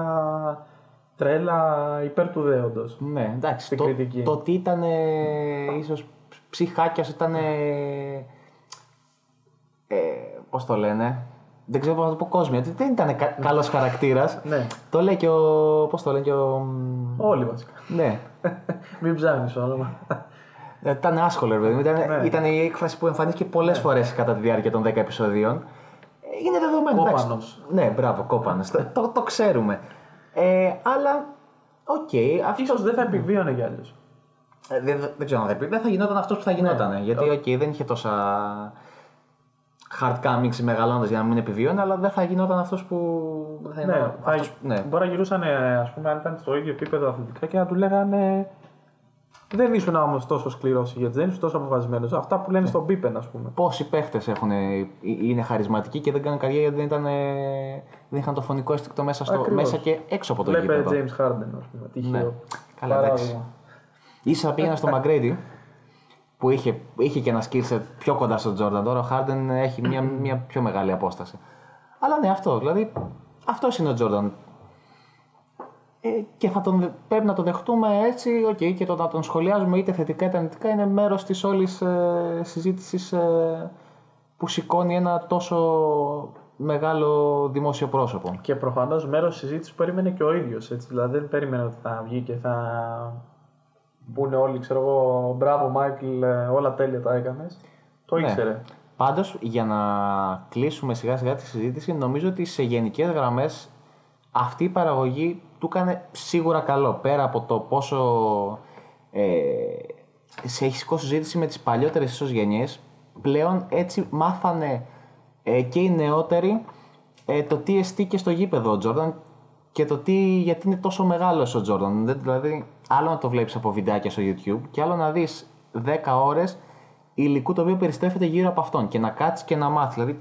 τρέλα υπέρ του δέοντος. Ναι, εντάξει. Στην Το, κριτική. το ότι ήταν ίσως ψυχάκιας, ήταν. Ε, Πώς το λένε. Δεν ξέρω πώς να το πω κόσμια. ότι Δεν ήταν κα, καλός χαρακτήρας. Ναι. Το λέει και ο. Πώς το λένε και ο. Όλοι βασικά. Ναι. Μην ψάχνεις όνομα. Ε, Ήταν άσχολο, ρε παιδί μου. Ήταν, Ναι. ήταν η έκφραση που εμφανίστηκε πολλές φορές κατά τη διάρκεια των 10 επεισοδίων. Ε, Είναι δεδομένο. εντάξει. Κόπανος. Ναι, μπράβο, κόπανος. το, το, το ξέρουμε. Ε, αλλά, οκ, αυτό Ίσως δεν θα επιβίωνε κιόλας. Ε, δεν, δεν ξέρω αν θα πει. Δεν θα γινόταν αυτός που θα γινόταν. γιατί οκ, δεν είχε τόσα shortcomings μεγαλώντας για να μην επιβίωνε, αλλά δεν θα γινόταν αυτός που. δεν Θα Ναι, γινόταν θα, αυτός, ναι. μπορεί να γυρούσαν, ας πούμε, αν ήταν στο ίδιο επίπεδο αθλητικά και να του λέγανε δεν ήσουν όμως τόσο σκληρός γιατί δεν ήσουν τόσο αποφασισμένος. Αυτά που λένε στον Πίπεν, ας πούμε. Πόσοι παίχτες είναι χαρισματικοί και δεν κάνουν καριέρα γιατί δεν, ήταν, ε, δεν είχαν το φωνικό αίσθηκτο μέσα, στο, Ακριβώς. μέσα και έξω από το Βλέπε γήπεδο. James Harden, ας πούμε. Τυχαίο. Ναι. Καλά, εντάξει. παράδειγμα. Ίσα πήγαινα στο Μαγκρέιντι που είχε, είχε και ένα skill set πιο κοντά στον Τζόρνταν. Τώρα ο Χάρντεν έχει μια, μια πιο μεγάλη απόσταση. Αλλά ναι, αυτό. Δηλαδή, αυτός είναι ο Τζόρνταν. Ε, και θα τον, δε- πρέπει να το δεχτούμε έτσι, okay, και το να τον σχολιάζουμε είτε θετικά είτε αρνητικά είναι μέρος της όλης ε, συζήτησης ε, που σηκώνει ένα τόσο μεγάλο δημόσιο πρόσωπο. Και προφανώς μέρος της συζήτησης που περίμενε και ο ίδιος. Δηλαδή δεν περίμενε ότι θα βγει και θα μπουν όλοι, ξέρω εγώ, μπράβο Μάικλ, ε, όλα τέλεια τα έκανες. Το Ναι. ήξερε. Πάντως, για να κλείσουμε σιγά σιγά τη συζήτηση, νομίζω ότι σε γενικές γραμμές αυτή η παραγωγή του έκανε σίγουρα καλό. Πέρα από το πόσο ε, σε έχει σηκώσει συζήτηση με τις παλιότερες ίσως γενιές, πλέον έτσι μάθανε ε, και οι νεότεροι ε, το τι εστί και στο γήπεδο ο Τζόρνταν και το τι, γιατί είναι τόσο μεγάλος ο Τζόρνταν. Δεν- Δηλαδή, άλλο να το βλέπεις από βιντεάκια στο YouTube και άλλο να δεις 10 ώρες υλικού το οποίο περιστρέφεται γύρω από αυτόν και να κάτσεις και να μάθεις. Δηλαδή,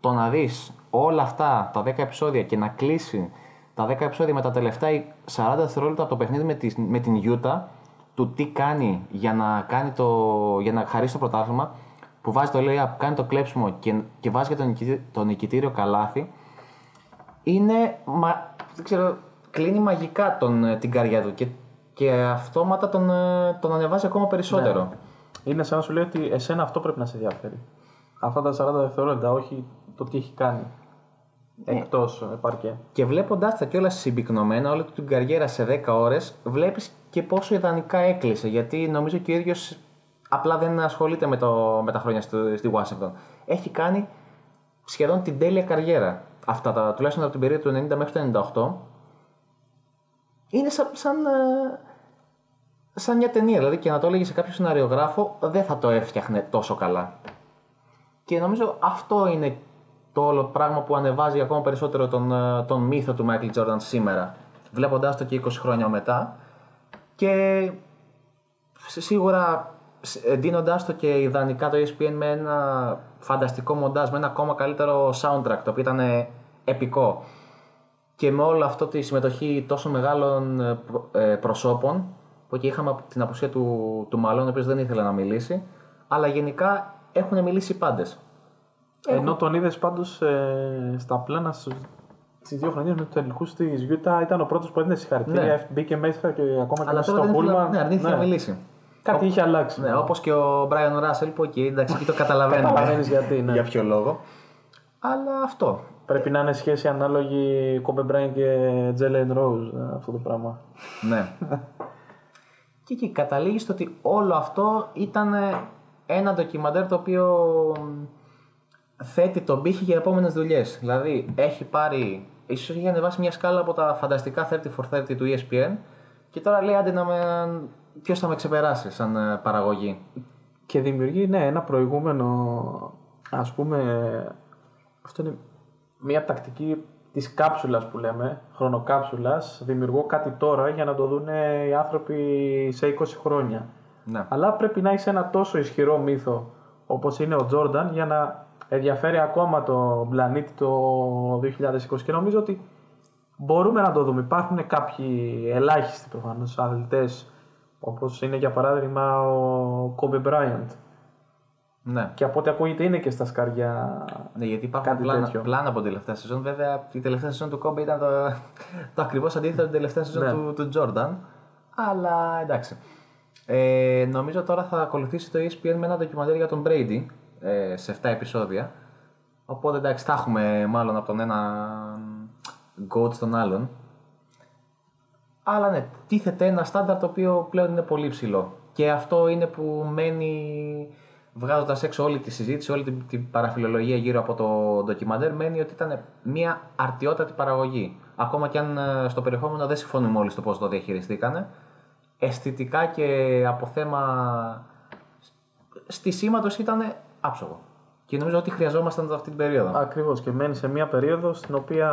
το να δεις όλα αυτά τα 10 επεισόδια και να κλείσει τα 10 επεισόδια με τα τελευταία 40 δευτερόλεπτα από το παιχνίδι με, τη, με την Γιούτα, του τι κάνει για να, κάνει το, για να χαρίσει το πρωτάθλημα, που βάζει το layup, κάνει το κλέψιμο και, και βάζει και το, νικητή- το νικητήριο καλάθι, είναι, μα, δεν ξέρω, κλείνει μαγικά τον, ε, την καρδιά του και, και αυτόματα τον, ε, τον ανεβάζει ακόμα περισσότερο. Ναι. Είναι σαν να σου λέει ότι εσένα αυτό πρέπει να σε ενδιαφέρει. Αυτά τα 40 δευτερόλεπτα, όχι το τι έχει κάνει. Ναι. Εκτός επαρκέ. Και βλέποντάς τα κιόλας συμπυκνωμένα όλη του την καριέρα σε 10 ώρες, βλέπεις και πόσο ιδανικά έκλεισε. Γιατί νομίζω και ο ίδιος απλά δεν ασχολείται με, το, με τα χρόνια στο, στη Washington. Έχει κάνει σχεδόν την τέλεια καριέρα. Αυτά τα, τουλάχιστον από την περίοδο του 90 μέχρι το 98. Είναι σαν, σαν, ε, σαν μια ταινία. Δηλαδή και να το έλεγε σε κάποιο σεναριογράφο, δεν θα το έφτιαχνε τόσο καλά. Και νομίζω αυτό είναι το όλο πράγμα που ανεβάζει ακόμα περισσότερο τον, ε, τον μύθο του Michael Jordan σήμερα. Βλέποντάς το και 20 χρόνια μετά. Και σ- σίγουρα δίνοντάς το και ιδανικά το ESPN με ένα φανταστικό μοντάζ, με ένα ακόμα καλύτερο soundtrack, το οποίο ήταν ε, επικό. Και με όλο αυτό τη συμμετοχή τόσο μεγάλων ε, προ- ε, προσώπων, που και είχαμε την απουσία του, του Μαλόν, ο οποίος δεν ήθελε να μιλήσει, αλλά γενικά έχουν μιλήσει οι πάντες. Ενώ τον είδες πάντως ε, στα πλάνα στις δύο χρονιές με τους τελικούς της Γιούτα, ήταν ο πρώτος που έδινε συγχαρητήρια. Ναι. Μπήκε μέσα και ακόμα και Αλλά μέσα τώρα στο δεν ήθελε, πούλμα. ναι, αρνήθηκε να μιλήσει. Κάτι είχε αλλάξει. Ναι, όπως και ο Brian Russell που εκεί εντάξει εκεί το καταλαβαίνουμε Καταλαβαίνεις γιατί, ναι. για ποιο λόγο; Αλλά αυτό. Πρέπει να είναι σχέση ανάλογη Κόμπε Μπράιν και Τζέλεν Ρόουζ αυτό το πράγμα. Ναι. και εκεί καταλήγεις στο ότι όλο αυτό ήταν ένα ντοκιμαντέρ το οποίο μ, θέτει τον πύχη για επόμενες δουλειές. Δηλαδή έχει πάρει, ίσως έχει ανεβάσει μια σκάλα από τα φανταστικά 30 for 30 του ESPN και τώρα λέει άντε να με. Ποιος θα με ξεπεράσει σαν ε, παραγωγή. Και δημιουργεί ναι, ένα προηγούμενο, ας πούμε, αυτό είναι μια τακτική της κάψουλας που λέμε, χρονοκάψουλας. Δημιουργώ κάτι τώρα για να το δουν οι άνθρωποι σε 20 χρόνια. Ναι. Αλλά πρέπει να έχεις ένα τόσο ισχυρό μύθο όπως είναι ο Τζόρνταν για να ενδιαφέρει ακόμα το πλανήτη το 2020 και νομίζω ότι μπορούμε να το δούμε. Υπάρχουν κάποιοι ελάχιστοι προφανώς αθλητές όπως είναι για παράδειγμα ο Kobe Bryant ναι. και από ό,τι ακούγεται είναι και στα σκαριά Ναι, γιατί υπάρχουν Κάτι πλάνα, τέτοιο. πλάνα από την τελευταία σεζόν. Βέβαια, η τελευταία σεζόν του Κόμπε ήταν το, το ακριβώς αντίθετο από την τελευταία σεζόν Ναι. του, του Τζόρνταν. Αλλά εντάξει. Ε, νομίζω τώρα θα ακολουθήσει το ESPN με ένα ντοκιμαντέρ για τον Brady ε, σε 7 επεισόδια. Οπότε εντάξει, θα έχουμε μάλλον από τον ένα GOAT στον άλλον. Αλλά ναι, τίθεται ένα στάνταρ το οποίο πλέον είναι πολύ ψηλό. Και αυτό είναι που μένει βγάζοντας έξω όλη τη συζήτηση, όλη την, την παραφιλολογία γύρω από το ντοκιμαντέρ, μένει ότι ήταν μια αρτιότατη παραγωγή. Ακόμα και αν ε, στο περιεχόμενο δεν συμφωνούμε όλοι στο πώς το διαχειριστήκανε. Αισθητικά και από θέμα στισήματο ήταν άψογο. Και νομίζω ότι χρειαζόμασταν αυτή την περίοδο. Ακριβώς και μένει σε μια περίοδο στην οποία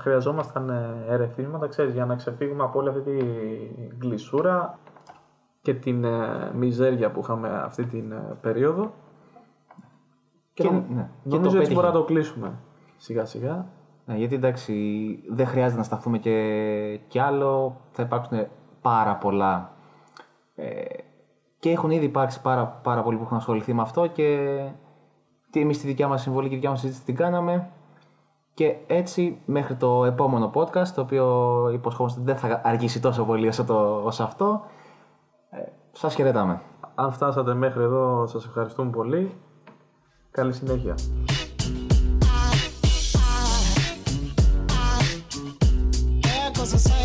χρειαζόμασταν ε, ερεθίσματα, ξέρεις, για να ξεφύγουμε από όλη αυτή τη γλυσούρα και την ε, μιζέρια που είχαμε αυτή την ε, περίοδο. Και, Και- νομ- ναι, και νομίζω το έτσι μπορούμε να πέτυχε. το κλείσουμε σιγά σιγά. Ναι, γιατί εντάξει, δεν χρειάζεται να σταθούμε και, και άλλο. Θα υπάρξουν πάρα πολλά. Ε, και έχουν ήδη υπάρξει πάρα, πάρα πολλοί που έχουν ασχοληθεί με αυτό και τι εμείς τη δικιά μας συμβολή και τη δικιά μας συζήτηση την κάναμε. Και έτσι μέχρι το επόμενο podcast, το οποίο υποσχόμαστε ότι δεν θα αργήσει τόσο πολύ όσο, το, όσο αυτό. Ε, σας χαιρετάμε. Αν φτάσατε μέχρι εδώ σας ευχαριστούμε πολύ. Καλή συνέχεια. There goes